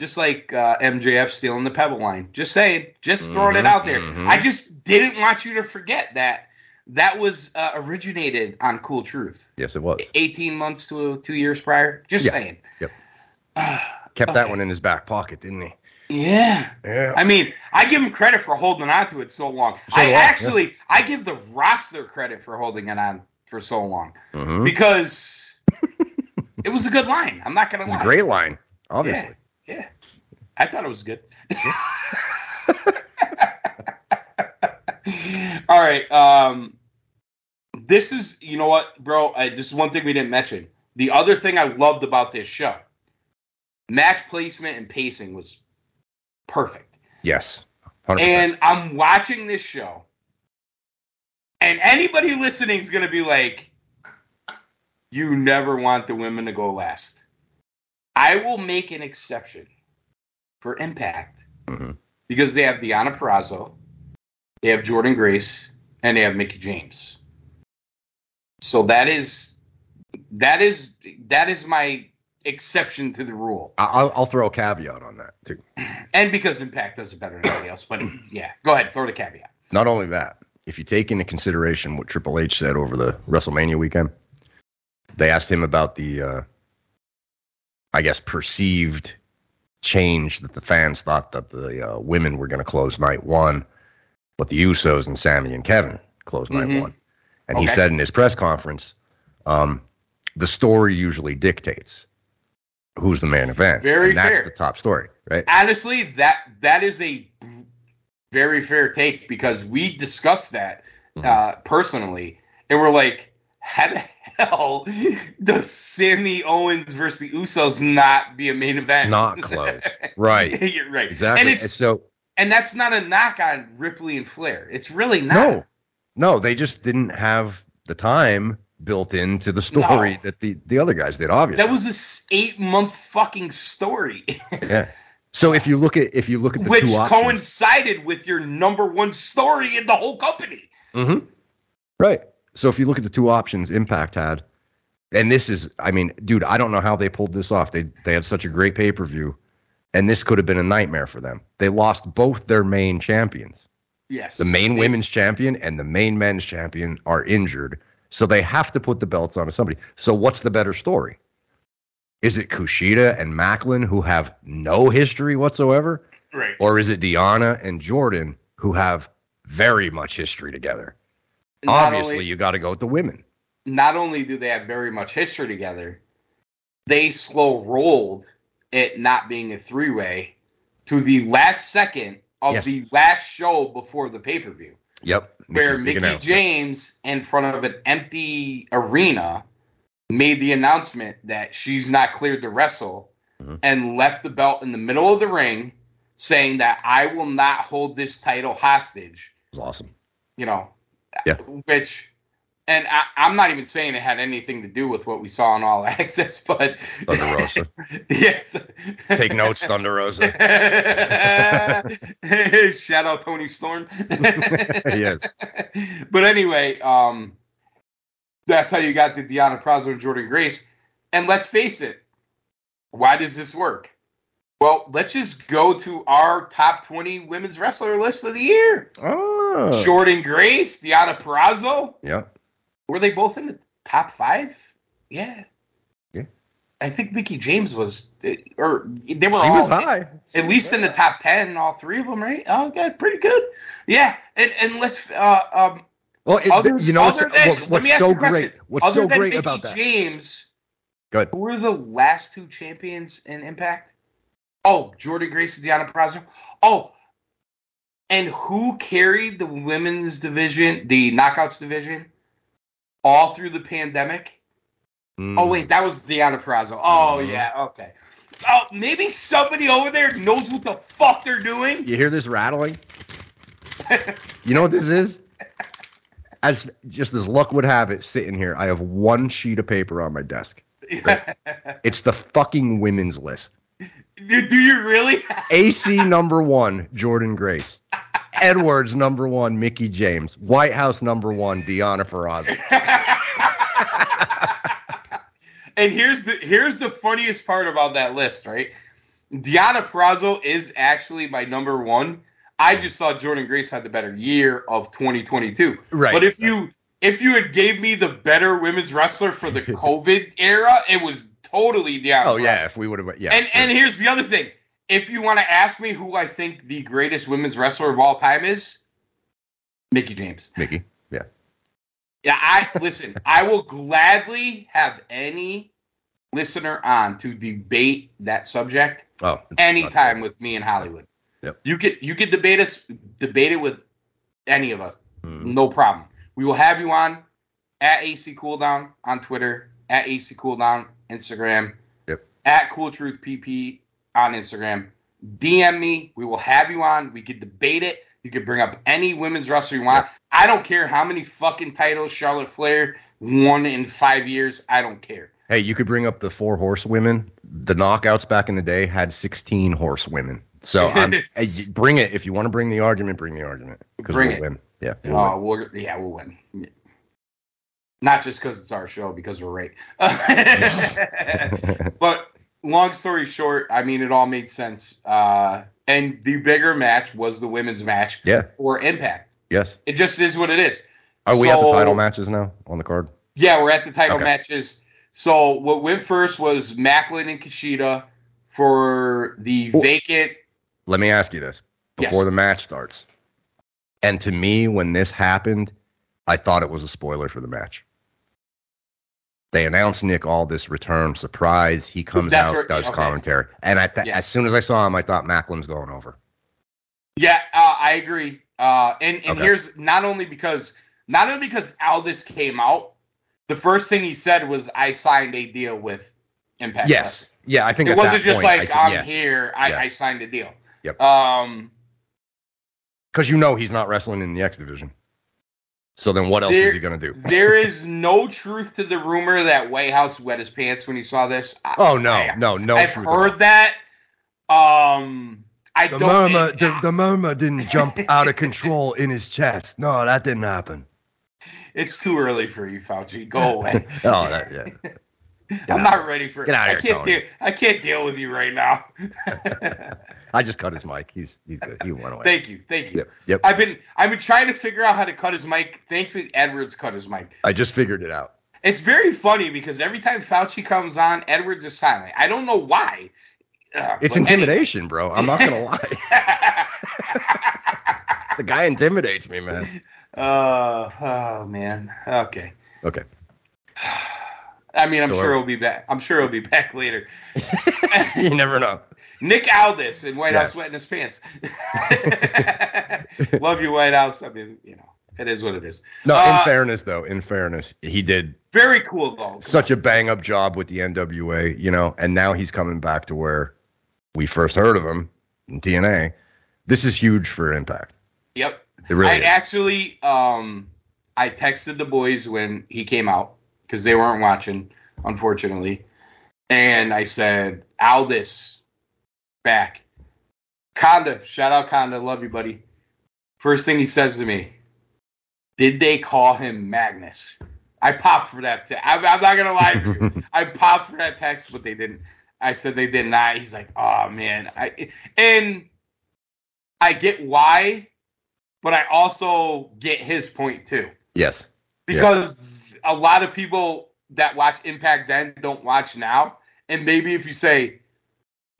Just like uh, MJF stealing the Pebble line. Just saying, just throwing it Mhm, out there. mhm. I just didn't want you to forget that that was uh, originated on Cool Truth. Yes, it was. 18 months to two years prior. Just Yeah. saying. Yep. Ah, Kept that one in his back pocket, didn't he? yeah. Yeah. I mean, I give him credit for holding on to it so long. So I do I, yeah. actually, I give the roster credit for holding it on for so long Mhm. because It was a good line. I'm not gonna It's a great line, obviously. Yeah, I thought it was good. All right. Um, this is, you know what, bro? I, this is one thing we didn't mention. The other thing I loved about this show, match placement and pacing was perfect. Yes. 100%. And I'm watching this show, and anybody listening is going to be like, you never want the women to go last. I will make an exception for Impact Mhm. because they have Deonna Purrazzo, they have Jordynne Grace, and they have Mickie James. So that is that is that is my exception to the rule. I'll, I'll throw a caveat on that too. And because Impact does it better than anybody else. But yeah, go ahead, throw the caveat. Not only that, if you take into consideration what Triple H said over the WrestleMania weekend, they asked him about the, uh, I guess, perceived change that the fans thought that the uh, women were going to close night one, but the Usos and Sami and Kevin closed night Mhm. one. And he said in his press conference, um, the story usually dictates who's the main event. Very and that's fair. the top story, right? honestly that that is a very fair take because we discussed that Mhm. uh personally and we're like how the hell does Sami Owens versus the Usos not be a main event? Not close. right. You're right. Exactly. And so and that's not a knock on Ripley and Flair. It's really not. No, no, they just didn't have the time built into the story No. that the the other guys did. Obviously, That was this eight month fucking story, yeah. So if you look at if you look at the which two options, coincided with your number one story in the whole company. Mm-hmm. right? So if you look at the two options Impact had, and this is, I mean, dude, I don't know how they pulled this off. They they had such a great pay per view, and this could have been a nightmare for them. They lost both their main champions. Yes. The main They- women's champion and the main men's champion are injured. So they have to put the belts on to somebody. So what's the better story? Is it Kushida and Maclin who have no history whatsoever? Right. Or is it Diana and Jordynne who have very much history together? Obviously, only- you got to go with the women. not only do they have very much history together, they slow rolled it not being a three way to the last second of Yes. the last show before the pay per view, Yep. where Mickie. James, in front of an empty arena, made the announcement that she's not cleared to wrestle Mhm. and left the belt in the middle of the ring, saying that I will not hold this title hostage It was awesome. you know, Yeah. which, and I, I'm not even saying it had anything to do with what we saw on All Access, but Thunder Rosa. yeah, Take notes, Thunder Rosa. Shout out Toni Storm. yes. But anyway, um, that's how you got the Deonna Purrazzo and Jordynne Grace. And let's face it, why does this work? Well, let's just go to our top 20 women's wrestler list of the year. Oh. Jordynne Grace, Deonna Purrazzo. Yeah. Were they both in the top five? Yeah. Yeah. I think Mickie James was, or they were She all was high. at least in the top ten, all three of them, right? Oh, yeah, pretty good. Yeah, and and let's, uh, um, Well, it, Other- you know what's, than- what- what's so you a question. great? What's other so great Mickie about that? James, Good. who were the last two champions in Impact? Oh, Jordynne Grace and Deonna Purrazzo. Oh, and who carried the women's division, the knockouts division, all through the pandemic? Mm. Oh wait, that was Deonna Purrazzo. Oh Mhm. yeah, okay. Oh, maybe somebody over there knows what the fuck they're doing. You hear this rattling? you know what this is? As just as luck would have it, sitting here, I have one sheet of paper on my desk. It's the fucking women's list. do, do you really? AC number one, Jordynne Grace. Edwards number one, Mickie James. Whitehouse number one, Deonna Purrazzo. and here's the here's the funniest part about that list, right? Deonna Purrazzo is actually my number one. I just thought Jordynne Grace had the better year of 2022. Right. But if you if you had gave me the better women's wrestler for the COVID era, it was totally Deonna. Oh Purrazzo. yeah, if we would have, yeah. and sure. and here's the other thing. If you want to ask me who I think the greatest women's wrestler of all time is, Mickie James. Mickie, yeah, Yeah, I listen. I will gladly have any listener on to debate that subject Oh, anytime with me in Hollywood. Yep. You could you could debate us debate it with any of us. Mhm. No problem. We will have you on at AC Cooldown on Twitter, at AC Cooldown Instagram, Yep. at Cool Truth PP on Instagram. DM me. We will have you on. We could debate it. You could bring up any women's wrestler you want. I don't care how many fucking titles Charlotte Flair won in five years. I don't care. Hey, you could bring up the four horsewomen. The knockouts back in the day had 16 horsewomen. So bring it. If you want to bring the argument, bring the argument. Because Bring we'll it. win. Yeah. we'll Oh, we'll, yeah, we'll win. Not just because it's our show, because we're right. but long story short, I mean, it all made sense. Uh, and the bigger match was the women's match yeah. for Impact. Yes. It just is what it is. Are we at the title matches now on the card? Yeah, we're at the title Okay. matches. So what went first was Maclin and Kushida for the Well- vacant. Let me ask you this before Yes. the match starts. And to me, when this happened, I thought it was a spoiler for the match. They announced Nick Aldis return surprise. He comes That's out, where- does okay. commentary, and at that, Yes. as soon as I saw him, I thought Maclin's going over. Yeah, uh, I agree. Uh, and and Okay. here's not only because not only because Aldis came out, the first thing he said was, "I signed a deal with Impact." Yes, yeah, I think Wrestling." at it wasn't just point, I like said, I'm yeah, here. I, Yeah. I signed a deal. Yep. Um, because you know he's not wrestling in the X division. So then, what else There- is he gonna do? there is no truth to the rumor that Whitehouse wet his pants when he saw this. Oh no, I- no, no I've truth. heard that. Um, I The don't. murmur, it- the, the murmur didn't jump out of control in his chest. No, that didn't happen. it's too early for you, Fauci. Go away. Oh, that, yeah. I'm not ready for. Get outta I here, can't Tony. deal. I can't deal with you right now. I just cut his mic. He's he's good. He went away. Thank you, thank you. Yep, yep. I've been I've been trying to figure out how to cut his mic. Thankfully, Edwards cut his mic. I just figured it out. It's very funny because every time Fauci comes on, Edwards is silent. I don't know why. Uh, It's but anyway. intimidation, bro. I'm not gonna lie. The guy intimidates me, man. uh, oh man. Okay. Okay. I mean, I'm sure are- he'll be back. I'm sure he'll be back later. you never know. Nick Aldis in Whitehouse Yes. wetting his pants. Love you, Whitehouse. I mean, you know, it is what it is. No, Uh, in fairness though, in fairness, he did Very cool though. such a bang up job with the NWA, you know, and now he's coming back to where we first heard of him in TNA. This is huge for Impact. Yep. It really I is. actually um I texted the boys when he came out because they weren't watching, unfortunately. And I said, Aldis back. Conda, shout out Conda, love you, buddy. First thing he says to me, did they call him Magnus? I popped for that. Te- I'm, I'm not gonna lie to you. I popped for that text, but they didn't. I said they did not. He's like, oh man. I and I get why, but I also get his point too. yes. Yeah. A lot of people that watch Impact then don't watch now. And maybe if you say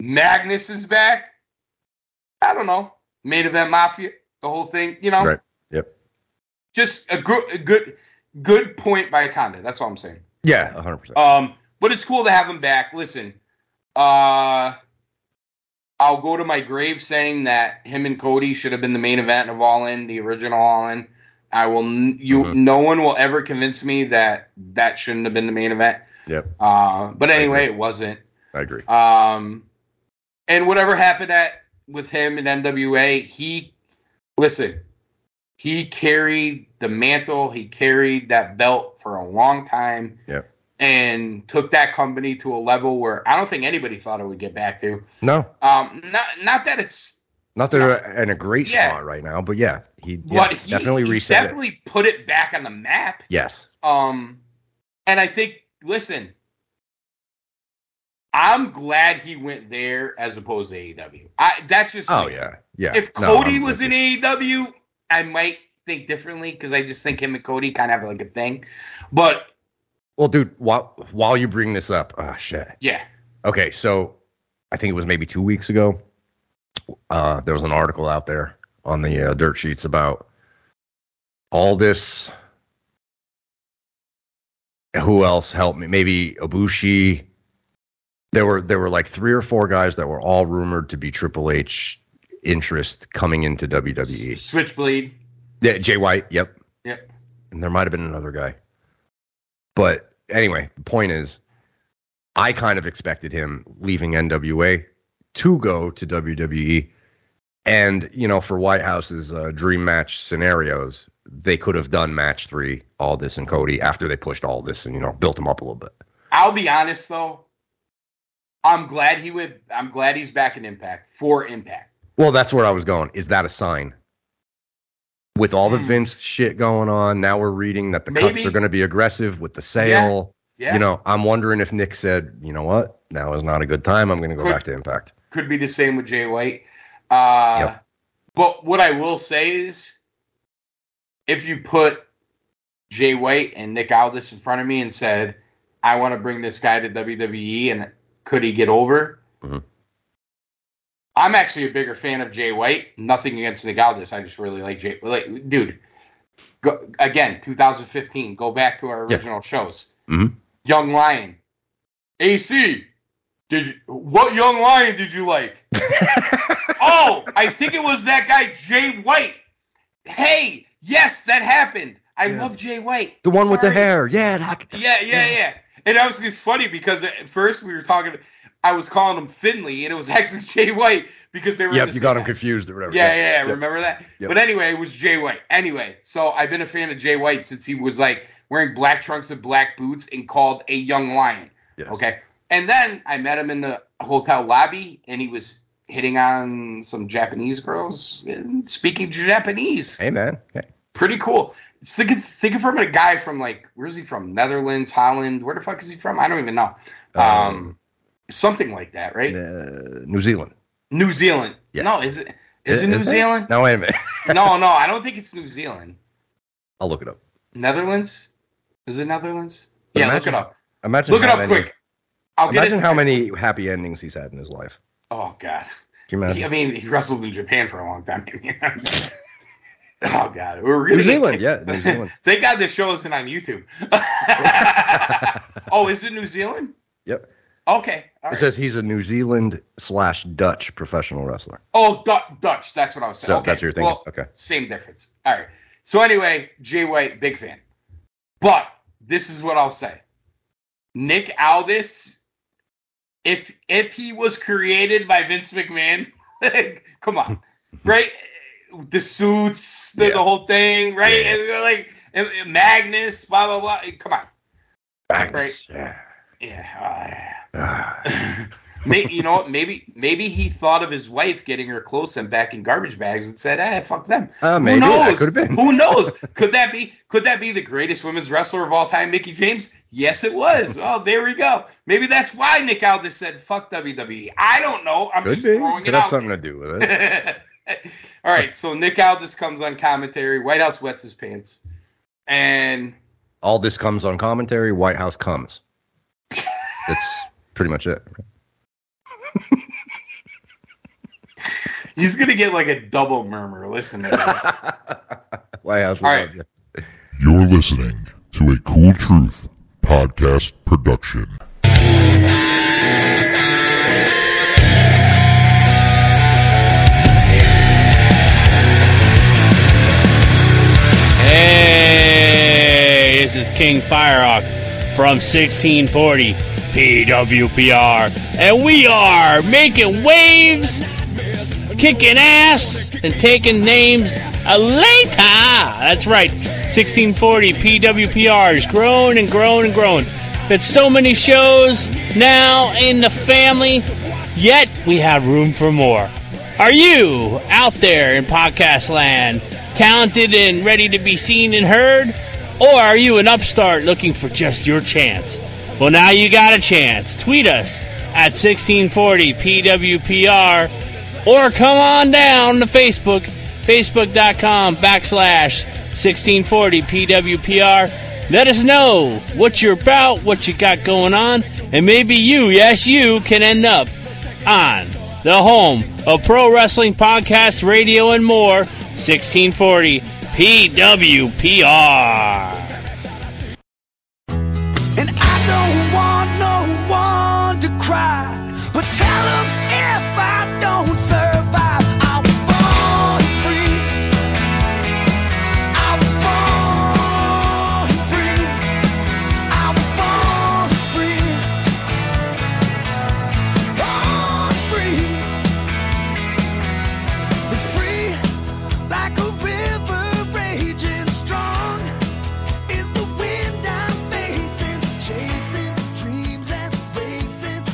Magnus is back, I don't know, main event mafia, the whole thing, you know. Right. Yep. Just a good a good good point by Conda. That's all I'm saying. Yeah, hundred percent. Um, but it's cool to have him back. Listen, uh, I'll go to my grave saying that him and Cody should have been the main event of All In, the original All In. I will. You. Mhm. No one will ever convince me that that shouldn't have been the main event. Yep. Uh, but anyway, it wasn't. I agree. Um, and whatever happened at with him in NWA, he listen. He carried the mantle. He carried that belt for a long time. Yep. And took that company to a level where I don't think anybody thought it would get back to. No, Um, not not that it's, not that they're in a great Yeah. spot right now, but yeah, he yeah, he definitely he reset it. definitely put it back on the map. Yes. Um, and I think, listen, I'm glad he went there as opposed to AEW. I that's just Oh yeah. Yeah. If Cody I'm was in. AEW, I might think differently because I just think him and Cody kind of have like a thing. But Well, dude, while while you bring this up, oh shit. yeah, Okay, so I think it was maybe two weeks ago. Uh, there was an article out there on the uh, dirt sheets about all this. Who else helped me? Maybe Ibushi there were there were like three or four guys that were all rumored to be Triple H interest coming into WWE. Switchblade. Yeah, Jay White. Yep. Yep. And there might have been another guy. But anyway, the point is, I kind of expected him leaving NWA to go to WWE. And, you know, for Whitehouse's uh, dream match scenarios, they could have done match three, Aldis and Cody, after they pushed Aldis and, you know, built him up a little bit. I'll be honest though. I'm glad he would. I'm glad he's back in Impact for Impact. Well, that's where I was going. Is that a sign? With all the Hmm. Vince shit going on, now we're reading that the cuts are going to be aggressive with the sale. Yeah, You know, I'm wondering if Nick said, you know what, now is not a good time. I'm going to go Could- back to Impact. Could be the same with Jay White. Uh, Yep. But what I will say is, if you put Jay White and Nick Aldis in front of me and said, "I want to bring this guy to WWE," and could he get over? Mhm. I'm actually a bigger fan of Jay White. Nothing against Nick Aldis. I just really like Jay. Like, dude, go, again, 2015. Go back to our Yeah. original shows. Mhm. Young Lion, AC. Did you, what Young Lion did you like? oh, I think it was that guy Jay White. Hey, yes, that happened. I Yeah. love Jay White. The one with the hair. Yeah. That, Yeah, yeah, yeah. And that was funny because at first we were talking. I was calling him Finlay, and it was actually Jay White because they were. Yep, you got him confused or whatever. Yeah, yeah, yeah. Yep. Remember that? Yep. But anyway, it was Jay White. Anyway, so I've been a fan of Jay White since he was like wearing black trunks and black boots and called a young lion. Yes. Okay. And then I met him in the hotel lobby and he was hitting on some Japanese girls and speaking Japanese. Hey, man. Okay. Pretty cool. Think of, think of from a guy from like, where's he from? Netherlands, Holland. Where the fuck is he from? I don't even know. Um, something like that, right? uh, New Zealand. New Zealand. Yeah. No, is it? Is it New it? Zealand? No, wait a minute. no, no, I don't think it's New Zealand. I'll look it up. Netherlands? Is it Netherlands? But Yeah, imagine- look it up. Imagine Look it up many, quick. I'll Imagine how many happy endings he's had in his life. Oh God. Can you imagine? He- I mean, he wrestled in Japan for a long time. oh God, we're really New Zealand, yeah, New Zealand. Thank God this show isn't on YouTube. oh, is it New Zealand? Yep. Okay. all It right. says he's a New Zealand slash Dutch professional wrestler. oh, Du- Dutch. That's what I was saying. So okay. that's what you're. Well, okay. Same difference. All right. So anyway, Jay White, big fan. But this is what I'll say. Nick Aldis, if if he was created by Vince McMahon, come on, right? The suits, the, Yeah. the whole thing, right? Yeah. And, like and- and Magnus, blah blah blah. Come on, Magnus, Yeah. yeah. Ah. uh, maybe you know? Maybe maybe he thought of his wife getting her clothes sent back in garbage bags and said, "Ah, fuck them." Uh, Who knows? could have been. Who knows? Could that be? Could that be the greatest women's wrestler of all time, Mickie James? Yes, it was. Oh, there we go. Maybe that's why Nick Aldis said "fuck WWE." I don't know. I'm Could just be. throwing Could it have out. something to do with it. all right, so Nick Aldis comes on commentary. Whitehouse wets his pants, and Aldis comes on commentary. Whitehouse comes. That's pretty much it. he's gonna get like a double murmur. Listen to this. Whitehouse will All right. love you. You're listening to a Cool Truth podcast production. Hey, this is King Firehawk from 1640 PWPR, and we are making waves, kicking ass, and taking names later. That's right, 1640 PWPR is growing and growing and growing. Got so many shows now in the family, yet we have room for more. Are you out there in podcast land, talented and ready to be seen and heard? Or are you an upstart looking for just your chance? Well, now you got a chance. Tweet us at 1640 PWPR or come on down to Facebook, facebook.com backslash 1640 PWPR. Let us know what you're about, what you got going on, and maybe you, yes, you, can end up on the home of pro wrestling podcast, radio, and more, 1640 PWPR.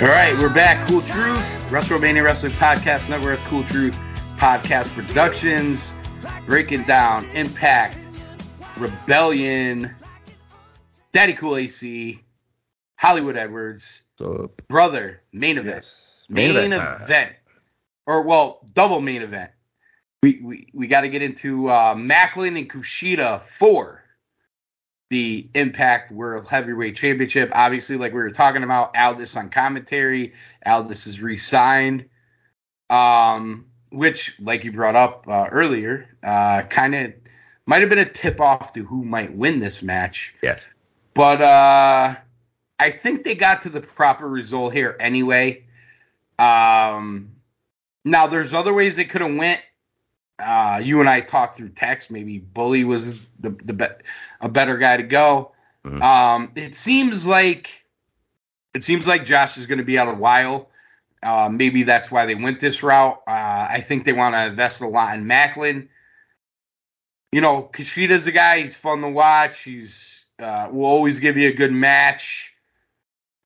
All right, we're back. Cool Truth, WrestleMania Wrestling Podcast Network, Cool Truth Podcast Productions, breaking down Impact, Rebellion, Daddy Cool AC, Hollywood Edwards, So, brother, main event, yes. main, Main event. event or well, double main event. We we, we got to get into uh, Maclin and Kushida for the Impact World Heavyweight Championship. Obviously, like we were talking about, Aldis on commentary. Aldis is re-signed, um, which, like you brought up uh, earlier, uh, kind of might have been a tip off to who might win this match. Yes. But uh, I think they got to the proper result here anyway. Um, now there's other ways they could have went. Uh, you and I talked through text. Maybe Bully was the the be- a better guy to go. Mhm. Um, it seems like it seems like Josh is going to be out a while. Uh, maybe that's why they went this route. Uh, I think they want to invest a lot in Maclin. You know, Kushida's a guy. He's fun to watch. He's uh, will always give you a good match.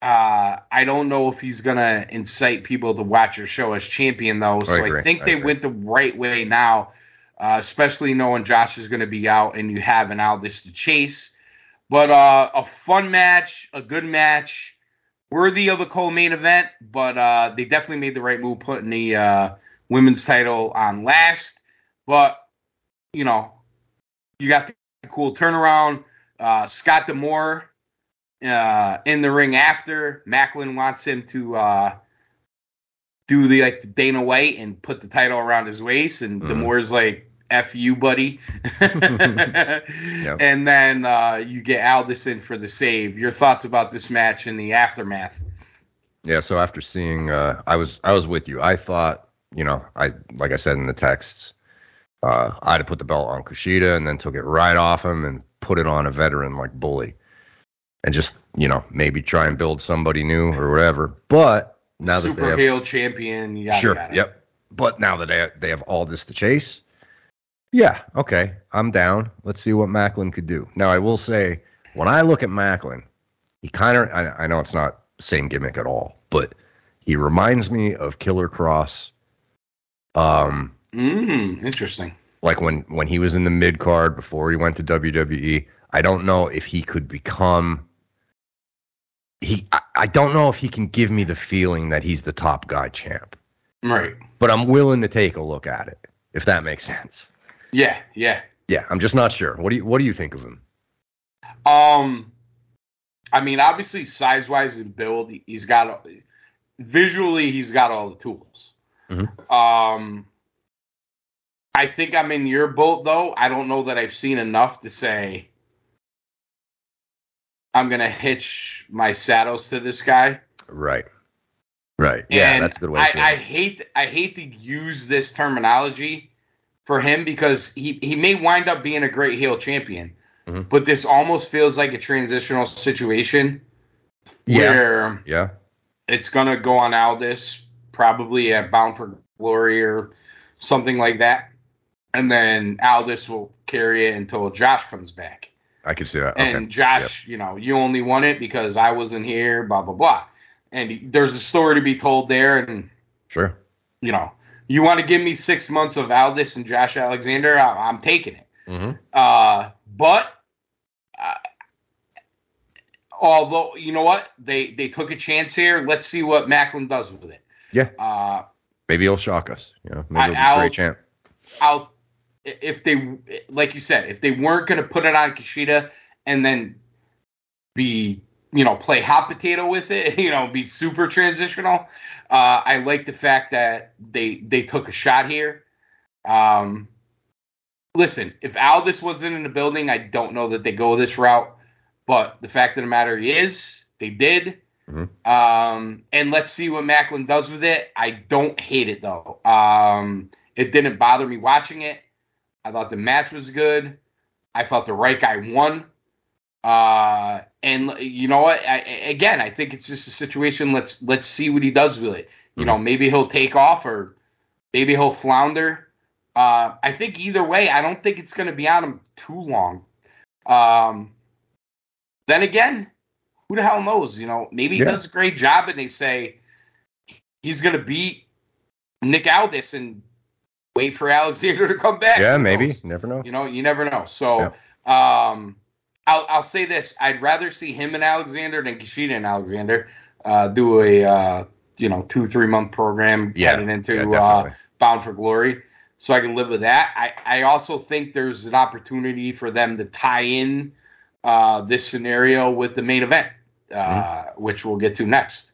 Uh, I don't know if he's gonna incite people to watch your show as champion though. So I, agree. think I they agree. went the right way now, uh, especially knowing Josh is gonna be out and you have an Aldis to chase. But uh, a fun match, a good match, worthy of a co-main event. But uh, they definitely made the right move putting the uh, women's title on last. But you know, you got the cool turnaround. Uh, Scott D'Amore uh, in the ring after Maclin wants him to uh, do the like the Dana White and put the title around his waist, and Mhm. D'Amore's like "f you, buddy," Yep. and then uh, you get Aldis in for the save. Your thoughts about this match and the aftermath? Yeah, so after seeing uh I was I was with you. I thought, you know, I like I said in the texts, uh I'd have put the belt on Kushida and then took it right off him and put it on a veteran like Bully. And just, you know, maybe try and build somebody new or whatever. But now that they Super have heel champion. Yada, Sure. yada. Yep. But now that they they have Aldis to chase, yeah, okay, I'm down. Let's see what Maclin could do. Now, I will say, when I look at Maclin, he kind of I, I know it's not the same gimmick at all, but he reminds me of Killer Kross. Um, Mm, interesting. like when when he was in the mid card before he went to WWE. I don't know if he could become. He, I, I don't know if he can give me the feeling that he's the top guy champ Right. but I'm willing to take a look at it if that makes sense. Yeah. Yeah. Yeah, I'm just not sure. What do you What do you think of him? Um, I mean, obviously, size wise and build, he's got visually, he's got all the tools. Mhm. Um, I think I'm in your boat though. I don't know that I've seen enough to say I'm gonna hitch my saddles to this guy. Right. Right. Yeah, And that's a good way. I, to I hate I hate to use this terminology for him because he he may wind up being a great heel champion, Mhm. but this almost feels like a transitional situation Yeah. where Yeah. it's gonna go on Aldis probably at Bound for Glory or something like that, and then Aldis will carry it until Josh comes back. I can see that. And okay. Josh, you know, you only won it because I wasn't here, blah blah blah. And there's a story to be told there, and Sure. you know, you want to give me six months of Aldis and Josh Alexander, I, I'm taking it. hmm Uh, but uh, although you know what, they they took a chance here. Let's see what Maclin does with it. Yeah. Uh, Maybe he'll shock us. You know, maybe I- he'll be I'll- a great champ. I'll if they like you said, if they weren't going to put it on Kushida and then be you know play hot potato with it, you know, be super transitional. Uh, I like the fact that they they took a shot here. Um, listen, if Aldis wasn't in the building, I don't know that they go this route. But the fact of the matter is, they did. Mhm. Um, and let's see what Maclin does with it. I don't hate it though. Um, it didn't bother me watching it. I thought the match was good. I thought the right guy won. Uh, and you know what? I, again, I think it's just a situation. Let's let's see what he does with it. You know, maybe he'll take off or maybe he'll flounder. Uh, I think either way, I don't think it's going to be on him too long. Um, then again, who the hell knows? You know, maybe he Yeah. does a great job, and they say he's going to beat Nick Aldis and wait for Alexander to come back. Yeah, maybe. knows? Never know. You know, you never know. So, um, I'll I'll say this: I'd rather see him and Alexander than Kushida and Alexander uh, do a uh, you know two three month program Yeah, heading into yeah, uh. Bound for Glory. So I can live with that. I, I also think there's an opportunity for them to tie in uh, this scenario with the main event, uh, Mm-hmm. which we'll get to next.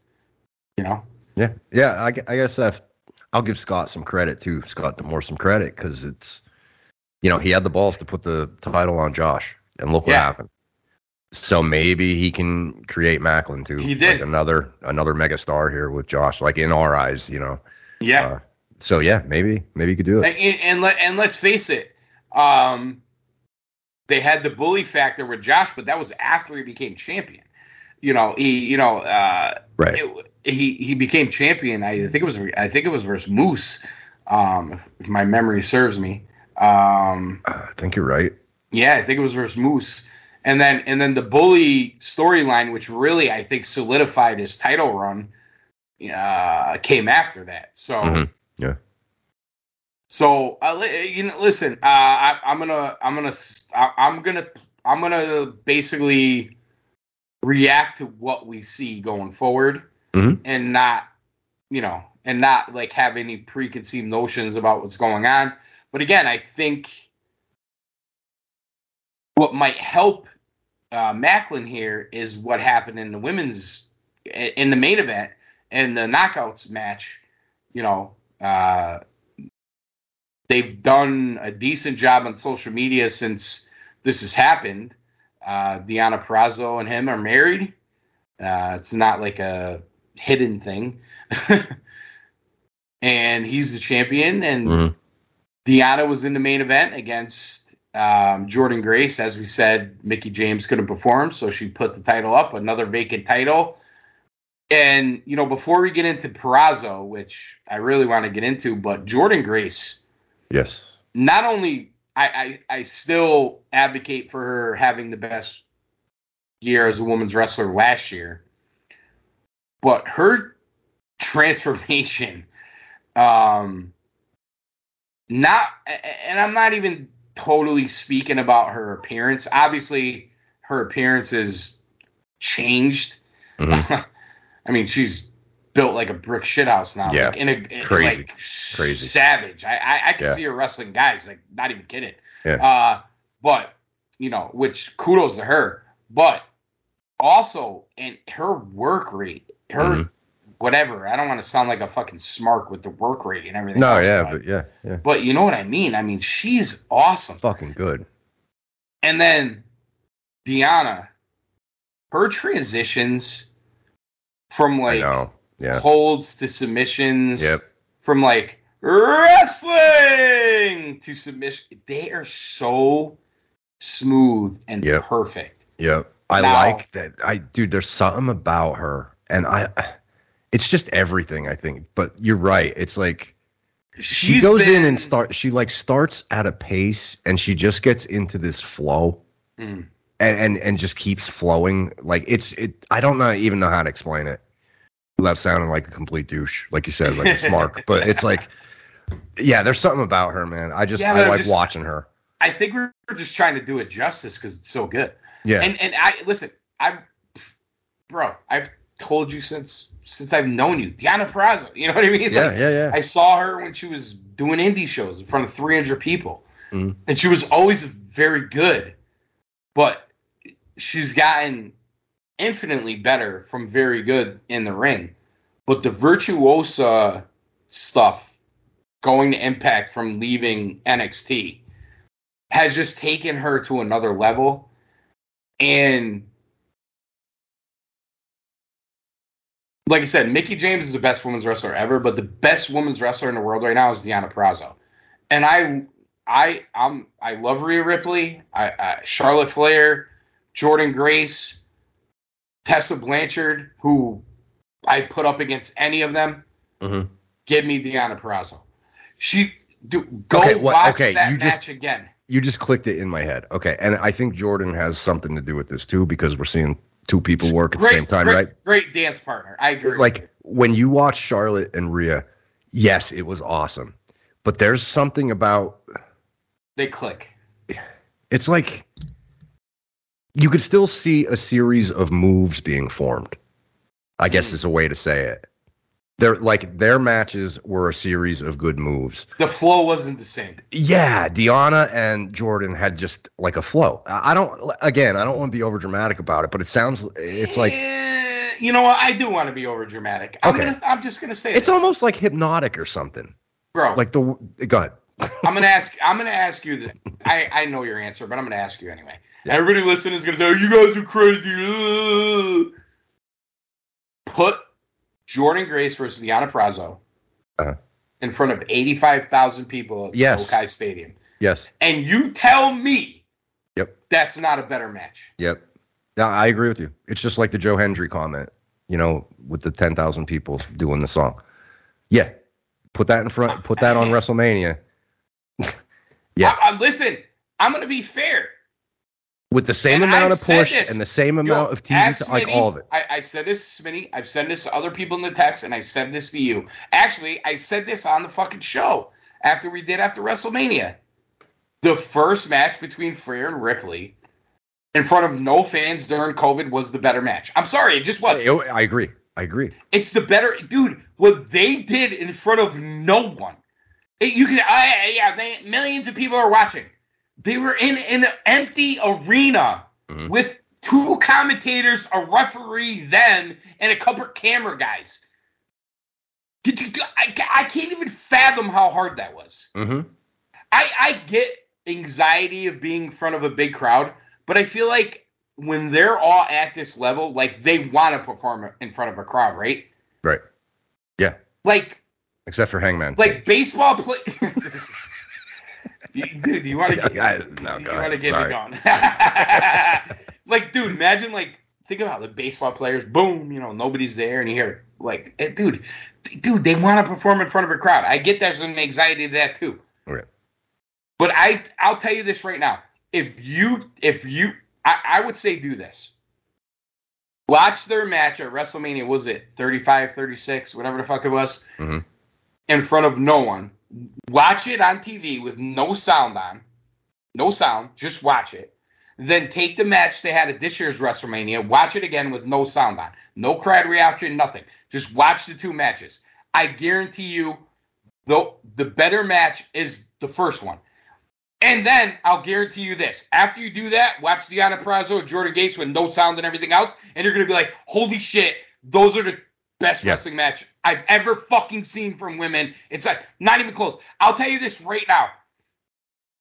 You know, Yeah, yeah. I, I guess I've, I'll give Scott some credit too. Scott D'Amore some credit because it's, you know, he had the balls to put the title on Josh, and look what happened. So maybe he can create Maclin too. He did. like another another mega star here with Josh, like in our eyes, you know. yeah. Uh, so yeah, maybe maybe you could do it. And, and let and let's face it, um, they had the bully factor with Josh, but that was after he became champion. You know, he you know uh, Right. it, he he became champion. I think it was I think it was versus Moose, um, if, if my memory serves me. Um, I think you're right. yeah, I think it was versus Moose, and then and then the bully storyline, which really I think solidified his title run, uh, came after that. So. Mhm. Yeah. So, uh, you know, listen, uh, I, I'm gonna, I'm gonna, I'm gonna, I'm gonna basically react to what we see going forward, Mhm. and not, you know, and not like have any preconceived notions about what's going on. But again, I think what might help uh, Maclin here is what happened in the women's in the main event and the knockouts match. You know, uh, they've done a decent job on social media since this has happened. Uh, Deonna Purrazzo and him are married. Uh, it's not like a hidden thing. and he's the champion, and Mhm. Deonna was in the main event against um, Jordynne Grace. As we said, Mickie James couldn't perform, so she put the title up, another vacant title. And, you know, before we get into Purrazzo, which I really want to get into, but Jordynne Grace, Yes. not only I, I, I still advocate for her having the best year as a women's wrestler last year, but her transformation, um, not, and I'm not even totally speaking about her appearance. Obviously, her appearance is changed. Mhm. I mean, she's built like a brick shithouse now. Yeah. like, in a in, Crazy. like, Crazy. savage. I I, I can Yeah. see her wrestling guys. Like, not even kidding. Yeah. Uh, but you know, which kudos to her. But also, and her work rate, her Mhm. whatever. I don't want to sound like a fucking smark with the work rate and everything. No, yeah, but, yeah, yeah. but you know what I mean. I mean, she's awesome. Fucking good. And then Deonna, her transitions from like. Yeah. holds to submissions. Yep. From like wrestling to submission. They are so smooth and Yep. perfect. Yep. I Now- like that. I dude, there's something about her. And I it's just everything, I think. But you're right. It's like she She's goes in and start she like starts at a pace and she just gets into this flow Mm. and and, and just keeps flowing. Like it's it I don't know even know how to explain it without sounding like a complete douche, like you said, like a smart. But it's like yeah, there's something about her, man. I just Yeah, I like just- watching her. I think we're just trying to do it justice because it's so good. Yeah. And and I listen, I'm bro, I've told you since since I've known you, Deonna Purrazzo. You know what I mean? yeah, Like, yeah, yeah. I saw her when she was doing indie shows in front of 300 people, Mhm. and she was always very good. But she's gotten infinitely better from very good in the ring. But the virtuosa stuff going to Impact from leaving NXT has just taken her to another level. And like I said, Mickie James is the best women's wrestler ever, but the best women's wrestler in the world right now is Deonna Purrazzo. And I, I, I'm, I love Rhea Ripley, I, I, Charlotte Flair, Jordynne Grace, Tessa Blanchard, who I put up against any of them. Mhm. Give me Deonna Purrazzo. She do go Okay, what- watch okay, that you match just- again. You just clicked it in my head. Okay, and I think Jordynne has something to do with this too because we're seeing two people work at the same time, great, right? Great dance partner. I agree. like when you watch Charlotte and Rhea, yes, it was awesome. But there's something about they click. it's like you could still see a series of moves being formed. I guess Mm. is a way to say it. They're like their matches were a series of good moves. The flow wasn't the same. Yeah, Deonna and Jordynne had just like a flow. I don't again, I don't want to be over dramatic about it, but it sounds it's like Eh, you know what? I do want to be over dramatic. I'm Okay. gonna. I'm just gonna say it's this. almost like hypnotic or something. bro. Like the go ahead. I'm gonna ask. I'm gonna ask you that. I I know your answer, but I'm gonna ask you anyway. Yeah. Everybody listening is gonna say, "You guys are crazy." Ugh." Put Jordynne Grace versus Deonna Purrazzo Uh-huh. in front of 85,000 people at Yes. SoFi Stadium, Yes. and you tell me, Yep. that's not a better match. Yep. Yeah, I agree with you. It's just like the Joe Hendry comment, you know, with the 10,000 people doing the song. Yeah. Put that in front, put that on WrestleMania. Yeah. I, I, listen, I'm gonna be fair. With the same And amount I've of push this. and the same Yo, amount of TV, like Smitty. all of it. I, I said this to Smitty. I've said this to other people in the text, and I said this to you. Actually, I said this on the fucking show after we did after WrestleMania. The first match between Flair and Ripley in front of no fans during COVID was the better match. I'm sorry, it just was. I, oh, I agree. I agree. It's the better, dude. What they did in front of no one. It- you can, I, yeah, they, millions of people are watching. They were in an empty arena Mhm. with two commentators, a referee, then, and a couple of camera guys. You- I, I can't even fathom how hard that was. Mm-hmm. I, I get anxiety of being in front of a big crowd, but I feel like when they're all at this level, like they want to perform in front of a crowd, right? Right. Yeah. Like Except for Hangman. like baseball players. dude, you want to get, Yeah, no, you want to get Sorry. me going? like, dude, imagine like think about the baseball players. Boom, you know nobody's there, and you hear like, eh, dude, dude, they want to perform in front of a crowd. I get there's some anxiety to that too. Right. But I, I'll tell you this right now. If you, if you, I, I would say do this. Watch their match at WrestleMania. Was it 35, 36, whatever the fuck it was? Mhm. In front of no one. Watch it on TV with no sound on. No sound. Just watch it. Then take the match they had at this year's WrestleMania. Watch it again with no sound on. No crowd reaction, nothing. Just watch the two matches. I guarantee you, the, the better match is the first one. And then I'll guarantee you this: after you do that, watch Deonna Purrazzo, and Jordynne Grace with no sound and everything else, and you're gonna be like, "Holy shit, those are the best Yeah. wrestling match I've ever fucking seen from women." It's like not even close. I'll tell you this right now: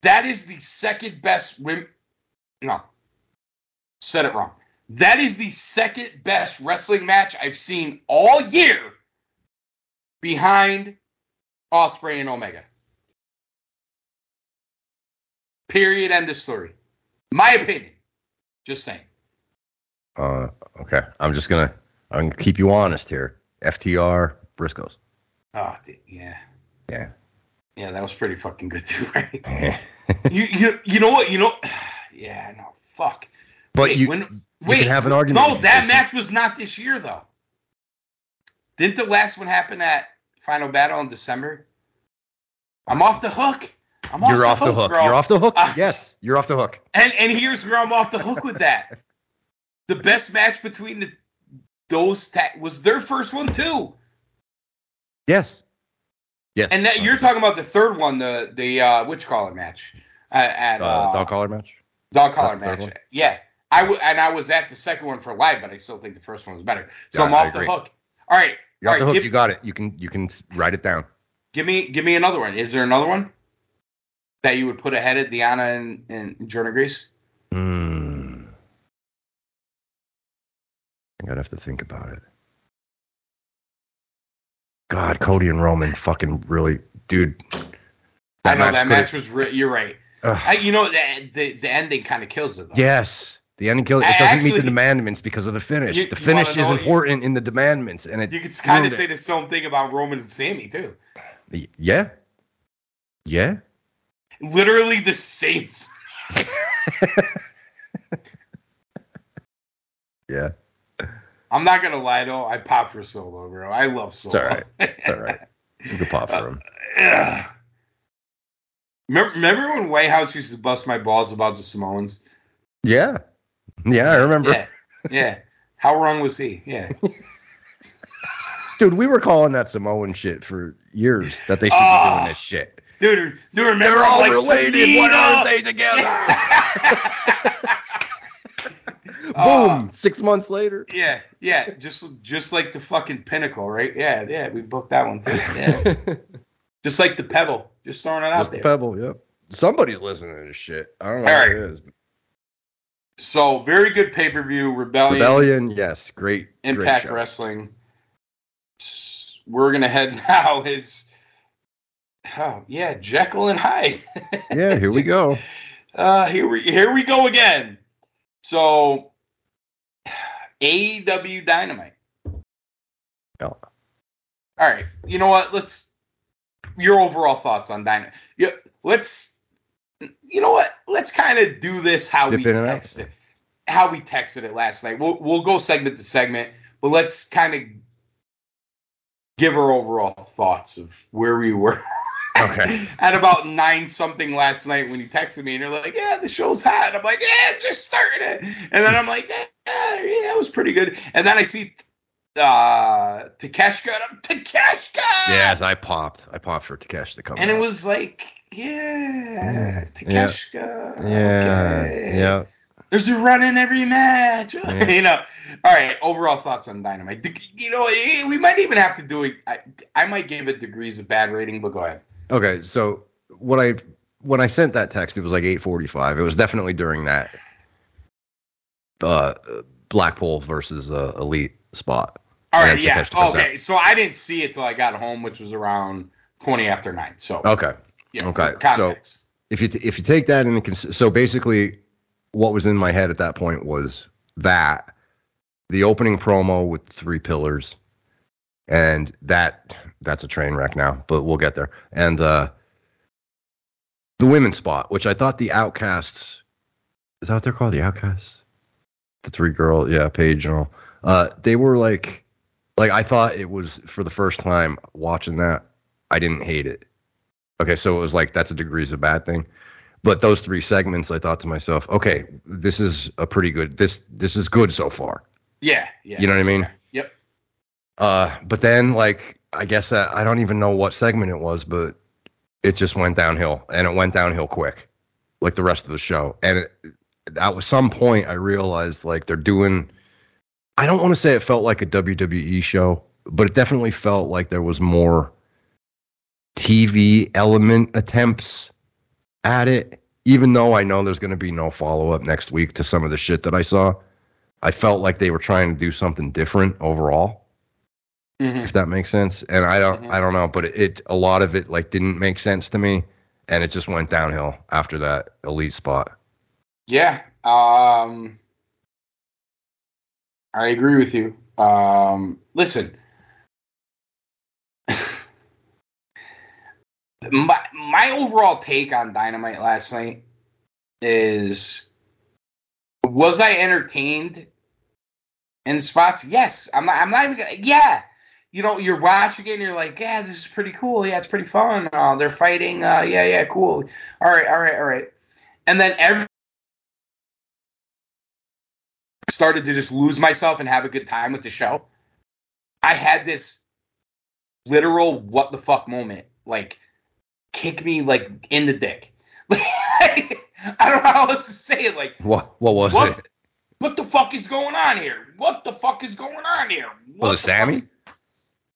that is the second best women. No, said it wrong. That is the second best wrestling match I've seen all year, behind Ospreay and Omega. Period. End of story. My opinion. Just saying. Uh, okay. I'm just gonna I'm gonna keep you honest here. FTR Briscoes. Oh, dude, yeah, Yeah. yeah, that was pretty fucking good too, right? you, you, you know what? You know, yeah, no, fuck. but Wait, you when- you Wait, can have an argument. No, that match was not this year though. Didn't the last one happen at Final Battle in December? I'm off the hook. I'm off You're off the hook. bro. You're off the hook. Uh, yes, you're off the hook. And and here's where I'm off the hook with that. the best match between the, those ta- was their first one too. Yes. Yes. And that you're talking about the third one, the the uh which collar match uh, at uh, uh, dog collar match. dog collar match. Yeah, I w- and I was at the second one for live, but I still think the first one was better. So Yeah, I'm I off the hook. All right, You're all off the hook. give- you got it. You can you can write it down. Give me give me another one. Is there another one that you would put ahead of Deonna and, and Jordynne Grace? Hmm. Gonna have to think about it. God, Cody and Roman fucking really, dude. I know that match was. Re- you're right. I, you know the, the the ending kind of kills it though. Yes. The ending kill it doesn't meet the demandments because of the finish. You- the finish is important in the demandments, and it You could kind of say the same thing about Roman and Sami too. yeah, yeah. Literally the same. Yeah, I'm not gonna lie though. I popped for Solo, bro. I love Solo. all right. it's all right. You can pop for him. Ugh. Remember, remember when Whitehouse used to bust my balls about the Samoans? Yeah, yeah. I remember, Yeah, yeah. How wrong was he? Yeah. dude. We were calling that Samoan shit for years. That they should be Ah. doing this shit. Dude, do remember? They're all like, related. Why aren't they together? Ah. Boom. Six months later. Yeah, yeah, just just like the fucking pinnacle, right? Yeah, yeah, we booked that one too. Yeah, just like the pebble, just throwing it out Just the there. pebble. Yep. Somebody's listening to this shit. I don't know All right. it is. So very good pay per view. Rebellion, Rebellion. Yes. Great. great Impact show. Wrestling. We're gonna head now. Is oh yeah, Jekyll and Hyde. Yeah. Here we go. Uh, here we here we go again. So AEW Dynamite. Yeah. All right. You know what? Let's your overall thoughts on Dynamite. Yeah, let's you know what? Let's kind of do this how Dip we in and out. texted how we texted it last night. We'll we'll go segment to segment, but let's kind of give our overall thoughts of where we were Okay. at about nine something last night when you texted me and you're like, "Yeah, the show's hot." I'm like, "Yeah, just started it," and then I'm like, "Yeah, yeah, it was pretty good." And then I see uh Takeshita, I'm Takeshita. Yes, I popped. I popped for Takesh to come. and it was like, yeah, Yeah. Takeshita. Yeah. okay. Yeah. There's a run in every match. Yeah. you know. All right. Overall thoughts on Dynamite. You know, eh, we might even have to do it. I, I might give it degrees of bad rating, but go ahead. Okay. So what I when I sent that text, it was like eight forty five. It was definitely during that uh Blackpool versus uh, Elite spot. All right. Yeah. Okay. So I didn't see it till I got home, which was around twenty after nine. So Okay. yeah, okay, Context. if you t- if you take that into cons- so basically what was in my head at that point was that the opening promo with three pillars and that that's a train wreck now but we'll get there and uh the women's spot which i thought the outcasts is that what they're called the outcasts the three girl yeah Paige and all uh they were like like i thought it was for the first time watching that i didn't hate it Okay, so it was like that's a degrees of bad thing. But those three segments, I thought to myself, okay, this is a pretty good. This this is good so far. yeah. Yeah. You know what I mean? Yep. Uh, but then like I guess that I don't even know what segment it was, but it just went downhill, and it went downhill quick, like the rest of the show. And it, at some point, I realized like they're doing. I don't want to say it felt like a WWE show, but it definitely felt like there was more TV element attempts at it. Even though I know there's going to be no follow up next week to some of the shit that I saw, I felt like they were trying to do something different overall, Mhm. if that makes sense. And I don't, Mhm. I don't know, but it, it a lot of it like didn't make sense to me, and it just went downhill after that elite spot. Yeah. Um I agree with you. Um listen. my my overall take on Dynamite last night is was I entertained in spots? Yes. I'm not I'm not even gonna yeah. You know, you're watching it and you're like, yeah, this is pretty cool. Yeah, it's pretty fun. Uh, they're fighting. Uh, yeah, yeah, cool. All right, all right, all right. And then every started to just lose myself and have a good time with the show. I had this literal what the fuck moment, like kick me like in the dick. I don't know how else to say it. Like, What what was What? it? what the fuck is going on here? What the fuck is going on here? What Was it the fuck- Sammy?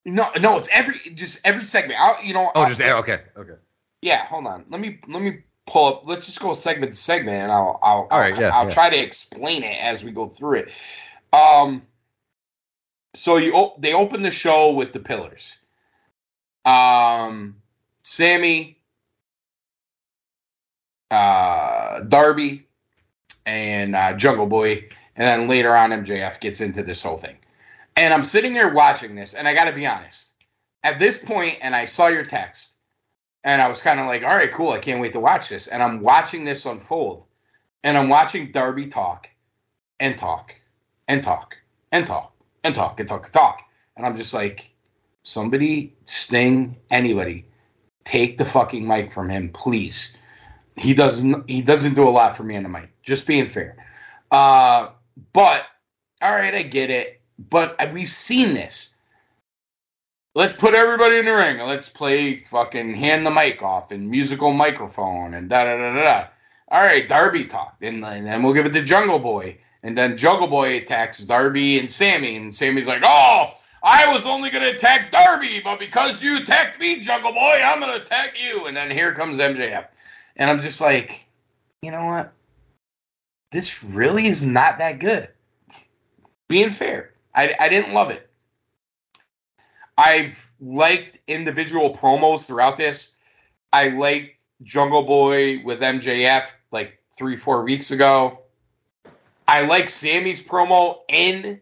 No, no, it's every just every segment. I'll, you know. Oh, I'll- just okay, okay. yeah, hold on. Let me let me pull up. Let's just go segment to segment, and I'll I'll All right, I'll, yeah, I'll yeah. try to explain it as we go through it. Um, so you op- they open the show with the pillars. um, Sammy, uh, Darby, and uh, Jungle Boy, and then later on MJF gets into this whole thing. And I'm sitting here watching this, and I got to be honest. At this point, and I saw your text, and I was kind of like, "All right, cool. I can't wait to watch this." And I'm watching this unfold, and I'm watching Darby talk, and talk, and talk, and talk, and talk, and talk, and talk, and I'm just like, somebody, Sting, anybody, take the fucking mic from him, please. He doesn't. He doesn't do a lot for me on the mic. Just being fair. Uh, but all right, I get it. But we've seen this. Let's put everybody in the ring and let's play fucking hand the mic off and musical microphone and da da da da. da. All right, Darby talked, and, and then we'll give it to Jungle Boy, and then Jungle Boy attacks Darby and Sammy, and Sammy's like, "Oh, I was only gonna attack Darby, but because you attacked me, Jungle Boy, I'm gonna attack you." And then here comes MJF, and I'm just like, you know what? This really is not that good. Being fair, I, I didn't love it. I've liked individual promos throughout this. I liked Jungle Boy with MJF like three, four weeks ago. I like Sammy's promo in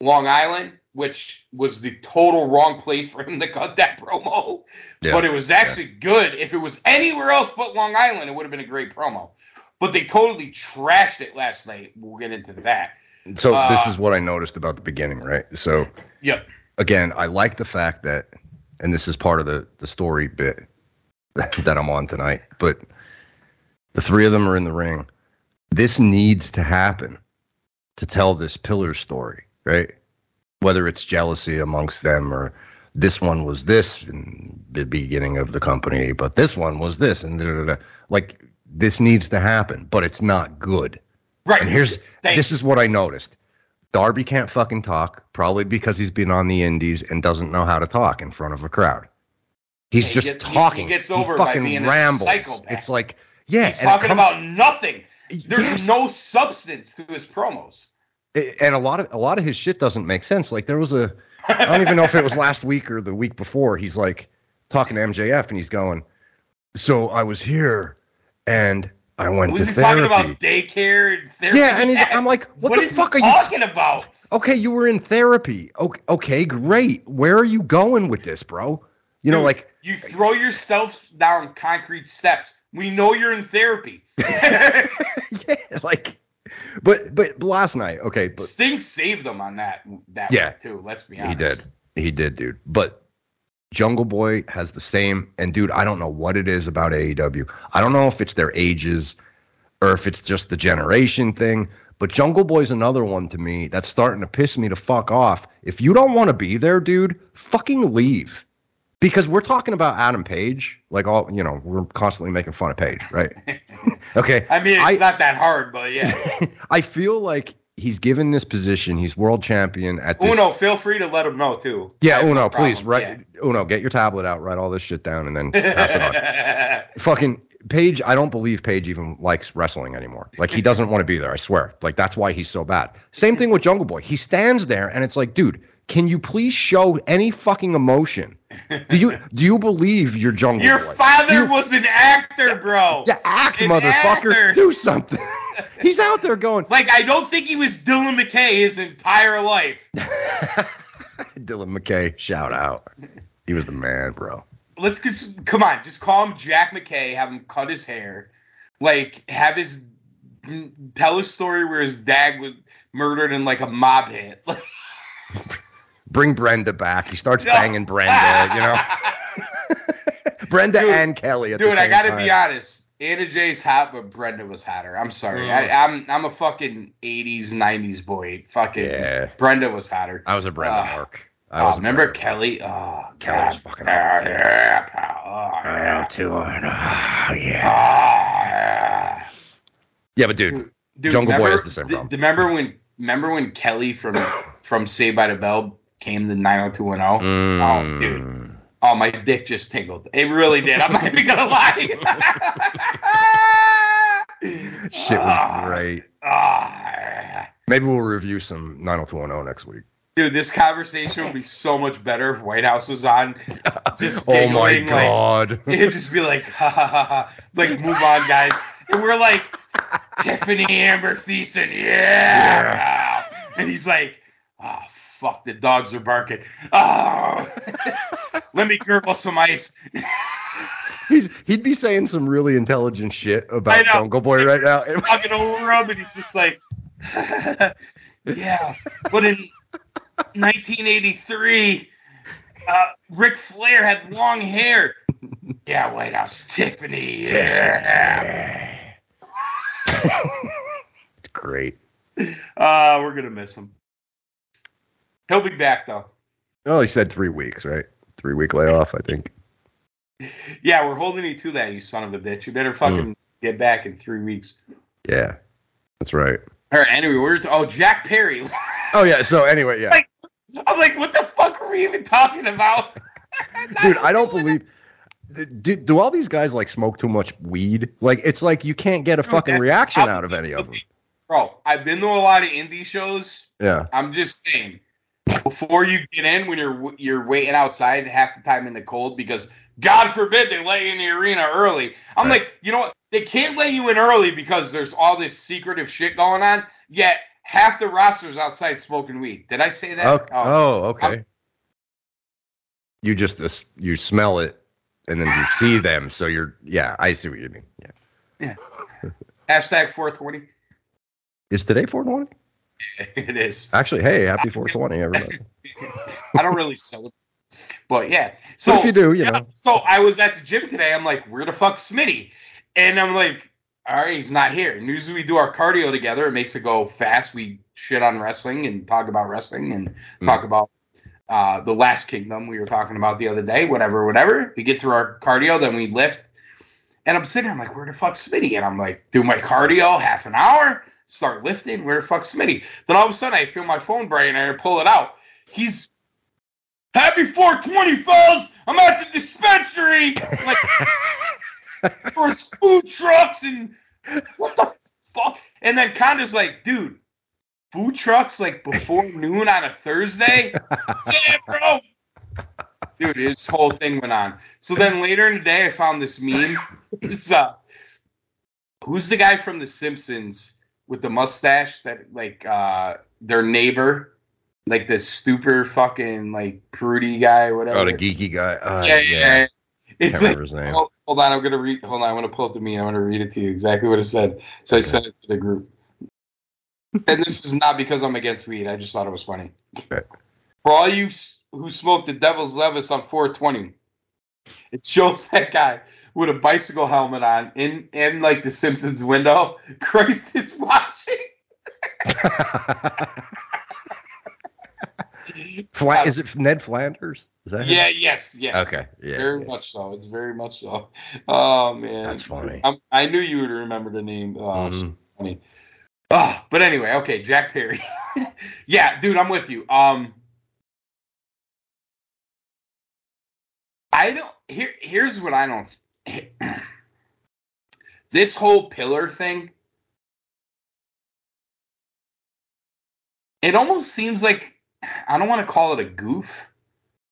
Long Island, which was the total wrong place for him to cut that promo. Yeah. But it was actually good. If it was anywhere else but Long Island, it would have been a great promo. But they totally trashed it last night. We'll get into that. So Uh, this is what I noticed about the beginning, right? So Yep. Again, I like the fact that, and this is part of the the story bit that I'm on tonight. But the three of them are in the ring. This needs to happen to tell this pillar story, right? Whether it's jealousy amongst them or this one was this in the beginning of the company, but this one was this, and da, da, da. like this needs to happen, but it's not good. Right. And here's Thanks. this is what I noticed. Darby can't fucking talk, probably because he's been on the indies and doesn't know how to talk in front of a crowd. He's He just gets- he- he talking. gets over by fucking rambles. It's like, yeah, He's talking comes- about nothing. There's Yes. no substance to his promos. and a lot of a lot of his shit doesn't make sense. Like there was a I don't even know if it was last week or the week before. He's like talking to MJF and he's going, "So I was here and I went Was to he talking about daycare and therapy? yeah, and I'm like, "What, what the fuck are you talking about? Okay, you were in therapy. Okay, okay, great. Where are you going with this, bro? You know, Dude, like You throw yourself down concrete steps. We know you're in therapy. yeah, like but but last night, okay, but Sting saved him on that that Yeah. too. Let's be honest. he did. He did, dude. But Jungle Boy has the same and dude, I don't know what it is about AEW. I don't know if it's their ages or if it's just the generation thing, but Jungle Boy's another one to me that's starting to piss me to fuck off. If you don't want to be there, dude, fucking leave. Because we're talking about Adam Page, like all you know, we're constantly making fun of Page, right? okay. I mean, it's I- not that hard, but yeah. I feel like he's given this position. He's world champion at this. Uno, feel free to let him know too. Yeah, have no Uno, please write. Uno, get your tablet out, write all this shit down, and then pass it on. Fucking Page, I don't believe Page even likes wrestling anymore. Like he doesn't want to be there. I swear. Like that's why he's so bad. Same thing with Jungle Boy. He stands there, and it's like, dude, can you please show any fucking emotion? Do you do you believe you're Jungle Your Boy? father You- was an actor, bro. Yeah, act, An motherfucker. actor. Do something. he's out there going. Like I don't think he was Dylan McKay his entire life. Dylan McKay, shout out. He was the man, bro. Let's just come on, just call him Jack McKay. Have him cut his hair, like have his tell a story where his dad was murdered in like a mob hit. Bring Brenda back. He starts banging Brenda, you know. Brenda Dude, and Kelly at the Dude, I gotta time. be honest. Anna Jay's hot, but Brenda was hotter. I'm sorry. Mm. I, I'm I'm a fucking 80s, 90s boy. Fucking Yeah. Brenda was hotter. I was a Brenda Ah. mark. I Oh, was a remember Brenda Kelly? Oh, Kelly was fucking Ah, hot, yeah. Oh, yeah. too. Ah, yeah. yeah. Yeah, but dude, Dude, Jungle Boy remember, has the same d- problem. Remember when? Remember when Kelly from from Saved by the Bell came to 90210? mm, Oh, dude. Oh, my dick just tingled. It really did. I'm not even gonna lie. shit was Ah, great. ah. Maybe we'll review some 90210 next week. Dude, this conversation would be so much better if Whitehouse was on. Just oh my giggling, like- god. It'd just be like, ha ha ha ha. Like, move on, guys. And we're like, Tiffani Amber Thiessen, yeah. And he's like, oh, fuck, the dogs are barking. Oh, let me gurgle some ice. He's he'd be saying some really intelligent shit about. Jungle Boy right now. Talking over him, and he's just like, yeah. But in 1983, uh, Ric Flair had long hair. Yeah, Whitehouse, Tiffany. Yeah. It's great. Uh, we're gonna miss him. He'll be back though. Oh, he said three weeks, right? Three week layoff, I think. Yeah, we're holding you to that, you son of a bitch. You better fucking mm. get back in three weeks. Yeah, that's right. All right, anyway, we're t- oh Jack Perry. Oh yeah. So anyway, yeah, Like- I'm like, what the fuck are we even talking about? dude, I don't believe. Do, do all these guys like smoke too much weed? Like it's like you can't get a Dude, fucking reaction out of any of them. Bro, I've been to a lot of indie shows. Yeah. I'm just saying, before you get in, when you're you're waiting outside half the time in the cold, because God forbid they let you in the arena early. I'm Right. like, you know what? They can't let you in early because there's all this secretive shit going on. Yet half the roster's outside smoking weed. Did I say that? Okay. Oh, okay. I'm- you just uh, you smell it, and then you see them. So you're yeah. I see what you mean. Yeah. Yeah. Hashtag 420. Is today 420? it is. Actually, hey, happy 420, everybody. I don't really celebrate, but yeah. So So if you do, you Yeah, know. So I was at the gym today. I'm like, where the fuck Smitty? And I'm like, all right, he's not here. And usually we do our cardio together. It makes it go fast. We shit on wrestling and talk about wrestling and Mm. talk about uh, the Last Kingdom we were talking about the other day. Whatever, whatever. We get through our cardio, then we lift. And I'm sitting there. I'm like, where the fuck's Smitty? And I'm like, do my cardio half an hour. Start lifting. Where the fuck's Smitty? Then all of a sudden, I feel my phone brain and I pull it out. He's Happy 420, fellas! I'm at the dispensary. Like, there's food trucks and what the fuck? And then Conda's like, dude, food trucks like before noon on a Thursday? yeah, bro. Dude, this whole thing went on. So then later in the day, I found this meme. It's, uh, who's the guy from The Simpsons with the mustache that like uh their neighbor, like the stupid fucking like prudy guy, whatever. Oh, the geeky guy. Uh, yeah, yeah, yeah. It's like remember his name. Hold, on, I'm gonna read. Hold on, I'm gonna pull up the meme. I'm gonna read it to you exactly what it said. So I sent it to the group. and this is not because I'm against weed. I just thought it was funny. Okay. For all you who smoked the Devil's Levis on 420, it shows that guy with a bicycle helmet on in in like the Simpsons window. Christ is watching. Fla- is it Ned Flanders? Is that him? Yeah. Yes. Yes. Okay. Yeah. very yeah. much so. It's very much so. Oh man, That's funny. I'm, I knew you would remember the name. Oh, it's Mhm. funny. Oh, but anyway, okay, Jack Perry. yeah, dude, I'm with you. Um, I don't. Here, here's what I don't. this whole pillar thing. It almost seems like I don't want to call it a goof.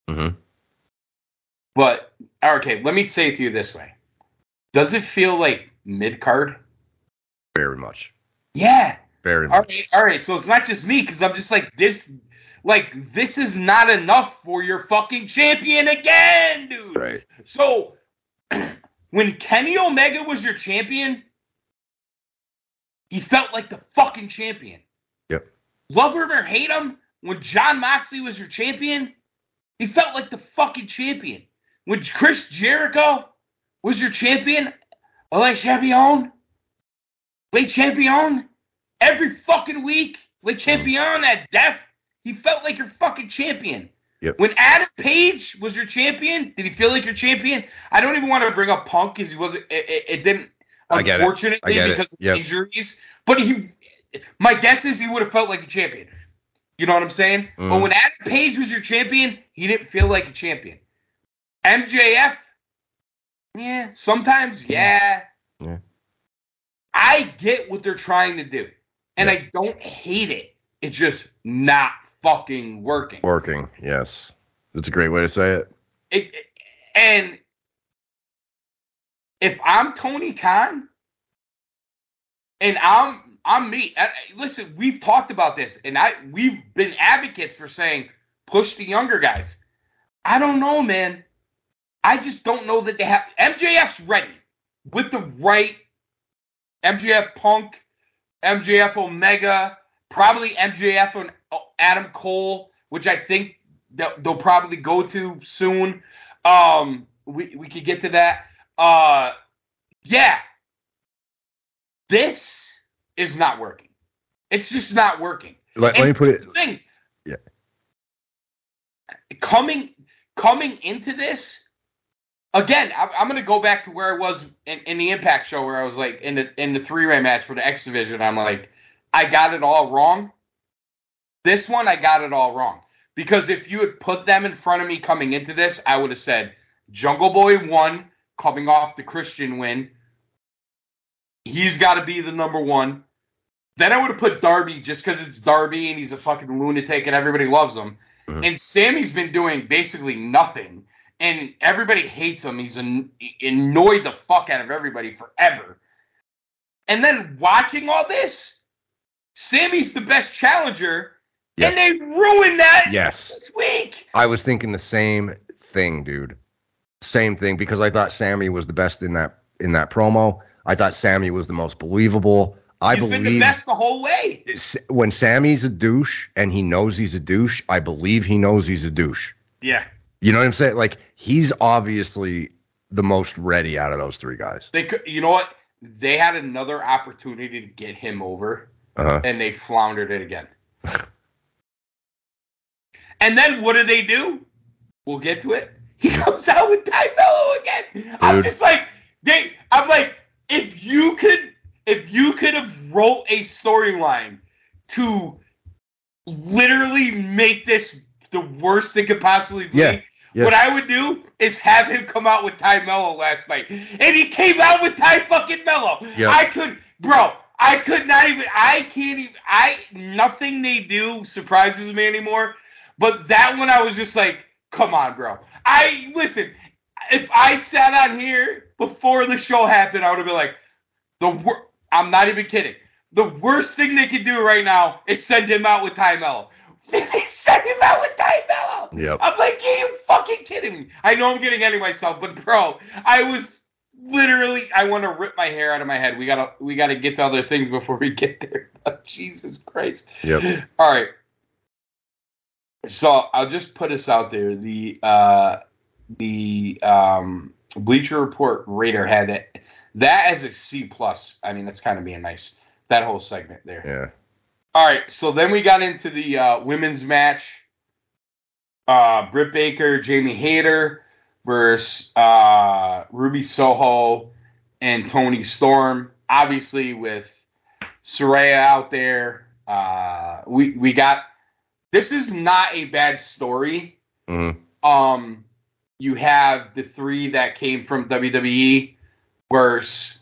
Mhm. But okay, let me say it to you this way: Does it feel like mid card? Very much. Yeah. Very All much. right. All right. So it's not just me because I'm just like this. Like this is not enough for your fucking champion again, dude. Right. So when Kenny Omega was your champion, he felt like the fucking champion. Yep. Love him or hate him, when Jon Moxley was your champion, he felt like the fucking champion. When Chris Jericho was your champion, Le Champion, Le Champion, every fucking week, Le Champion at death, he felt like your fucking champion. Yep. When Adam Page was your champion, did he feel like your champion? I don't even want to bring up Punk because he wasn't. It, it, it didn't. I get it. Unfortunately, get it. because of injuries, but he. My guess is he would have felt like a champion. You know what I'm saying? But Mhm. when Adam Page was your champion, he didn't feel like a champion. MJF, yeah, sometimes, yeah. Yeah. I get what they're trying to do, and Yeah. I don't hate it. It's just not fucking working. Working. Yes. That's a great way to say it. It, and if I'm Tony Khan and I'm I'm me, listen, we've talked about this, and I we've been advocates for saying push the younger guys. I don't know, man. I just don't know that they have MJF's ready with the right MJF Punk, MJF Omega, probably MJF and Adam Cole, which I think they'll, they'll probably go to soon. Um, we we could get to that. Uh, yeah, this is not working. It's just not working. Let, let me put it. Thing. Yeah. Coming coming into this, again, I'm, I'm going to go back to where I was in, in the Impact show, where I was like in the in the three way match for the X Division. I'm like, I got it all wrong. This one, I got it all wrong because if you had put them in front of me coming into this, I would have said Jungle Boy won, coming off the Christian win. He's got to be the number one. Then I would have put Darby just because it's Darby and he's a fucking lunatic and everybody loves him. Mhm. And Sammy's been doing basically nothing, and everybody hates him. He's an, annoyed the fuck out of everybody forever. And then watching all this, Sammy's the best challenger, and they ruined that Yes. this week. I was thinking the same thing, dude. Same thing because I thought Sammy was the best in that in that promo. I thought Sammy was the most believable. I He's been the believe best the whole way. when Sammy's a douche and he knows he's a douche, I believe he knows he's a douche. Yeah. You know what I'm saying? Like he's obviously the most ready out of those three guys. They could you know what? They had another opportunity to get him over. Uh-huh. and they floundered it again. and then what do they do? We'll get to it. He comes out with Tay Melo again. I'm just like they. I'm like, if you could, if you could have wrote a storyline to literally make this the worst it could possibly be. Yeah, yeah. What I would do is have him come out with Tay Melo last night, and he came out with Tay fucking Melo. Yeah. I could, bro. I could not even. I can't even. I nothing they do surprises me anymore. But that one, I was just like, come on, bro. I listen. If I sat on here before the show happened, I would have been like, the wor- I'm not even kidding. The worst thing they could do right now is send him out with Tay Melo. they send him out with Tay Melo. Yep. I'm like, are you fucking kidding me? I know I'm getting ahead of myself, but bro, I was literally I want to rip my hair out of my head. We gotta we gotta get to other things before we get there. Jesus Christ. Yep. All right. So I'll just put us out there. The uh the um Bleacher Report Raider had it that as a C plus. I mean that's kind of being nice. That whole segment there. Yeah. All right, so then we got into the uh, women's match. Uh, Britt Baker, Jamie Hayter versus uh, Ruby Soho and Toni Storm. Obviously, with Saraya out there, uh, we we got. This is not a bad story. hmm Um, you have the three that came from WWE versus.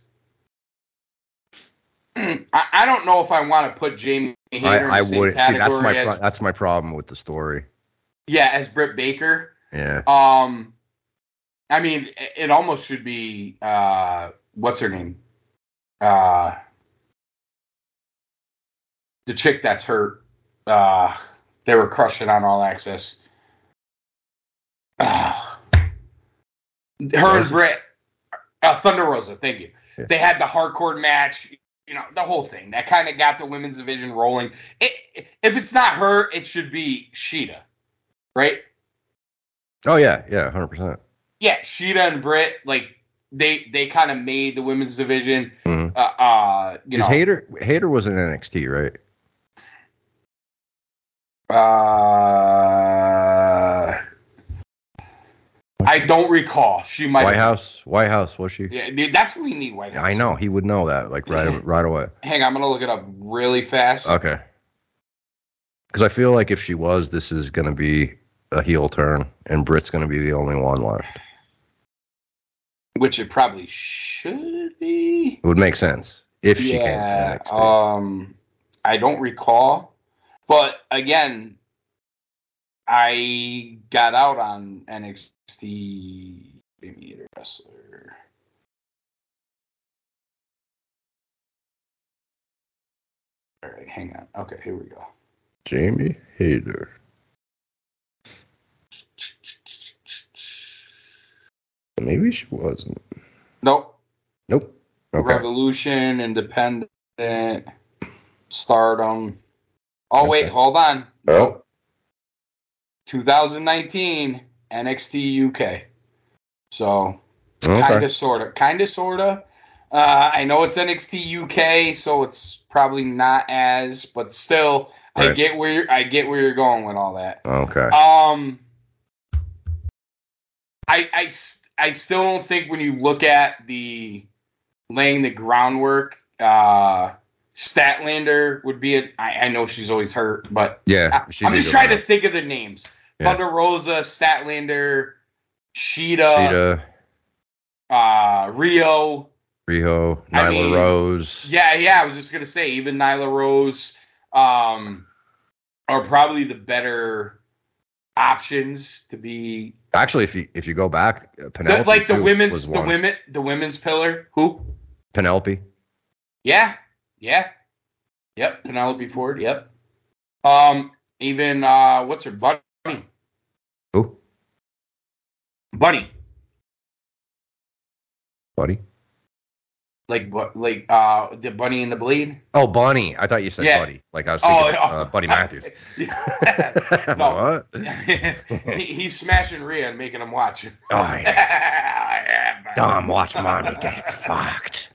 I, I don't know if I want to put Jamie I, Hayter I same would see that's my as, pro- that's my problem with the story. yeah as Britt Baker. Yeah. Um, I mean, it, it almost should be uh, what's her name? Uh, the chick that's hurt. Uh, they were crushing on All Access. Uh, her and? Britt, uh, Thunder Rosa. Thank you. Yeah. They had the hardcore match. You know the whole thing that kind of got the women's division rolling. It, if it's not her, it should be Shida, right? Oh yeah, yeah, hundred percent. yeah, Shida and Britt, like they they kind of made the women's division. Mhm. Uh, uh you Because know, Hayter Hayter was in NXT, right? uh, I don't recall. She might. Whitehouse, White House, was she? Yeah, that's what we need. Whitehouse. I know he would know that like right right away. Hang on, I'm gonna look it up really fast. Okay. Because I feel like if she was, this is going to be a heel turn, and Britt's going to be the only one left. Which it probably should be. It would make sense if she yeah. came to NXT. Um, I don't recall, but again, I got out on NXT Premier Wrestler. All right, hang on. Okay, here we go. Jamie Hayter. Maybe she wasn't. Nope. Nope. Okay. Revolution, Independent, Stardom. Oh wait, hold on. Oh. Nope. 2019 NXT UK. So kind of, sort of, kind of, sort of. Uh, I know it's NXT UK, so it's probably not as, but still, I get where you're, I get where you're going with all that. Okay. Um, I, I, I still don't think when you look at the laying the groundwork, uh, Statlander would be a. I, I know she's always hurt, but Yeah. I, am just trying to think of the names: Yeah. Thunder Rosa, Statlander, Shida, Shida, uh, Rio. Riho, I Nyla mean, Rose. Yeah, yeah. I was just gonna say even Nyla Rose, um, are probably the better options to be Actually, if you if you go back, uh, The- like the women's the women the women's pillar who Penelope. yeah yeah yep penelope ford yep um even uh what's her bunny Who? bunny Buddy. like what like uh the bunny in the bleed. Oh, Bonnie. I thought you said Yeah. Buddy. Like I was oh, thinking uh, Buddy Matthews. No. what? he, he's smashing Rhea and making him watch Oh, yeah. Dom, watch mommy get fucked.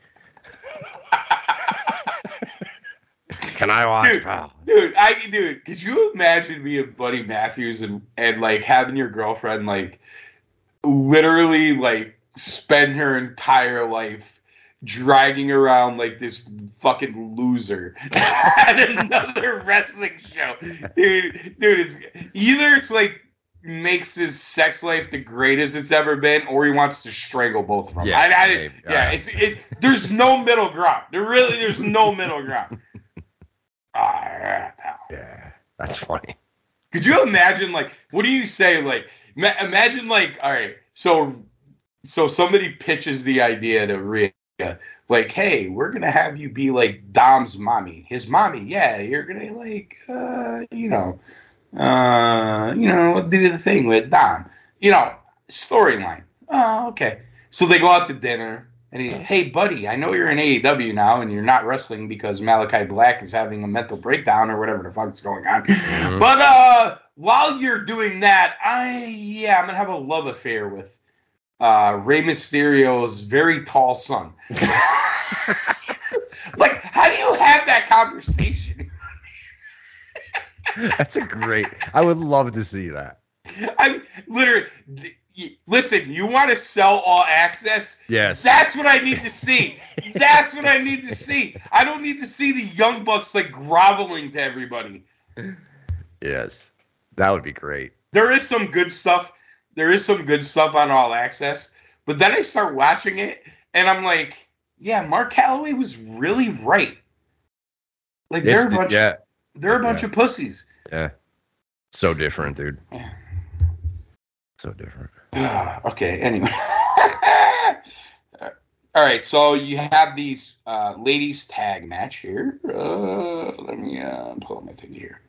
Can I watch, Dude. pal? Dude, I dude, could you imagine me being Buddy Matthews and and like having your girlfriend like literally like spend her entire life dragging around like this fucking loser at another wrestling show. Dude, dude, it's either it's like makes his sex life the greatest it's ever been, or he wants to strangle both of them. Yeah, I, I, yeah, Uh, it's it. There's no middle ground. There really, there's no middle ground. Ah. Yeah, that's funny. Could you imagine, like, what do you say? Like, ma- imagine, like, all right, so, so somebody pitches the idea to Rhea, like, hey, we're gonna have you be like Dom's mommy, his mommy. Yeah, you're gonna like, uh, you know, uh, you know, do the thing with Dom. You know, storyline. Oh, okay. So they go out to dinner. And he, hey, buddy, I know you're in AEW now and you're not wrestling because Malachi Black is having a mental breakdown or whatever the fuck's going on. Mhm. But uh, while you're doing that, I yeah, I'm gonna have a love affair with uh, Rey Mysterio's very tall son. like, how do you have that conversation? That's a great. I would love to see that. I'm literally. Listen, you want to sell all access? Yes. That's what I need to see. That's what I need to see. I don't need to see the young bucks like groveling to everybody. yes. That would be great. there is some good stuff. There is some good stuff on All Access, but then I start watching it, and I'm like, yeah, Mark Calaway was really right. Like they're It's a bunch, yeah. they're a bunch yeah. of pussies. Yeah. So different, dude. Yeah. So different. okay. Anyway. All right, so you have these uh, ladies tag match here. Uh, let me uh, pull up my thing here.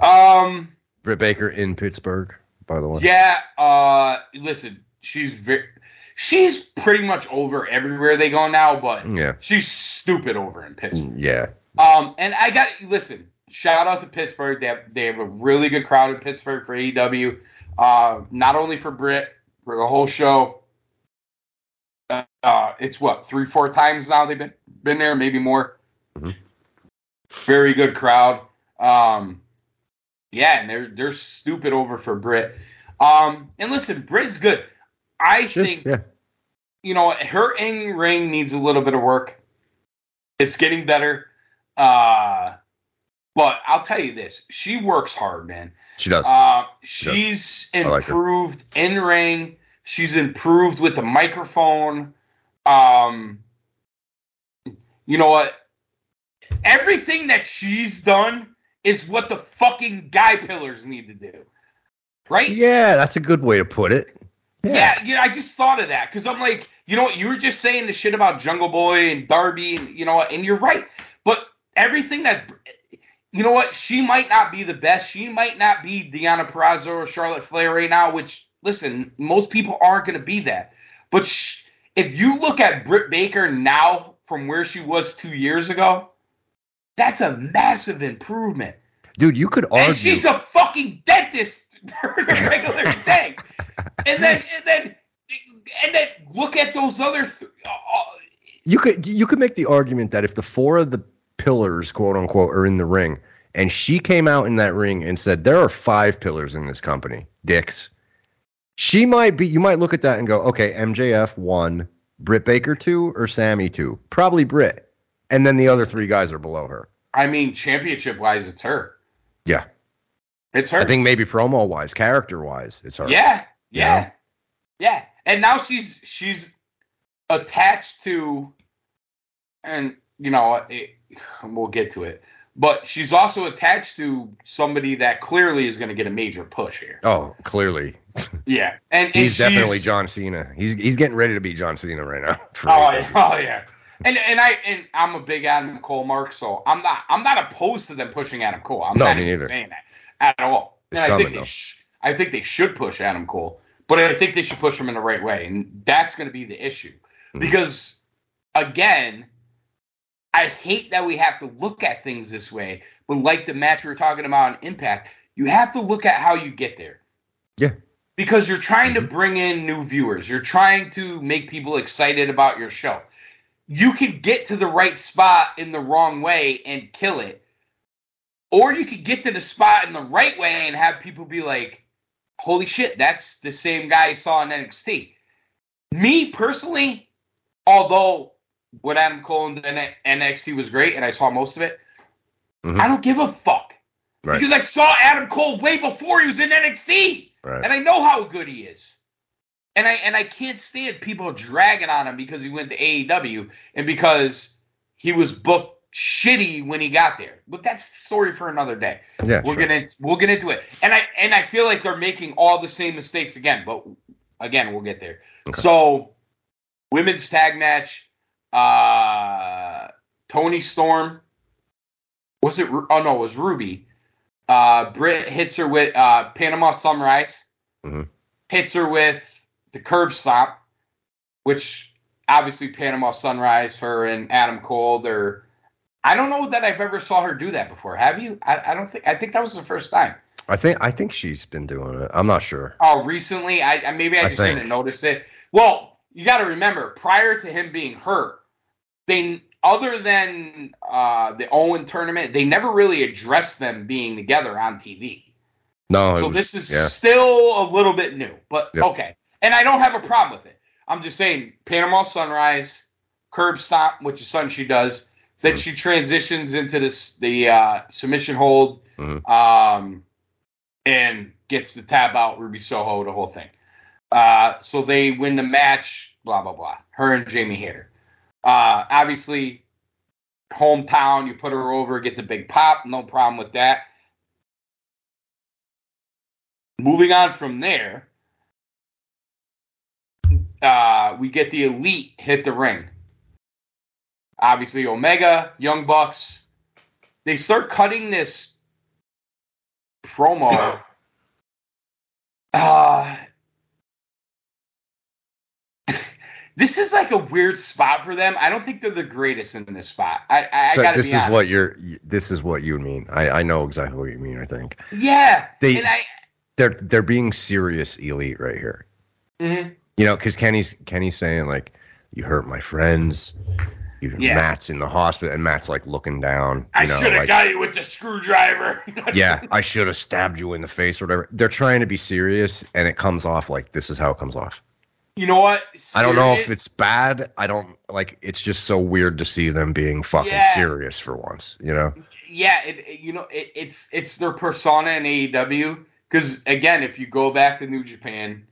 Um, Britt Baker in Pittsburgh, by the way. Yeah, uh listen, she's very she's pretty much over everywhere they go now, but Yeah. she's stupid over in Pittsburgh. Yeah. Um and I got listen, shout out to Pittsburgh. They have they have a really good crowd in Pittsburgh for AEW. Uh not only for Britt, for the whole show. Uh, it's what, three, four times now they've been been there, maybe more. Mhm. Very good crowd. Um yeah, and they're they're stupid over for Britt. Um, and listen, Britt's good. I Just, think yeah. you know her in ring needs a little bit of work. It's getting better. Uh, but I'll tell you this: she works hard, man. She does. Uh, she's like her. improved in ring. She's improved with the microphone. Um, you know what? Everything that she's done is what the fucking guy pillars need to do. right? Yeah, that's a good way to put it. Yeah, yeah, I just thought of that because I'm like, you know what, you were just saying the shit about Jungle Boy and Darby, and you know what, and you're right. But everything that, you know what, she might not be the best. She might not be Deonna Purrazzo or Charlotte Flair right now. Which, listen, most people aren't going to be that. But sh- if you look at Britt Baker now from where she was two years ago, that's a massive improvement. Dude, you could argue. And she's a fucking dentist during a regular day. And then, and then, and then look at those other. Th- uh, you could you could make the argument that if the four of the pillars, quote unquote, are in the ring, and she came out in that ring and said there are five pillars in this company, dicks. She might be. You might look at that and go, okay, MJF one, Britt Baker two, or Sami two. Probably Britt, and then the other three guys are below her. I mean, championship wise, it's her. Yeah, It's her. I think maybe promo wise, character wise, it's her. Yeah, yeah, know? yeah. And now she's she's attached to, and you know, it, we'll get to it. But she's also attached to somebody that clearly is going to get a major push here. Oh, clearly, Yeah, and, and he's definitely John Cena. He's he's getting ready to be John Cena right now. Oh yeah, oh yeah. And and I and I'm a big Adam Cole mark, so I'm not I'm not opposed to them pushing Adam Cole. I'm No, not me even neither. saying that at all. It's and I coming, think they sh- I think they should push Adam Cole, but I think they should push him in the right way, and that's going to be the issue. Mhm. Because again, I hate that we have to look at things this way, but like the match we were talking about on Impact, you have to look at how you get there. Yeah. Because you're trying Mm-hmm. to bring in new viewers. You're trying to make people excited about your show. You can get to the right spot in the wrong way and kill it. Or you could get to the spot in the right way and have people be like, holy shit, that's the same guy I saw in NXT. Me personally, although what Adam Cole and the NXT was great and I saw most of it, Mhm. I don't give a fuck. Right. Because I saw Adam Cole way before he was in NXT. Right. And I know how good he is. And I and I can't stand people dragging on him because he went to AEW and because he was booked shitty when he got there. But that's the story for another day. Yeah, we're sure. into we'll get into it. And I and I feel like they're making all the same mistakes again, but again, we'll get there. Okay. So women's tag match, uh Toni Storm. Was it oh no, it was Ruby. Uh Britt hits her with uh Panama Sunrise. Mhm. Hits her with the curb stomp, which obviously Panama Sunrise, her and Adam Cole, they're I don't know that I've ever saw her do that before. Have you? I, I don't think. I think that was the first time. I think I think she's been doing it. I'm not sure. Oh, recently? I, I maybe I I just think. didn't notice it. Well, you got to remember, prior to him being hurt, they other than uh, the Owen tournament, they never really addressed them being together on TV. No, so was- this is yeah. still a little bit new, but Yep. okay. And I don't have a problem with it. I'm just saying, Panama Sunrise, curb stop, which is something she does. Then Mhm. she transitions into this the uh, submission hold, Mhm. um, and gets the tab out Ruby Soho, the whole thing. Uh, so they win the match. Blah blah blah. Her and Jamie Hayter. Uh, obviously, hometown. You put her over, get the big pop. No problem with that. Moving on from there, uh, we get the elite hit the ring. Obviously, Omega, Young Bucks. They start cutting this promo. Uh, this is like a weird spot for them. I don't think they're the greatest in this spot. I, I, So I this is honest. what you're. This is what you mean. I I know exactly what you mean. I think Yeah, They- and I. they're they're being serious elite right here. mhm. You know, because Kenny's Kenny's saying like, "You hurt my friends." You, Yeah. Matt's in the hospital, and Matt's like looking down. You I should have like, got you with the screwdriver. yeah, I should have stabbed you in the face or whatever. They're trying to be serious, and it comes off like this is how it comes off. You know what? I don't know if it's bad. I don't like. It's just so weird to see them being fucking Yeah. serious for once. You know? yeah, it, it- you know, it, it's it's their persona in AEW. Because again, if you go back to New Japan,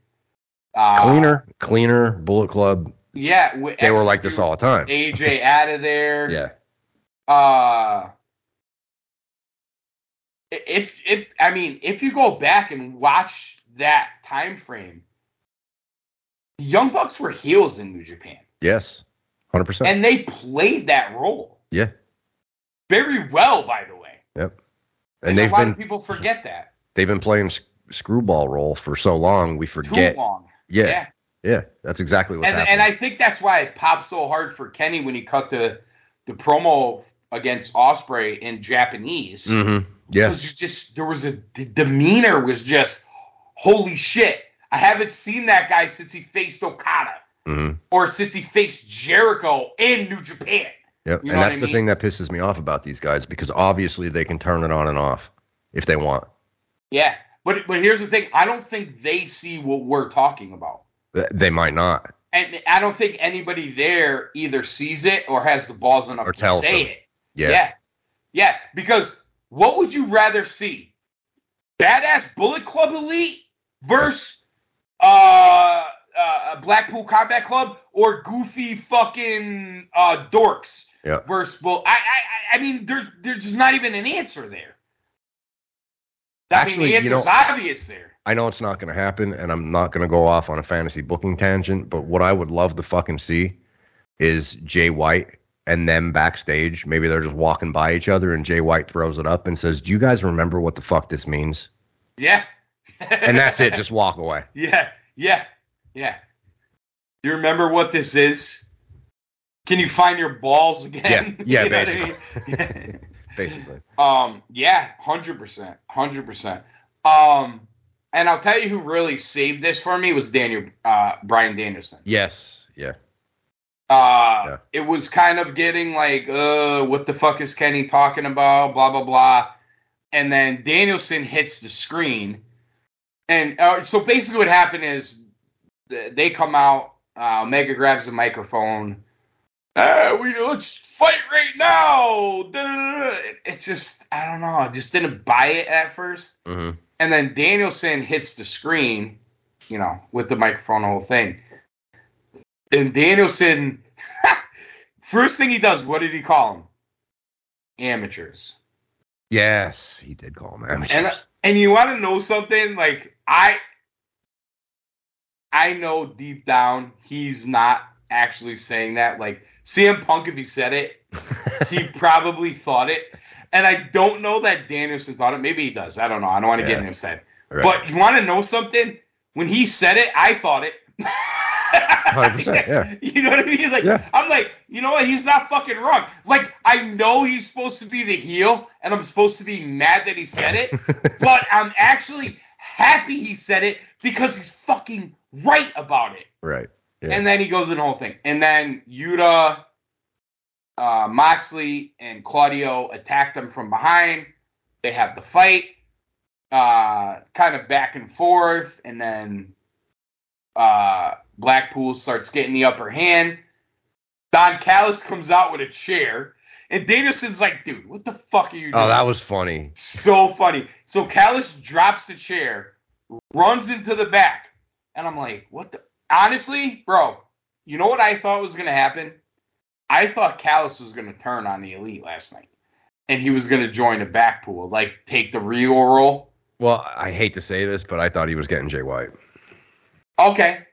uh, cleaner, cleaner. Bullet Club. yeah, They were like this all the time. AJ out of there. Yeah. Uh, if if I mean, if you go back and watch that time frame, the Young Bucks were heels in New Japan, Yes, hundred percent. and they played that role Yeah, very well. By the way, yep. and, And they've a lot been of people forget that they've been playing screwball role for so long we too forget. long. Yeah, yeah. yeah, that's exactly what's and happening. and I think that's why it popped so hard for Kenny when he cut the the promo against Ospreay in Japanese. hmm Yeah, Because just there was a the demeanor was just holy shit. I haven't seen that guy since he faced Okada hmm or since he faced Jericho in New Japan. Yep. You and that's I the thing that pisses me off about these guys because obviously they can turn it on and off if they want. Yeah. But but here's the thing, I don't think they see what we're talking about. They might not. And I don't think anybody there either sees it or has the balls enough Or to say them. it. Yeah. Yeah. Yeah. Because what would you rather see? Badass Bullet Club Elite versus uh, uh Blackpool Combat Club or goofy fucking uh dorks Yeah. versus Bull I I I- mean there's there's just not even an answer there. I Actually, mean, the you answer's know- obvious there. I know it's not going to happen, and I'm not going to go off on a fantasy booking tangent. But what I would love to fucking see is Jay White and them backstage. Maybe they're just walking by each other, and Jay White throws it up and says, "Do you guys remember what the fuck this means?" Yeah. And that's it. Just walk away. Yeah, yeah, yeah. Do you remember what this is? Can you find your balls again? Yeah, yeah, know I basically. mean? Basically. um, yeah, hundred percent, hundred percent. Um, and I'll tell you who really saved this for me was Daniel, uh, Brian Danielson. Yes. Yeah. Uh, Yeah. it was kind of getting like, uh, what the fuck is Kenny talking about? Blah blah blah. And then Danielson hits the screen, and uh, so basically what happened is they come out. Uh, Omega grabs the microphone. Uh, we let's fight right now. It's just I don't know. I just didn't buy it at first. hmm And then Danielson hits the screen, you know, with the microphone, the whole thing. And Danielson, first thing he does, what did he call them? Amateurs. Yes, he did call him amateurs. And and you want to know something? Like I, I know deep down he's not actually saying that. Like CM Punk, if he said it, he probably thought it. And I don't know that Danielson thought it. Maybe he does. I don't know. I don't want to get Yeah. in his head. Right. But you want to know something? When he said it, I thought it. 100%, yeah. You know what I mean? Like Yeah. I'm like, you know what? He's not fucking wrong. Like I know he's supposed to be the heel, and I'm supposed to be mad that he said it, but I'm actually happy he said it because he's fucking right about it. right. Yeah. And then he goes in the whole thing. And then Yuta, uh, Moxley, and Claudio attack them from behind. They have the fight, uh, kind of back and forth. And then uh, Blackpool starts getting the upper hand. Don Callis comes out with a chair. And Danielson's like, dude, what the fuck are you doing? oh, that was funny. so funny. So Callis drops the chair, runs into the back, and I'm like, what the? Honestly, bro, you know what I thought was gonna happen? I thought Callis was gonna turn on the elite last night, and he was gonna join the back pool, like take the Rio role. Well, I hate to say this, but I thought he was getting Jay White. Okay,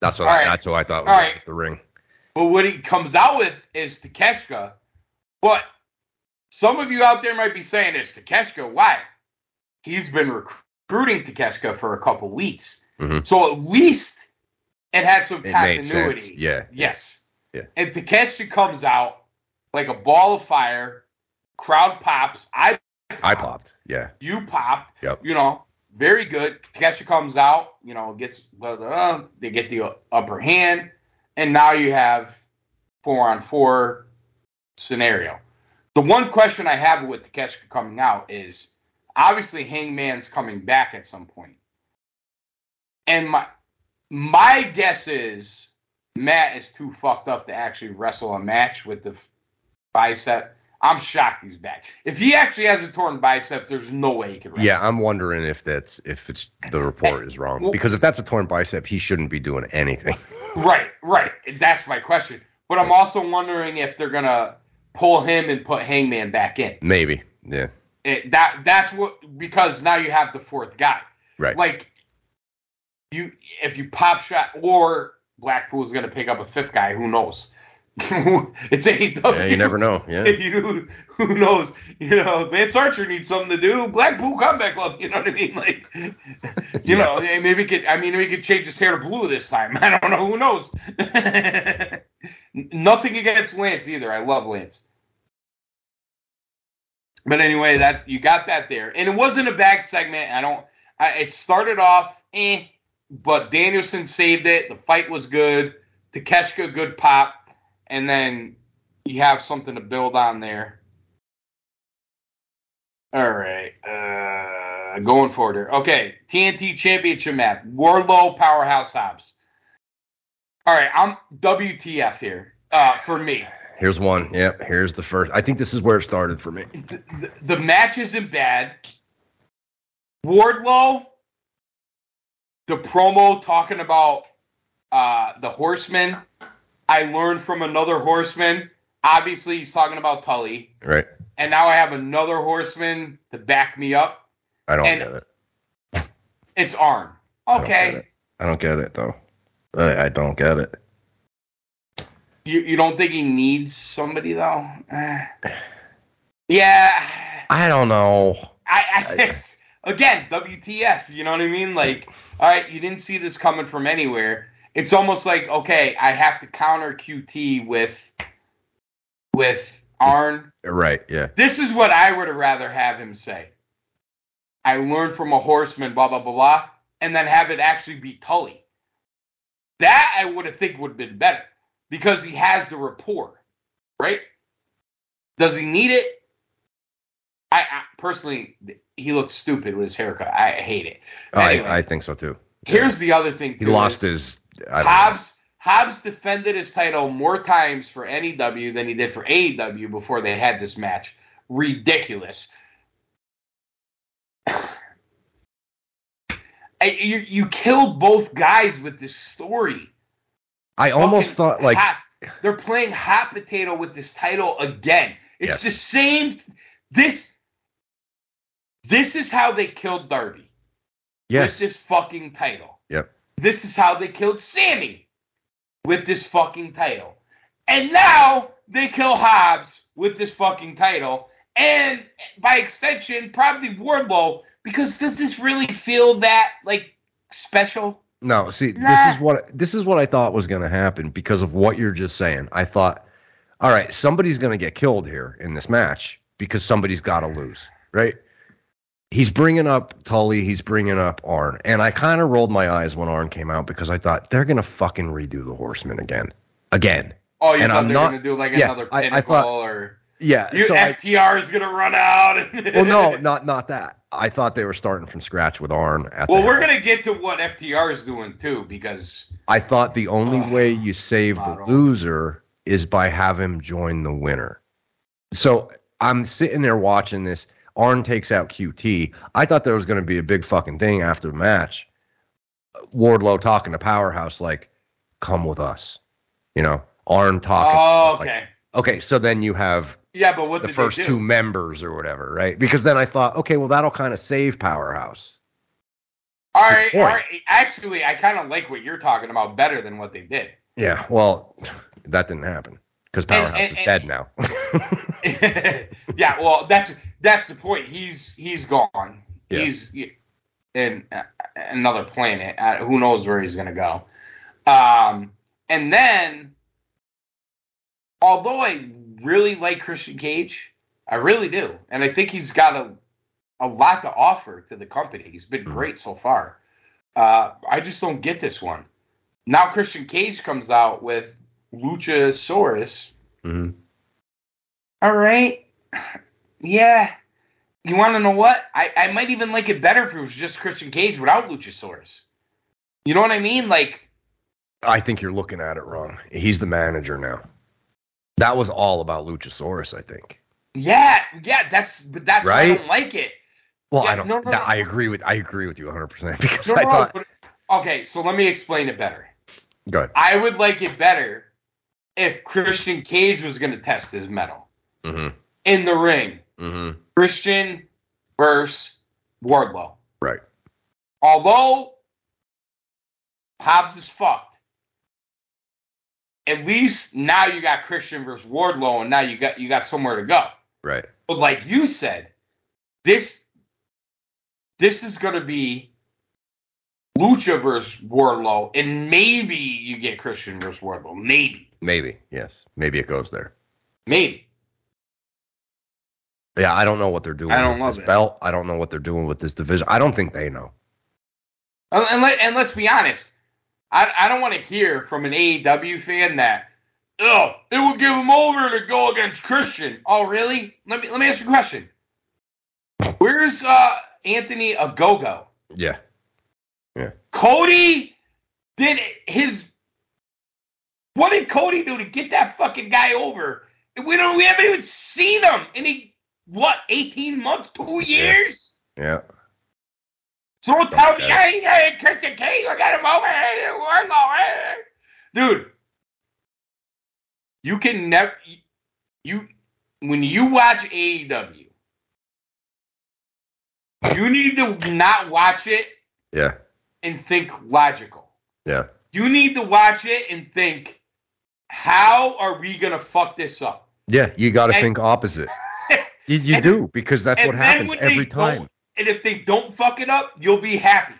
That's what. I, right. That's what I thought was All right. the ring. but what he comes out with is Takeshita. But some of you out there might be saying it's Takeshita. Why? He's been recruiting Takeshita for a couple weeks, Mhm. so at least it had some It continuity. Yeah. Yes. Yeah. And Takeshi comes out like a ball of fire. Crowd pops. I I popped. Yeah. You pop. Yep. You know, very good. Takeshi comes out. You know, gets blah, blah, blah, they get the upper hand, and now you have four on four scenario. The one question I have with Takeshi coming out is obviously Hangman's coming back at some point, and my my guess is Matt is too fucked up to actually wrestle a match with the bicep. I'm shocked he's back. If he actually has a torn bicep, there's no way he could wrestle. Yeah, I'm wondering if that's if it's the report is wrong Well- because if that's a torn bicep, he shouldn't be doing anything. Right, right. That's my question. But I'm also wondering if they're gonna pull him and put Hangman back in. Maybe. Yeah. It, that that's what because now you have the fourth guy. Right. Like you if you pop shot or Blackpool's going to pick up a fifth guy. Who knows? it's AEW. Yeah, you never know. Yeah. you, who knows? You know, Lance Archer needs something to do. Blackpool Combat Club. You know what I mean? Like, you Yeah. know, maybe could. I mean, we could change his hair to blue this time. I don't know. Who knows? Nothing against Lance either. I love Lance. But anyway, that you got that there, and it wasn't a bad segment. I don't. I, it started off, eh, but Danielson saved it. The fight was good. Takeshita, good pop, and then you have something to build on there. All right, uh, going forward here. Okay, TNT Championship match: Wardlow, Powerhouse Hobbs. All right, I'm WTF here uh, for me. Here's one. Yep. Here's the first. I think this is where it started for me. the, the, the match isn't bad. Wardlow, the promo talking about uh, the horseman. I learned from another horseman. Obviously, he's talking about Tully. Right. And now I have another horseman to back me up. I don't And- get it. It's Arn. don't get Okay. it. I don't get it though. I, I don't get it. You, you don't think he needs somebody, though? Yeah. I don't know. I, I again, WTF, you know what I mean? Like, all right, you didn't see this coming from anywhere. It's almost like, okay, I have to counter QT with with Arn. Right. Yeah. This is what I would have rather have him say. I learned from a horseman, blah blah blah blah, and then have it actually be Tully. That I would have think would have been better because he has the rapport, right? Does he need it? I, I personally, he looks stupid with his haircut. I hate it. Oh, anyway. I, I think so too. Here's the other thing. He lost is- his. I don't know. Hobbs Hobbs defended his title more times for NEW than he did for AEW before they had this match. Ridiculous. You you killed both guys with this story. I almost Fucking thought like hot- they're playing hot potato with this title again. It's Yes. the same. This this is how they killed Darby with yes, this fucking title. Yep. This is how they killed Sami with this fucking title. And now they kill Hobbs with this fucking title. And by extension, probably Wardlow, because does this really feel that like special? No, see, this is what this is what I thought was going to happen because of what you're just saying. I thought, all right, somebody's going to get killed here in this match because somebody's got to lose, right? He's bringing up Tully, he's bringing up Arn, and I kind of rolled my eyes when Arn came out because I thought they're going to fucking redo the Horseman again, again. Oh, you And thought I'm they not- gonna do like yeah, another I- I thought- or Yeah, you so I, FTR is gonna run out. well, no, not not that. I thought they were starting from scratch with Arn. At Well, we're gonna get to what FTR is doing too, because I thought the only Ugh, way you save the loser is by have him join the winner. So I'm sitting there watching this. Arn takes out QT. I thought there was going to be a big fucking thing after the match. Wardlow talking to Powerhouse like, "Come with us," you know. Arn talking. oh, like- okay, okay, so then you have yeah, but what the first two members or whatever, right? Because then I thought, okay, well that'll kind of save Powerhouse. All right, all right. Actually, I kind of like what you're talking about better than what they did. Yeah, well, that didn't happen because And- Powerhouse and- is dead now. yeah, well, that's that's the point. He's he's gone. Yeah. He's in uh, another planet. Uh, who knows where he's gonna go? Um, and then, although I really like Christian Cage, I really do, and I think he's got a a lot to offer to the company. He's been Mhm. great so far. Uh, I just don't get this one. Now Christian Cage comes out with Luchasaurus. Mhm. All right. Yeah. You want to know what? I, I might even like it better if it was just Christian Cage without Luchasaurus. You know what I mean? Like, I think you're looking at it wrong. He's the manager now. That was all about Luchasaurus, I think. yeah, yeah, that's but that's why I don't like it. Well, Yeah, I don't. no, no, that- no. I agree with. I agree with you 100 percent because No, I no, thought. but- okay, so let me explain it better. Good. I would like it better if Christian Cage was going to test his metal Mm-hmm. in the ring. Mm-hmm. Christian versus Wardlow. Right. Although Hobbs is fucked. At least now you got Christian versus Wardlow, and now you got you got somewhere to go. Right. But like you said, this this is gonna be Lucha versus Wardlow, and maybe you get Christian versus Wardlow. Maybe, Maybe. Yes. Maybe it goes there. maybe. Yeah, I don't know what they're doing I don't with love this it. belt. I don't know what they're doing with this division. I don't think they know. And, and, let, and let's be honest, I, I don't want to hear from an AEW fan that, oh, it would give him over to go against Christian. Oh, really? Let me let me ask you a question. Where's uh, Anthony Ogogo? Yeah. Yeah. Cody did his. What did Cody do to get that fucking guy over? We don't. We haven't even seen him in a what? Eighteen months? Two years? Yeah. So don't tell me, hey, hey, Christian Cage, I got him over. Hey, hey." Dude, you can never. You when you watch AEW, you need to not watch it Yeah. and think logical. Yeah. You need to watch it and think, how are we gonna fuck this up? Yeah. You got to think opposite. You, you And- do because that's what happens every time. And if they don't fuck it up, you'll be happy.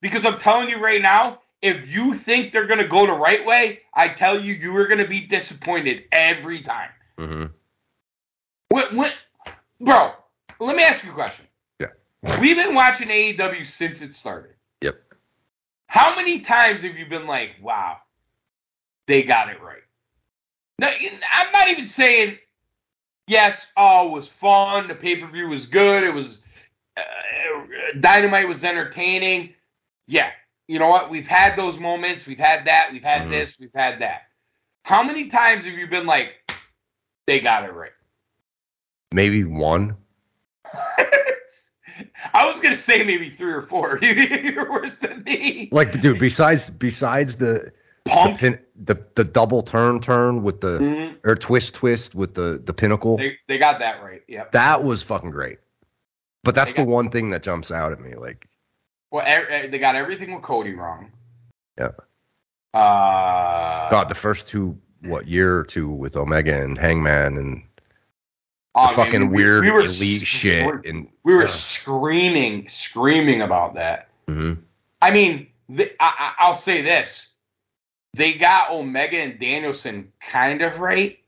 Because I'm telling you right now, if you think they're gonna go the right way, I tell you, you are gonna be disappointed every time. hmm What, what, bro? Let me ask you a question. Yeah. We've been watching AEW since it started. Yep. How many times have you been like, "Wow, they got it right"? No, I'm not even saying. Yes, oh, was fun. The pay per view was good. It was uh, Dynamite was entertaining. Yeah, you know what? We've had those moments. We've had that. We've had Mhm. this. We've had that. How many times have you been like, "They got it right"? Maybe one. I was gonna say maybe three or four. You're worse than me. Like, dude, besides besides the the, pin, the the double turn turn with the Mhm. or twist twist with the the pinnacle, They they got that right. Yep. that was fucking great. But that's They the got- one thing that jumps out at me. Like, Well, e- e- they got everything with Cody wrong. Yeah. Uh, God, the first two what year or two with Omega and Hangman and oh, the man, fucking we- weird we were elite shit and We were Ugh. screaming, screaming about that. Mhm. I mean, the, I, I, I'll say this: they got Omega and Danielson kind of right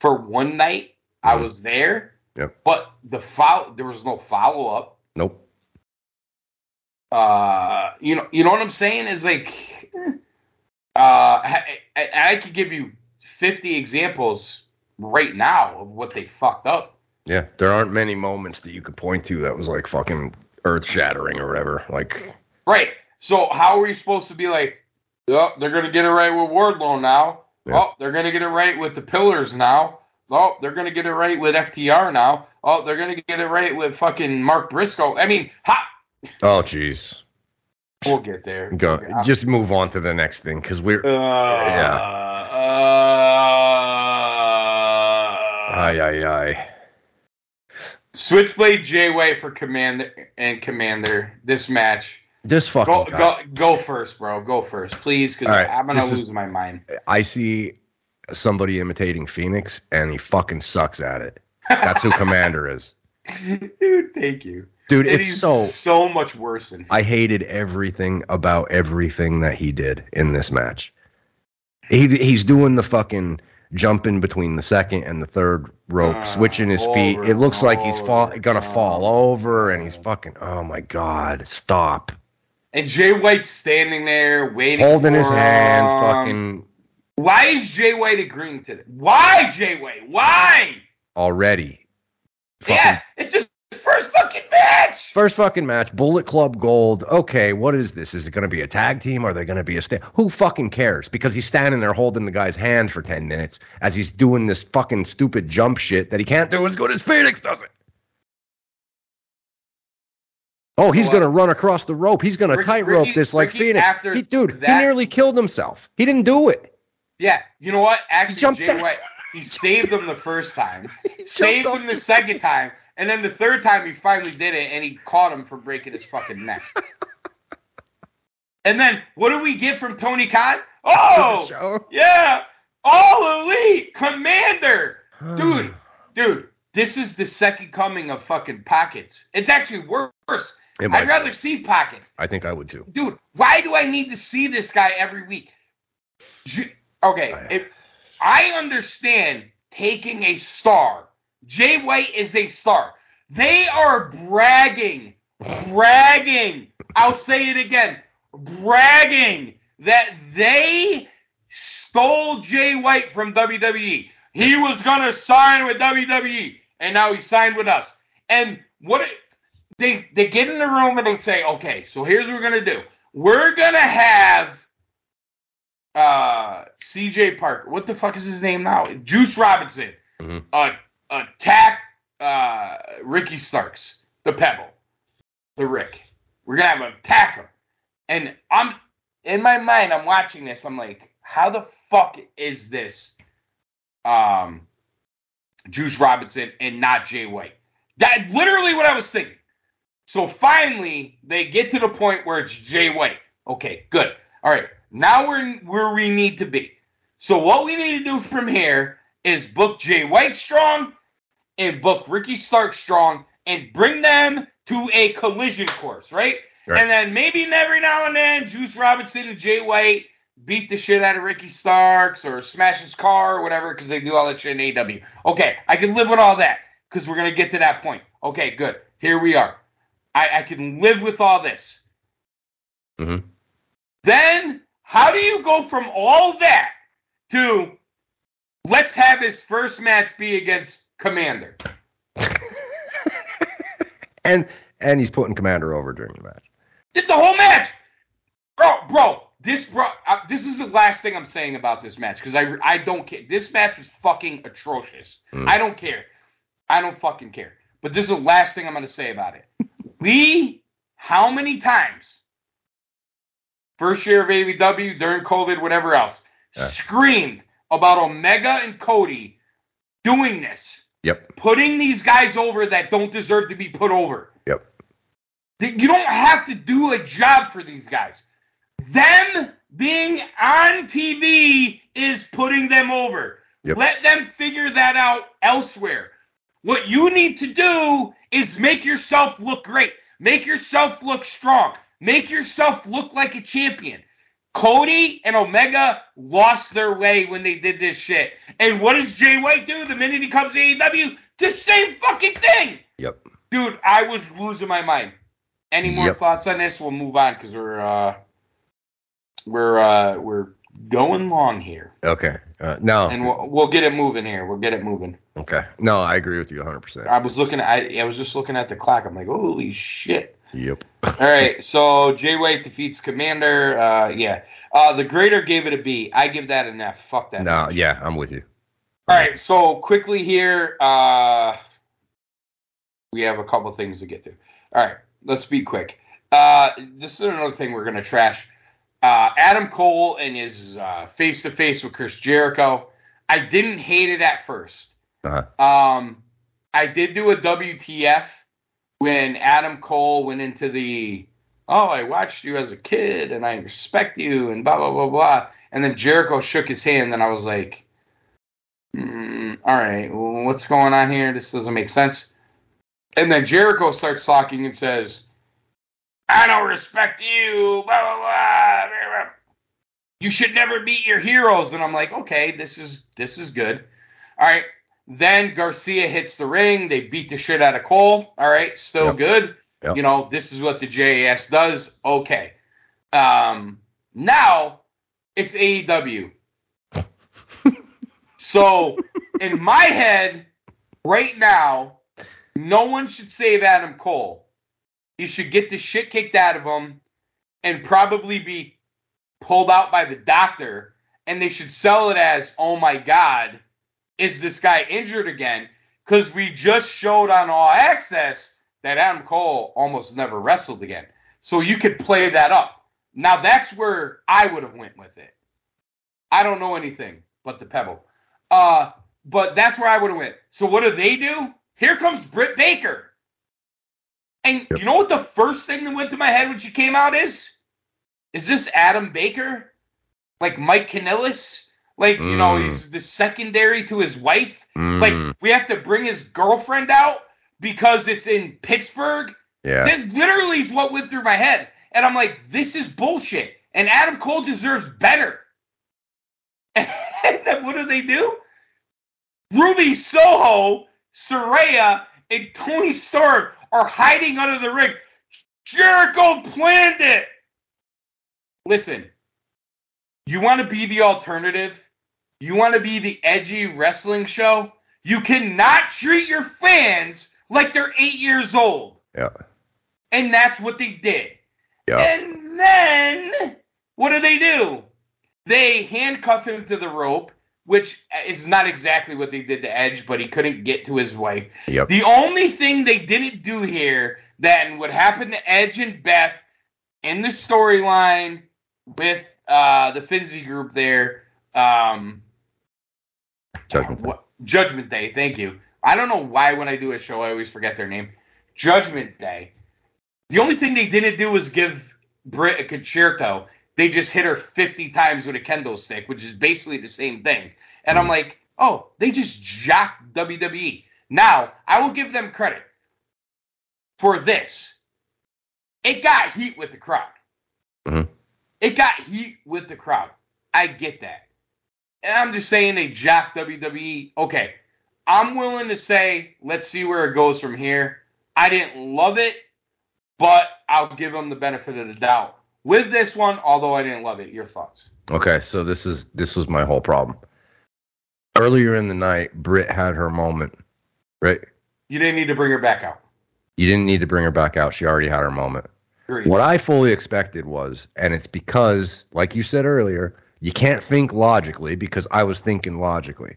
for one night. I Mhm. was there, Yep. but the follow there was no follow up. Nope. uh you know you know what i'm saying is like eh. uh I, I, I could give you 50 examples right now of what they fucked up Yeah, there aren't many moments that you could point to that was like fucking earth shattering or whatever. Like, right so how are we supposed to be like oh they're gonna get it right with wardlow now. Yeah. oh they're gonna get it right with the pillars now. Oh they're gonna get it right with ftr now. Oh they're gonna get it right with fucking mark briscoe. I mean ha! Oh jeez, we'll get there. Go Okay, just move on to the next thing because we're uh, uh, ay ay ay. Switchblade Jay White for Komander and Komander this match. This fucking Go go go first, bro. Go first, please, because right, I'm gonna this is- lose my mind. I see somebody imitating Fénix and he fucking sucks at it. That's who Komander is, Dude, thank you. dude. It's so so much worse than I hated everything about everything that he did in this match. He he's doing the fucking jumping between the second and the third rope, Uh, switching his feet. It looks like he's fall, gonna fall over, and he's Oh. fucking. Oh my god! Stop And Jay White's standing there waiting, holding his for hand. Fucking Why is Jay White agreeing to that? Why Jay White? Why? already. Fucking Yeah, it's just first fucking match. First fucking match, Bullet Club Gold. Okay, what is this? Is it going to be a tag team? Are they going to be a stand? Who fucking cares? Because he's standing there holding the guy's hand for 10 minutes as he's doing this fucking stupid jump shit that he can't do as good as Fénix does it. Oh, he's Well, going to run across the rope. He's going to tightrope this like Ricky, Fénix. after He, dude, he nearly killed himself. He didn't do it. Yeah, you know what? Actually, jumped Jay. White he saved him the first time. Saved him the second time, and then the third time he finally did it, and he caught him for breaking his fucking neck. And then what do we get from Tony Khan? Oh, yeah, all elite Komander, dude, dude. This is the second coming of fucking pockets. It's actually worse. I'd rather see pockets, I think I would too. dude. Why do I need to see this guy every week? Okay, I- if I understand taking a star, Jay White is a star. They are bragging, bragging. I'll say it again, bragging that they stole Jay White from WWE. He was gonna sign with WWE, and now he signed with us. And what it, they they get in the room and they say, okay, so here's what we're gonna do. We're gonna have uh CJ Parker. What the fuck is his name now? Juice Robinson. Mhm. Uh attack uh Ricky Starks, the Pebble. The Rick. We're gonna have him attack him. And I'm in my mind, I'm watching this, I'm like, how the fuck is this um Juice Robinson and not Jay White? That literally what I was thinking. So finally, they get to the point where it's Jay White. Okay, good. All right, now we're where we need to be. So what we need to do from here is book Jay White strong and book Ricky Stark strong and bring them to a collision course, right? Right. And then maybe every now and then Juice Robinson and Jay White beat the shit out of Ricky Starks or smash his car or whatever because they do all that shit in AW. Okay, I can live with all that because we're gonna get to that point. Okay, good. Here we are. I, I can live with all this. Mhm. Then how do you go from all that to let's have his first match be against Komander? And and he's putting Komander over during the match. Did the whole match, bro, bro. This bro, uh, this is the last thing I'm saying about this match because I I don't care. This match was fucking atrocious. Mm. I don't care. I don't fucking care. But this is the last thing I'm gonna say about it. Lee, how many times? First year of AEW during COVID, whatever else, Yeah. screamed about Omega and Cody doing this, Yep. putting these guys over that don't deserve to be put over. Yep. You don't have to do a job for these guys. Them being on TV is putting them over. Yep. Let them figure that out elsewhere. What you need to do is make yourself look great. Make yourself look strong. Make yourself look like a champion. Cody and Omega lost their way when they did this shit. And what does Jay White do the minute he comes to AEW? The same fucking thing. Yep. Dude, I was losing my mind. Any more Yep. thoughts on this? We'll move on because we're uh we're uh we're going long here. Okay. Uh, no. And we'll, we'll get it moving here. We'll get it moving. okay. No, I agree with you 100. percent I was looking at I, I was just looking at the clock. I'm like, holy shit. Yep. All right, so Jay White defeats Komander. Uh, yeah, uh, the Greater gave it a B. I give that an F. Fuck that. No. Yeah, I'm with you. All right, so quickly here, uh, we have a couple things to get to. All right, let's be quick. Uh, this is another thing we're gonna trash. Uh, Adam Cole and his face to face with Chris Jericho. I didn't hate it at first. Uh-huh. Um, I did do a WTF when Adam Cole went into the oh, I watched you as a kid and I respect you and blah blah blah blah. And then Jericho shook his hand and I was like, mm, all right, well, what's going on here? This doesn't make sense. And then Jericho starts talking and says, I don't respect you, blah blah blah. blah. You should never beat your heroes. And I'm like, okay, this is this is good. All right. Then Garcia hits the ring. They beat the shit out of Cole. All right, still Yep. good. Yep. You know, this is what the JAS does. Okay. Um, now it's AEW. so in my head, right now, no one should save Adam Cole. He should get the shit kicked out of him and probably be pulled out by the doctor. And they should sell it as, oh my God, is this guy injured again? Because we just showed on All Access that Adam Cole almost never wrestled again. So you could play that up. Now that's where I would have went with it. I don't know anything but the pebble. Uh, but that's where I would have went. So what do they do? Here comes Britt Baker. And Yep. you know what the first thing that went to my head when she came out is? Is this Adam Baker? Like Mike Kanellis? Like, you know, Mm. he's the secondary to his wife? Mm, Like, we have to bring his girlfriend out because it's in Pittsburgh? yeah. That literally is what went through my head. And I'm like, this is bullshit. And Adam Cole deserves better. And then what do they do? Ruby Soho, Saraya, and Toni Storm are hiding under the ring. Jericho planned it. Listen, you want to be the alternative? You want to be the edgy wrestling show? You cannot treat your fans like they're eight years old. Yeah. And that's what they did. Yeah. And then what do they do? They handcuff him to the rope, which is not exactly what they did to Edge, but he couldn't get to his wife. Yep. The only thing they didn't do here that would happen to Edge and Beth in the storyline with uh, the Finzi group there, um, Judgment. Day. what, Judgment Day. Thank you. I don't know why when I do a show I always forget their name. Judgment Day. The only thing they didn't do was give Britt a con-chair-to. They just hit her 50 times with a kendo stick, which is basically the same thing. And I'm like, oh, they just jocked WWE. Now, I will give them credit for this. It got heat with the crowd. Mhm. It got heat with the crowd. I get that. And I'm just saying they jocked WWE. Okay, I'm willing to say, let's see where it goes from here. I didn't love it, but I'll give them the benefit of the doubt with this one. Although I didn't love it, your thoughts? Okay, so this is this was my whole problem. Earlier in the night, Britt had her moment, right? You didn't need to bring her back out. You didn't need to bring her back out. She already had her moment. Agreed. What I fully expected was, and it's because, like you said earlier, you can't think logically because I was thinking logically.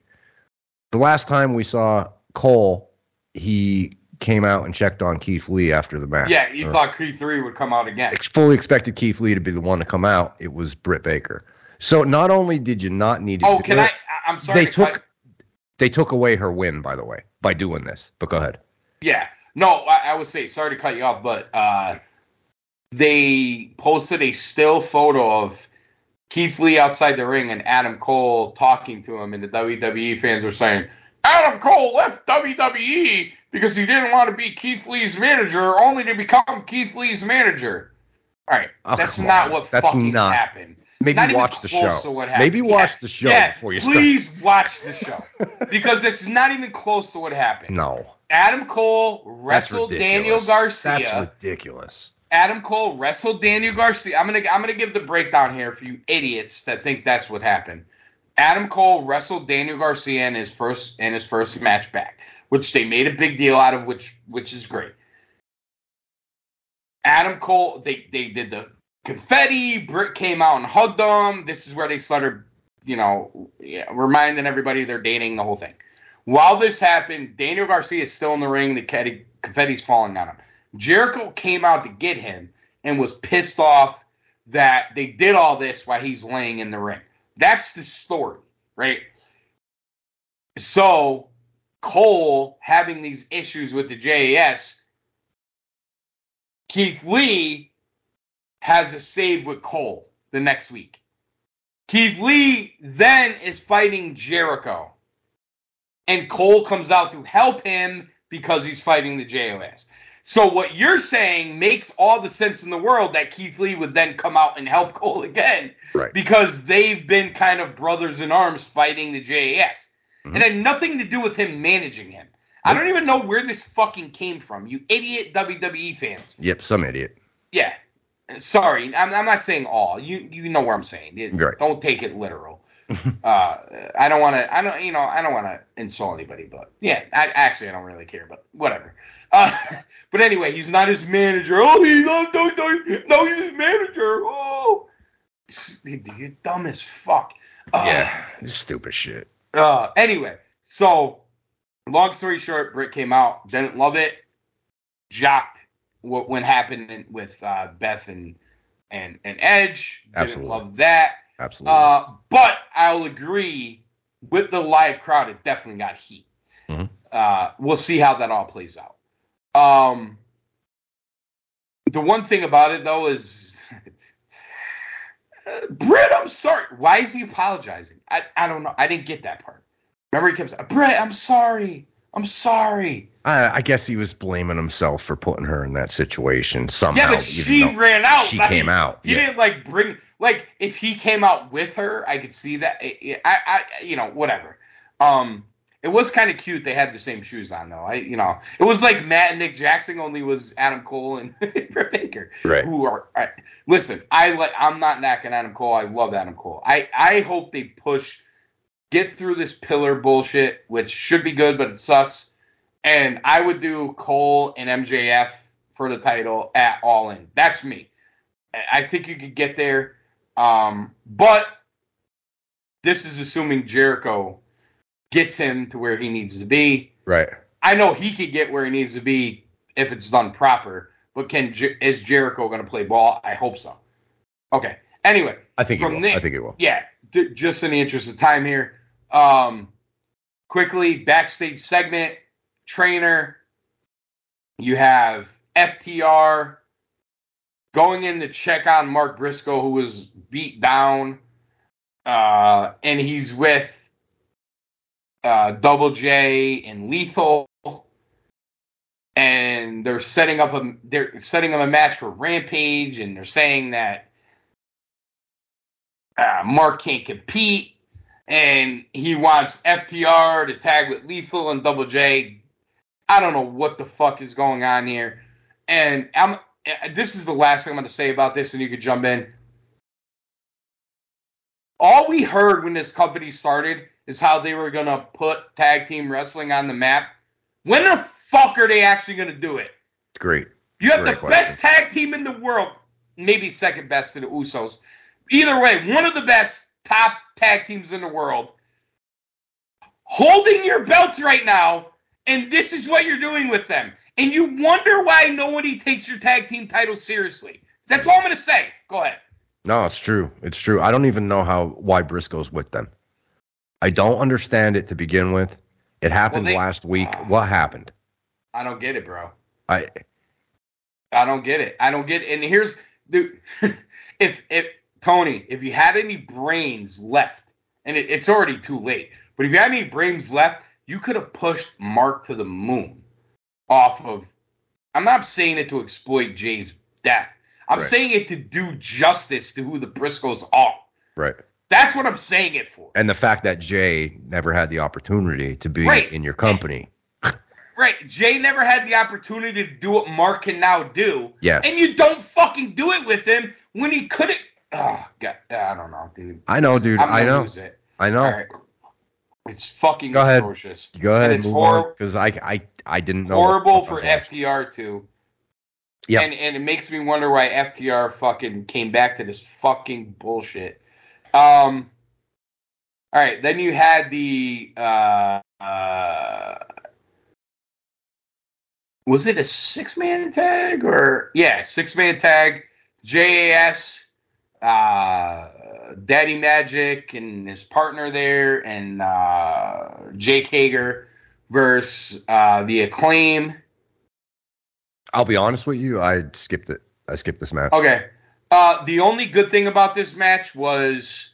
The last time we saw Cole, he came out and checked on Keith Lee after the match. Yeah, you Or- thought Creed three would come out again. fully expected Keith Lee to be the one to come out. It was Britt Baker. So not only did you not need to Oh, do can it, I? I'm sorry. they to cut- took they took away her win, by the way, by doing this. But go ahead. Yeah. No, I, I would say sorry to cut you off, but uh, they posted a still photo of Keith Lee outside the ring and Adam Cole talking to him, and the WWE fans were saying Adam Cole left WWE because he didn't want to be Keith Lee's manager, only to become Keith Lee's manager. All right, Oh, that's not on. what That's fucking not- happened. Maybe Not watch the show. to what happened. Maybe Yeah, watch the show yeah, before you start. please watch the show because it's not even close to what happened. No, Adam Cole wrestled Daniel. Garcia. That's ridiculous. Adam Cole wrestled Daniel Garcia. I'm gonna I'm gonna give the breakdown here for you idiots that think that's what happened. Adam Cole wrestled Daniel Garcia in his first in his first match back, which they made a big deal out of, which which is great. Adam Cole, they they did the confetti. Britt came out and hugged them. This is where they started, you know, reminding everybody they're dating the whole thing. While this happened, Daniel Garcia is still in the ring. The confetti's falling on him. Jericho came out to get him and was pissed off that they did all this while he's laying in the ring. That's the story, right? So Cole having these issues with the JAS, Keith Lee has a save with Cole the next week. Keith Lee then is fighting Jericho. And Cole comes out to help him because he's fighting the JAS. So what you're saying makes all the sense in the world that Keith Lee would then come out and help Cole again Right. because they've been kind of brothers in arms fighting the JAS. Mhm. It had nothing to do with him managing him. I don't even know where this fucking came from, you idiot WWE fans. Yep, some idiot. Yeah. Sorry, I'm, I'm not saying all. You you know what I'm saying. It- Right. Don't take it literal. uh, I don't want to. I don't. You know. I don't want to insult anybody. But yeah, I actually I don't really care. But whatever. Uh, but anyway, he's not his manager. Oh, he's no, no, no, no, he's his manager. Oh, you're dumb as fuck. Uh, yeah, stupid shit. uh, anyway, so long story short, Britt came out, didn't love it, jocked what when happened with uh, Beth and and and Edge. Didn't Absolutely. love that. Absolutely. Uh, but I'll agree with the live crowd. It definitely got heat. Mhm. Uh, we'll see how that all plays out. Um, the one thing about it though is Britt, I'm sorry. Why is he apologizing? I, I don't know. I didn't get that part. Remember, he saying, Britt, I'm sorry. I'm sorry. I, I guess he was blaming himself for putting her in that situation somehow. yeah, but she ran out. She Like, came out. He Yeah. didn't like bring like if he came out with her, I could see that. I, I, I you know, whatever. Um, it was kind of cute. They had the same shoes on though. I, you know, it was like Matt and Nick Jackson, only was Adam Cole and Britt Baker. Right. Who are I, listen? I like. I'm not knocking Adam Cole. I love Adam Cole. I I hope they push, get through this pillar bullshit, which should be good, but it sucks. And I would do Cole and MJF for the title at All In. That's me. I- I think you could get there. Um, but this is assuming Jericho gets him to where he needs to be. Right. I know he could get where he needs to be if it's done proper. But can is Jericho going to play ball? I hope so. Okay. Anyway, I think From it will. there- I think it will. yeah, d- just in the interest of time here, um, quickly backstage segment trainer. You have FTR going in to check on Mark Briscoe, who was beat down, uh, and he's with uh, Double J and Lethal, and they're setting up a they're setting up a match for Rampage, and they're saying that uh, Mark can't compete, and he wants FTR to tag with Lethal and Double J. I don't know what the fuck is going on here, and I'm. This is the last thing I'm going to say about this, and you could jump in. All we heard when this company started is how they were going to put tag team wrestling on the map. When the fuck are they actually going to do it? Great. You have Great the question. best tag team in the world, maybe second best to the Usos. Either way, one of the best top tag teams in the world. Holding your belts right now, and this is what you're doing with them. And you wonder why nobody takes your tag team title seriously. That's all I'm going to say. Go ahead. No, it's true. It's true. I don't even know how why Briscoe's with them. I don't understand it to begin with. It happened they- last week. What happened? I don't get it, bro. I I don't get it. I don't get it. And here's dude, if if Tony, if you had any brains left, and it, it's already too late, but if you had any brains left, you could have pushed Mark to the moon off of. I'm not saying it to exploit Jay's death. I'm Right. saying it to do justice to who the Briscoes are. right. That's what I'm saying it for. And the fact that Jay never had the opportunity to be Right. in your company. Right. Jay never had the opportunity to do what Mark can now do. Yes. And you don't fucking do it with him when he couldn't. Ah, oh, God. I don't know, dude. I know, dude. I know. I know. It's fucking Go ahead. atrocious. Go ahead, And it's move hor- on because I, I I didn't know. Horrible for FTR too. Yep. And and it makes me wonder why FTR fucking came back to this fucking bullshit. Um. All right, then you had the uh, uh was it a six man tag or yeah, six man tag? JAS, uh, Daddy Magic and his partner there, and uh, Jake Hager versus uh, the Acclaim. I'll be honest with you. I skipped it. I skipped this match. Okay. Uh, the only good thing about this match was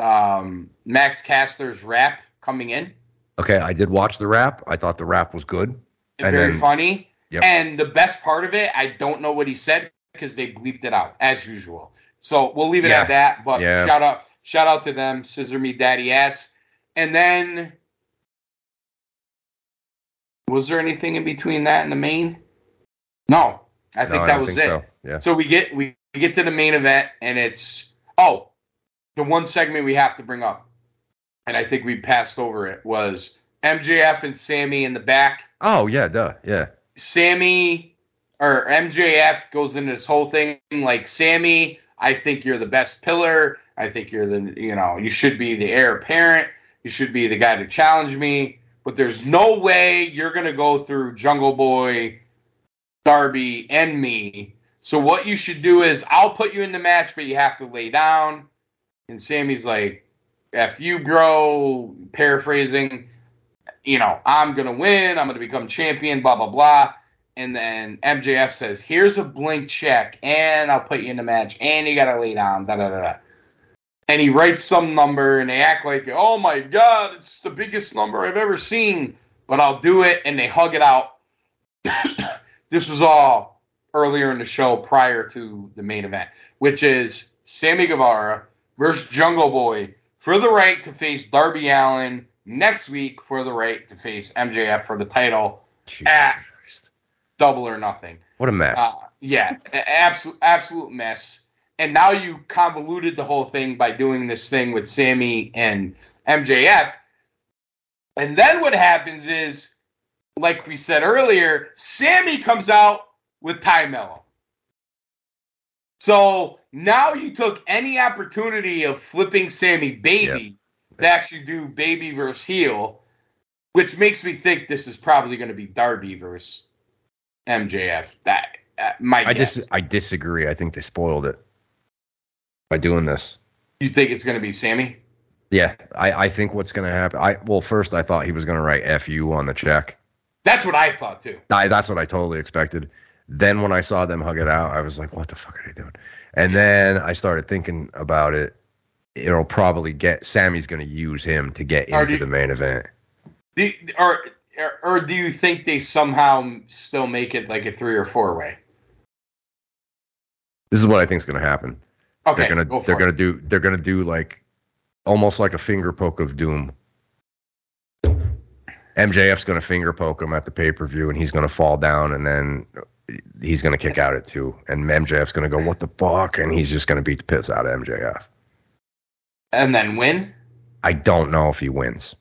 um, Max Caster's rap coming in. Okay, I did watch the rap. I thought the rap was good. And Very then- funny. Yep. And the best part of it, I don't know what he said because they bleeped it out as usual. So we'll leave it Yeah. at that. But Yeah. shout out, shout out to them, Scissor Me Daddy Ass. And then, was there anything in between that and the main? No, I think I that don't was think it. so. Yeah. So we get we, we get to the main event, and it's oh, the one segment we have to bring up, and I think we passed over it was MJF and Sammy in the back. Oh yeah, duh. Yeah. Sammy or MJF goes into this whole thing like Sammy, I think you're the best pillar. I think you're the you know you should be the heir apparent. You should be the guy to challenge me. But there's no way you're gonna go through Jungle Boy, Darby, and me. So what you should do is I'll put you in the match, but you have to lay down. And Sammy's like, "F you, bro." Paraphrasing, you know, I'm gonna win. I'm gonna become champion. Blah blah blah. and then MJF says, "Here's a blank check, and I'll put you in the match, and you gotta lay down." Da da da. da. And he writes some number, and they act like, "Oh my god, it's the biggest number I've ever seen," but I'll do it, and they hug it out. this was all earlier in the show, prior to the main event, which is Sammy Guevara versus Jungle Boy for the right to face Darby Allin next week for the right to face MJF for the title. Jesus Ah. Christ. Double or nothing. What a mess. Uh, yeah, absolute absolute mess. And now you convoluted the whole thing by doing this thing with Sammy and MJF. And then what happens is, like we said earlier, Sammy comes out with Tay Melo. So now you took any opportunity of flipping Sammy baby to actually do baby versus heel, which makes me think this is probably going to be Darby versus MJF. That uh, my I guess. dis- I disagree. I think they spoiled it by doing this. you think it's going to be Sammy? Yeah, I, I think what's going to happen. I well, first I thought he was going to write "fu" on the check. That's what I thought too. I, that's what I totally expected. Then when I saw them hug it out, I was like, "What the fuck are they doing?" And then I started thinking about it. It'll probably get Sammy's going to use him to get into do- the main event. Do, or or do you think they somehow still make it like a three or four way? This is what I think is going to happen. Okay, they're gonna go they're it. gonna do they're gonna do like almost like a finger poke of doom. MJF's gonna finger poke him at the pay per view, and he's gonna fall down, and then he's gonna kick out at two, and MJF's gonna go, "What the fuck?" and he's just gonna beat the piss out of MJF. and then win. I don't know if he wins.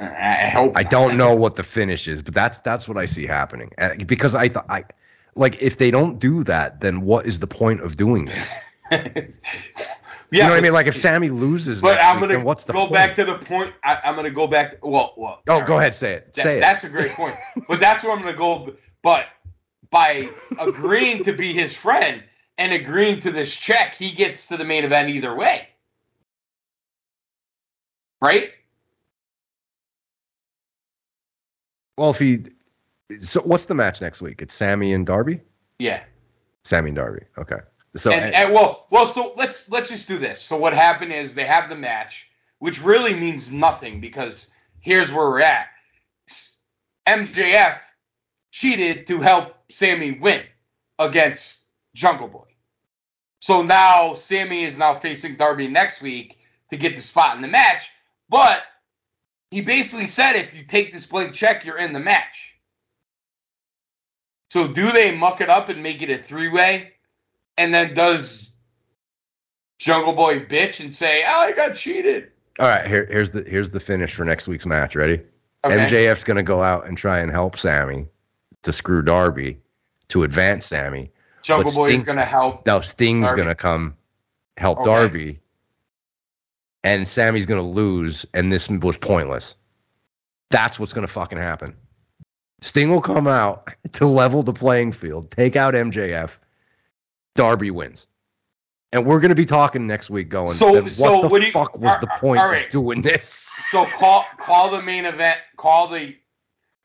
Uh, I I hope. I don't know what the finish is, but that's that's what I see happening. And because I thought I like if they don't do that, then what is the point of doing this? yeah, you know what I mean? Like if Sammy loses, But I'm gonna then what's the go point? back to the point. I, I'm gonna go back. well, well. oh, go right. ahead, say it. That- Say it. That's a great point. but that's where I'm going to go. But by agreeing to be his friend and agreeing to this check, he gets to the main event either way. Right? Well, if he, so what's the match next week? It's Sammy and Darby. Yeah. Sammy and Darby. Okay. So and, and well, well, so let's let's just do this. So what happened is they have the match, which really means nothing because here's where we're at. MJF cheated to help Sammy win against Jungle Boy. So now Sammy is now facing Darby next week to get the spot in the match, but he basically said if you take this blank check, you're in the match. So do they muck it up and make it a three-way? And then does Jungle Boy bitch and say, "Oh, I got cheated"? all right, here, here's the here's the finish for next week's match. Ready? Okay. MJF's gonna go out and try and help Sammy to screw Darby to advance Sammy. Jungle Boy is gonna help. Now Sting's Darby. gonna come help Okay. Darby, and Sammy's gonna lose, and this was pointless. That's what's gonna fucking happen. Sting will come out to level the playing field, take out MJF. Darby wins, and we're gonna be talking next week. Going, So- what so the what you- fuck was all- the point right. of doing this? So call call the main event. Call the.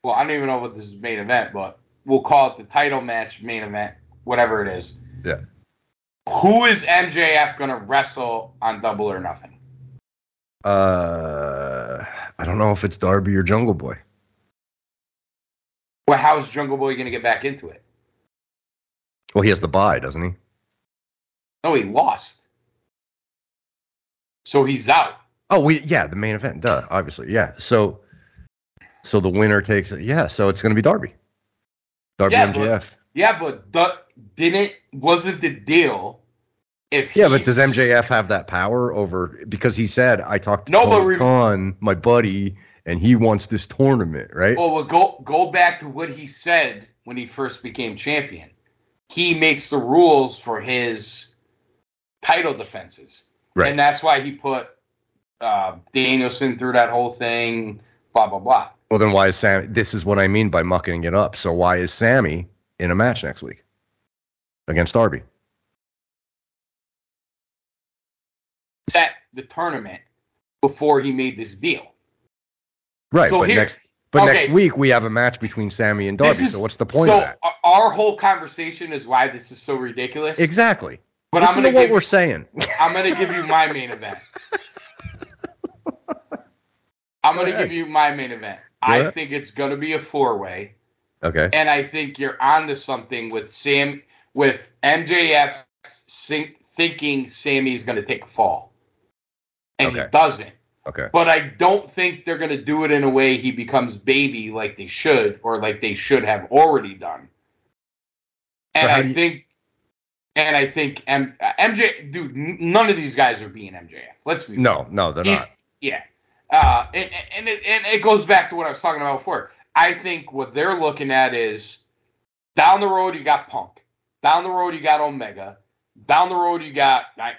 Well, I don't even know what this is main event, but we'll call it the title match main event, whatever it is. Yeah. Who is MJF gonna wrestle on Double or Nothing? Uh, I don't know if it's Darby or Jungle Boy. Well, how is Jungle Boy gonna get back into it? Well, he has the bye, doesn't he? No, he lost. So he's out. Oh, we yeah, the main event, duh, obviously, yeah. So, so the winner takes it. Yeah, so it's gonna be Darby. Darby Yeah, MJF. Yeah, but the, didn't wasn't the deal? If yeah, but does MJF have that power over? Because he said I talked to No, but re- Khan, my buddy, and he wants this tournament, right? Well, we'll go go back to what he said when he first became champion. He makes the rules for his title defenses, right. and that's why he put uh, Danielson through that whole thing. Blah blah blah. well, then why is Sammy? This is what I mean by mucking it up. So why is Sammy in a match next week against Darby? Set the tournament before he made this deal. Right, So but here- next but okay, next week we have a match between Sammy and Darby. Is- so what's the point so, of that? our whole conversation is why this is so ridiculous. Exactly. but Listen I'm to gonna what give we're saying. I'm gonna give you my main event. I'm Go gonna ahead. give you my main event. Go I ahead. think it's gonna be a four way, okay. and I think you're onto something with Sam with MJF think, thinking Sammy's gonna take a fall, and he doesn't. Okay. But I don't think they're gonna do it in a way he becomes baby like they should, or like they should have already done. And how I you- think, and I think M, MJ, dude, n- none of these guys are being MJF. Let's be No, no, they're He's- not. yeah. Uh, and and it, and it goes back to what I was talking about before. I think what they're looking at is down the road you got Punk, down the road you got Omega, down the road you got I,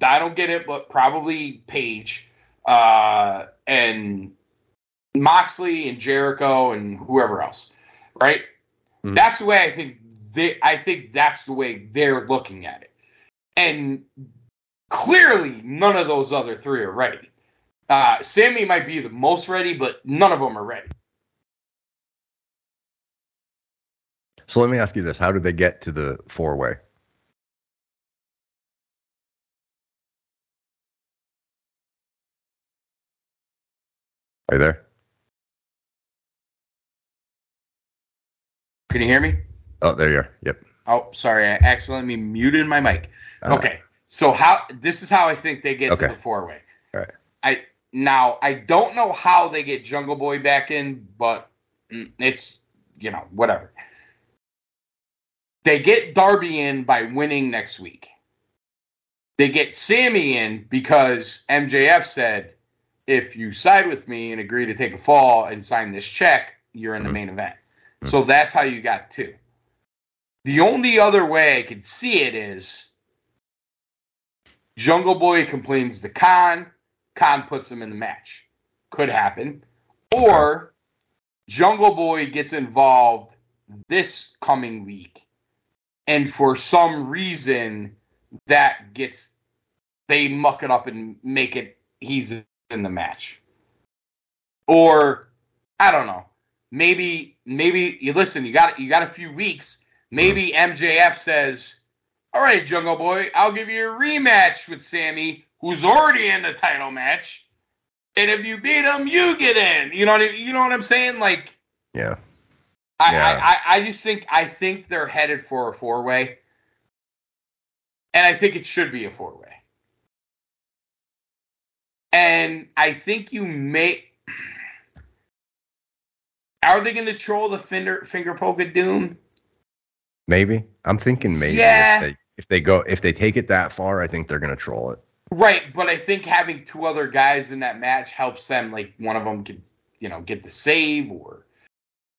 I don't get it, but probably Page, uh, and Moxley and Jericho and whoever else, right? Mhm. That's the way I think they. I think that's the way they're looking at it, and clearly none of those other three are ready. Uh, Sammy might be the most ready, but none of them are ready. So let me ask you this: How did they get to the four way? Are you there? Can you hear me? Oh, there you are. Yep. Oh, sorry, I accidentally muted my mic. Uh, Okay, so how this is how I think they get Okay. to the four way. Right. I now I don't know how they get Jungle Boy back in, but mm, it's you know whatever. They get Darby in by winning next week. They get Sammy in because MJF said, if you side with me and agree to take a fall and sign this check, you're in the Mhm. main event. So that's how you got two. The only other way I could see it is Jungle Boy complains to Khan, Khan puts him in the match. Could happen. Or Jungle Boy gets involved this coming week, and for some reason that gets they muck it up and make it he's in the match. Or I don't know. Maybe maybe you listen, you got you got a few weeks. Maybe MJF says, "All right, Jungle Boy, I'll give you a rematch with Sammy, who's already in the title match, and if you beat him, you get in." You know, what I- you know what I'm saying? Like, Yeah. I, Yeah. I, I, I just think I think they're headed for a four way, and I think it should be a four way. And I think you may. Are they going to troll the finger finger poke at doom? Maybe. I'm thinking maybe Yeah. if they if they go if they take it that far, I think they're gonna troll it. Right, but I think having two other guys in that match helps them. Like one of them can, you know, get the save, or,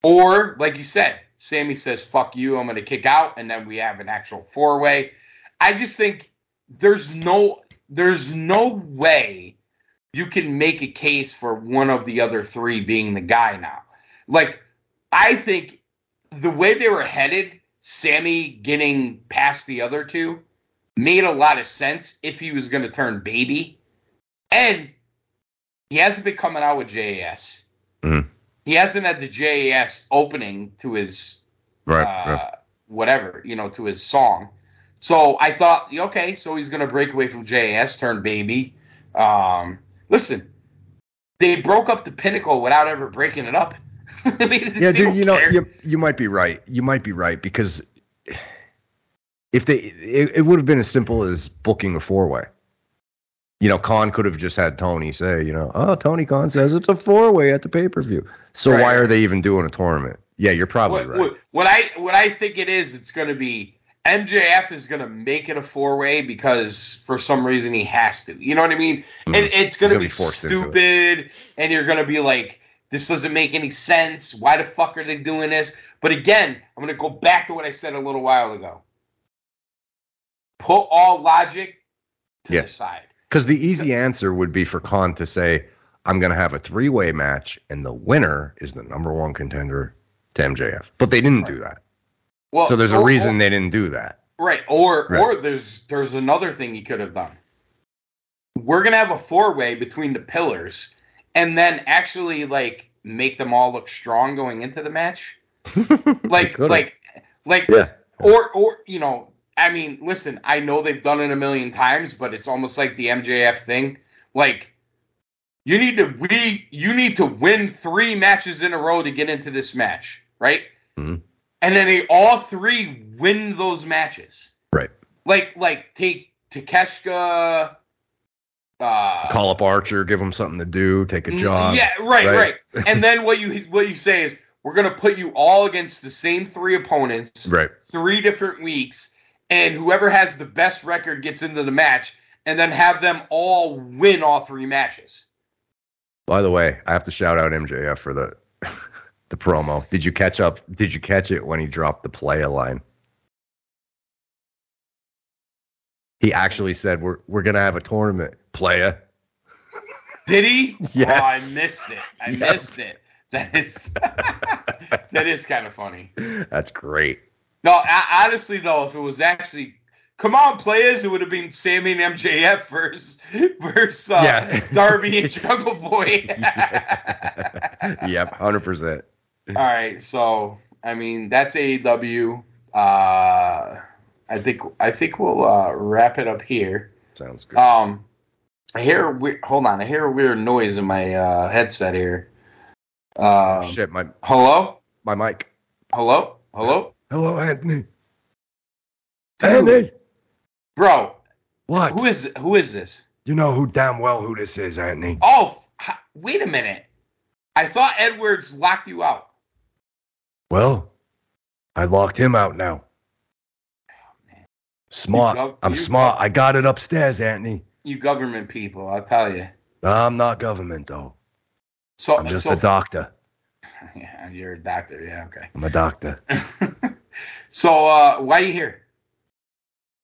or like you said, Sammy says "fuck you," I'm going to kick out, and then we have an actual four way. I just think there's no there's no way you can make a case for one of the other three being the guy now. Like I think the way they were headed, Sammy getting past the other two made a lot of sense if he was going to turn baby. And he hasn't been coming out with JAS. Mhm. He hasn't had the JAS opening to his Right. uh, right. whatever, you know, to his song. So I thought, okay, so he's going to break away from JAS, turn baby. Um, listen, they broke up the pinnacle without ever breaking it up. I mean, Yeah, dude, you know, care. you you might be right. You might be right because if they it, it would have been as simple as booking a four way. You know, Khan could have just had Tony say, you know, oh, Tony Khan says it's a four way at the pay per view. So Right. why are they even doing a tournament? Yeah, you're probably what, right. what, what I what I think it is, it's going to be MJF is going to make it a four way because for some reason he has to. You know what I mean? Mhm. And it's going to be, be forced into it. stupid, and you're going to be like, this doesn't make any sense. Why the fuck are they doing this? But again, I'm going to go back to what I said a little while ago. Put all logic to Yeah. the side. Because the easy answer would be for Khan to say, I'm going to have a three way match, and the winner is the number one contender to MJF. But they didn't do that. Well, so there's a or- reason or- they didn't do that. Right. Or Right. or there's there's another thing he could have done. We're gonna have a four way between the pillars and then actually like make them all look strong going into the match. Like like Like, Yeah. or or you know, I mean, listen, I know they've done it a million times, but it's almost like the MJF thing. Like, you need to we you need to win three matches in a row to get into this match, right? Mhm. And then they all three win those matches. Right. Like like take Takeshita. Uh, Call up Archer, give him something to do, take a Mm, job. Yeah, right, right? right. and then what you what you say is we're gonna put you all against the same three opponents, Right. three different weeks, and whoever has the best record gets into the match, and then have them all win all three matches. By the way, I have to shout out MJF for the the promo. Did you catch up? Did you catch it when he dropped the playa line? He actually said, "We're we're gonna have a tournament, playa." Did he? Yes. Oh, I missed it. I missed it. That is that is kind of funny. That's great. No, a- honestly though, if it was actually come on players, it would have been Sammy and MJF versus versus uh, Yeah. Darby and Jungle Boy. yep, hundred percent. All right, so I mean that's AEW. Uh, I think I think we'll uh, wrap it up here. Sounds good. Um, I hear a weird. Hold on, I hear a weird noise in my uh, headset here. Um, Shit, my hello, my mic. hello, hello, Hello, Anthony. Dude, Anthony. bro. What? Who is who is this? You know who damn well who this is, Anthony. Oh, wait a minute. I thought Edwards locked you out. Well, I locked him out now. Smart. Gov- I'm smart. gov- I got it upstairs, Anthony. You government people, I'll tell you. I'm not government though. So I'm just so, a doctor. Yeah, you're a doctor. Yeah, okay. I'm a doctor. so uh, why are you here?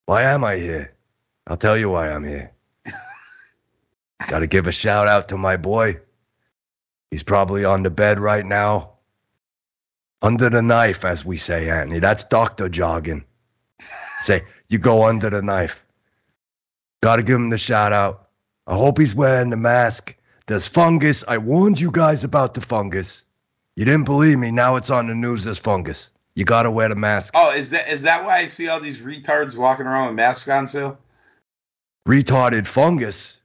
Why am I here? I'll tell you why I'm here. Got to give a shout out to my boy. He's probably on the bed right now. Under the knife, as we say, Anthony. That's doctor jargon. Say, you go under the knife. Got to give him the shout out. I hope he's wearing the mask. There's fungus. I warned you guys about the fungus. You didn't believe me. Now it's on the news. There's fungus. You got to wear the mask. Oh, is that is that why I see all these retards walking around with masks on still? retarded fungus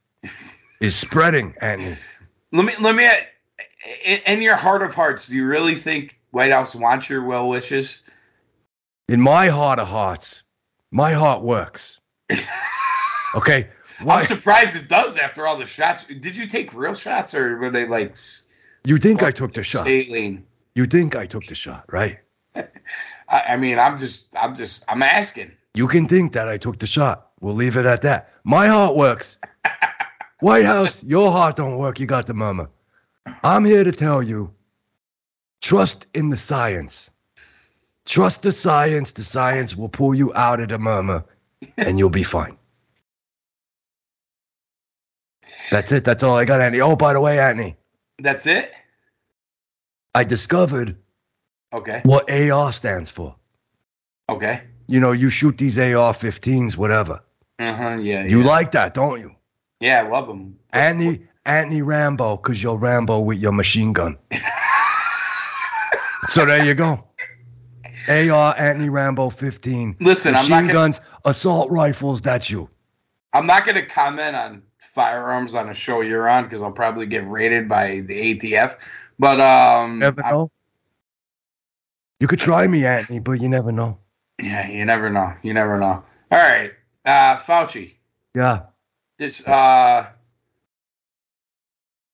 is spreading, Anthony. Let me let me. In your heart of hearts, do you really think Whitehouse wants your well wishes? In my heart of hearts, my heart works. Okay. Why? I'm surprised it does after all the shots. Did you take real shots or were they like You think I took the shot? saline? You think I took the shot, right? I, I mean, I'm just, I'm just, I'm asking. You can think that I took the shot. We'll leave it at that. My heart works. Whitehouse, your heart don't work. You got the murmur. I'm here to tell you trust in the science. Trust the science. The science will pull you out of the murmur and you'll be fine. That's it. That's all I got, Anthony. Oh, by the way, Anthony, That's it. I discovered Okay. what AR stands for. Okay. You know, you shoot these AR 15s, whatever. Uh huh. Yeah. You yeah. like that, don't you? Yeah, I love them. Anthony, Anthony Rambo, because you're Rambo with your machine gun. so there you go. AR Anthony Rambo 15. Listen, I'm machine not gonna, guns, assault rifles, that's you. I'm not going to comment on firearms on a show you're on because I'll probably get raided by the ATF. But um, Never know. You could try me, Anthony, but you never know. yeah, you never know. You never know. All right, uh, Fauci. Yeah. It's uh,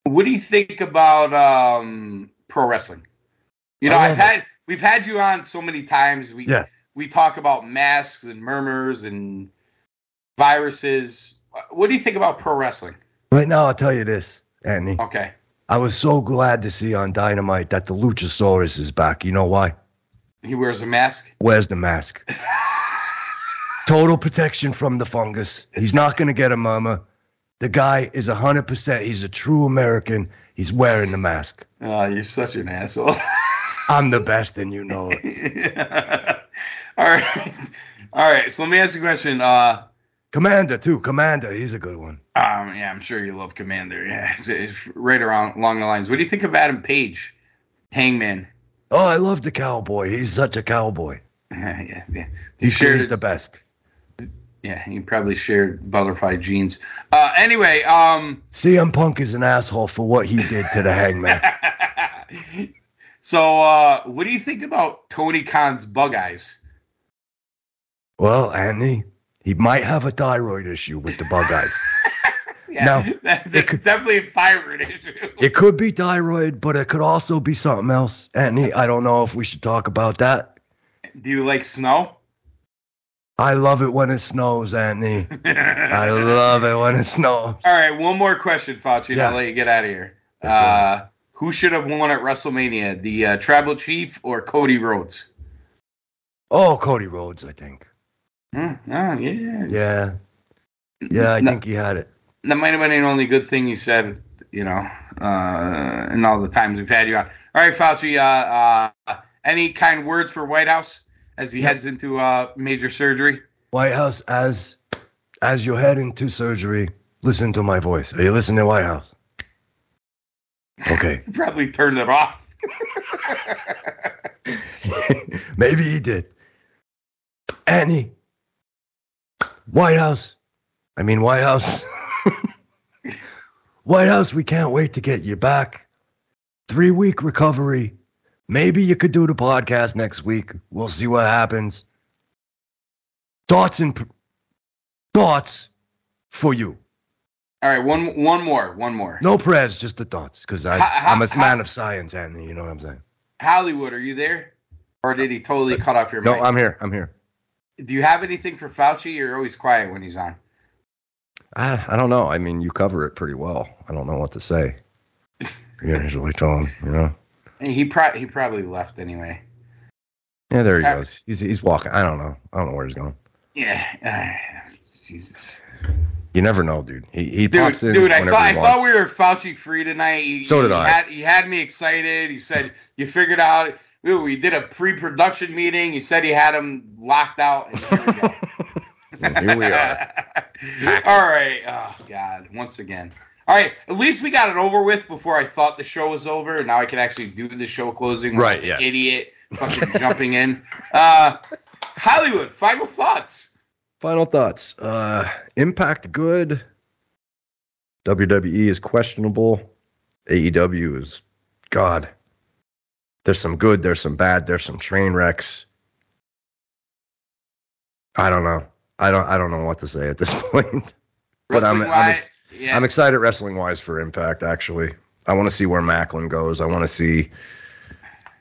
what do you think about um pro wrestling? You know, I've love had we've had you on so many times. We Yeah. we talk about masks and murmurs and viruses. What do you think about pro wrestling? Right now, I'll tell you this, Anthony. Okay. I was so glad to see on Dynamite that the Luchasaurus is back. You know why? He wears a mask. Where's the mask? Total protection from the fungus. He's not going to get a murmur. The guy is 100%. He's a true American. He's wearing the mask. Oh, you're such an asshole. I'm the best, and you know it. All right. All right. So let me ask you a question. Uh, Komander, too. Komander, he's a good one. um, yeah, I'm sure you love Komander. Yeah, it's, it's right around along the lines. What do you think of Adam Page, Hangman? Oh, I love the cowboy. He's such a cowboy. yeah, yeah. You He's, he's the best. Yeah, he probably shared butterfly jeans. Uh, anyway, um, CM Punk is an asshole for what he did to the Hangman. So uh, what do you think about Tony Khan's bug eyes? well, Anthony, he might have a thyroid issue with the bug eyes. Yeah, No, that, that's could- definitely a thyroid issue. It could be thyroid, but it could also be something else. Anthony, I don't know if we should talk about that. Do you like snow? I love it when it snows, Anthony. I love it when it snows. All right, one more question, Fauci, Yeah. I'll let you get out of here. Uh, who should have won at WrestleMania, the uh, Tribal Chief or Cody Rhodes? Oh, Cody Rhodes, I think. Oh, yeah. Yeah. Yeah, I No. think he had it. That might have been the only good thing you said, you know, uh, in all the times we've had you on. All right, Fauci, uh, uh, any kind words for Whitehouse as he Yep. heads into uh, major surgery? Whitehouse, as as you head into surgery, listen to my voice. Are you listening to Whitehouse? Okay. Probably turned it off. Maybe he did. Annie. Whitehouse. I mean Whitehouse. White House, we can't wait to get you back. Three week recovery. Maybe you could do the podcast next week. We'll see what happens. Thoughts and pr- thoughts for you. All right, one one more, one more. No prayers, just the thoughts, because Ha- ha- I'm a man of science, Anthony. You know what I'm saying? Hollywood, are you there? Or did he totally cut off your No, mic? I'm here. I'm here. Do you have anything for Fauci? You're always quiet when he's on. I, I don't know. I mean, you cover it pretty well. I don't know what to say. You usually tell him, you know. And he pro- he probably left anyway. Yeah, there he goes. He's he's walking. I don't know. I don't know where he's going. Yeah. uh, Jesus. You never know, dude. He he Dude, pops in dude, I thought I thought we were Fauci free tonight. You, So did you I. Had, you had me excited. You said you figured out. We, we did a pre-production meeting. You said you had him locked out. And here we go. And here we are. All right. Oh God. Once again. All right. At least we got it over with before I thought the show was over. Now I can actually do the show closing. Right, yes. Idiot fucking jumping in. Uh, Hollywood. Final thoughts. Final thoughts. Uh, Impact good. WWE is questionable. AEW is God. There's some good. There's some bad. There's some train wrecks. I don't know. I don't. I don't know what to say at this point. But I'm- Wrestling I'm wise, ex- yeah. I'm excited wrestling wise for Impact. Actually, I want to see where Maclin goes. I want to see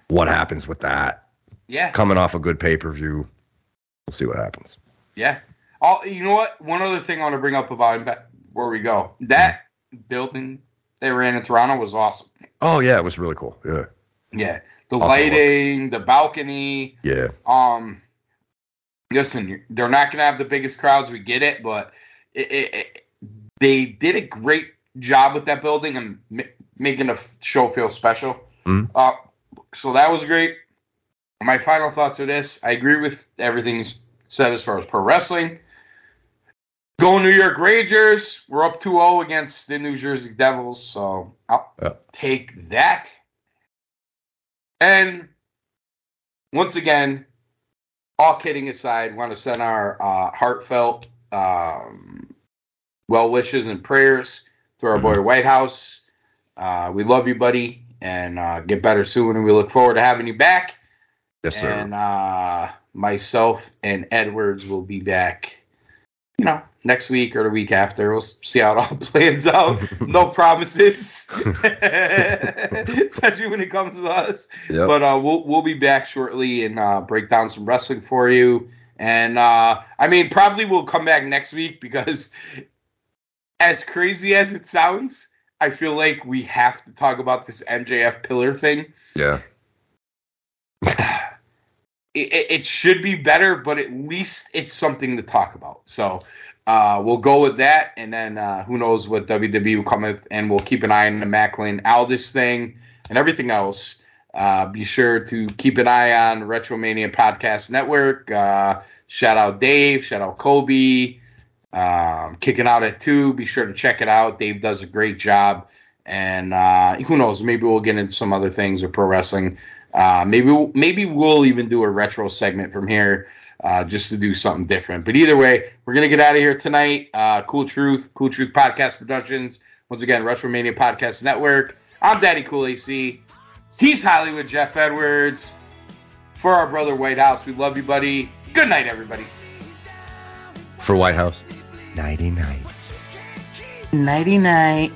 what happens with that. yeah. Coming off a good pay per view, we'll see what happens. Yeah. Oh, you know what? One other thing I want to bring up about before we go. That building they ran in Toronto was awesome. Oh yeah, it was really cool. Yeah, Yeah. The Awesome lighting, the balcony. yeah. Um, listen, they're not going to have the biggest crowds. We get it, but it, it, it, they did a great job with that building and ma- making the f- show feel special. Mhm. Uh, so that was great. My final thoughts are this: I agree with everything said as far as pro wrestling. Go New York Rangers. We're up 2-0 against the New Jersey Devils, so I'll Yeah. take that. And once again, all kidding aside, want to send our uh, heartfelt um, well wishes and prayers to our boy Whitehouse. Uh, we love you, buddy, and uh, get better soon. And we look forward to having you back. Yes, sir. And uh, myself and Edwards will be back, you know, next week or the week after. We'll see how it all plans out. no promises, especially when it comes to us. Yep. But uh, we'll we'll be back shortly and uh, break down some wrestling for you. And uh, I mean, probably we'll come back next week because, as crazy as it sounds, I feel like we have to talk about this MJF pillar thing yeah. it, it should be better, but at least it's something to talk about. So uh, we'll go with that, and then uh, who knows what WWE will come with, and we'll keep an eye on the Maclin Aldis thing and everything else. Uh, be sure to keep an eye on Retromania Podcast Network. Uh, shout out Dave, shout out Kobe, um, kicking out at two. Be sure to check it out. Dave does a great job, and uh, who knows? Maybe we'll get into some other things with pro wrestling. Uh, maybe we'll, maybe we'll even do a retro segment from here. Uh, just to do something different. But either way, we're gonna get out of here tonight. Uh, cool Truth, Cool Truth Podcast Productions. Once again, Retromania Podcast Network. I'm Daddy Cool AC. He's Hollywood Jeff Edwards. For our brother Whitehouse, we love you, buddy. Good night, everybody. For Whitehouse, nighty night. Nighty night.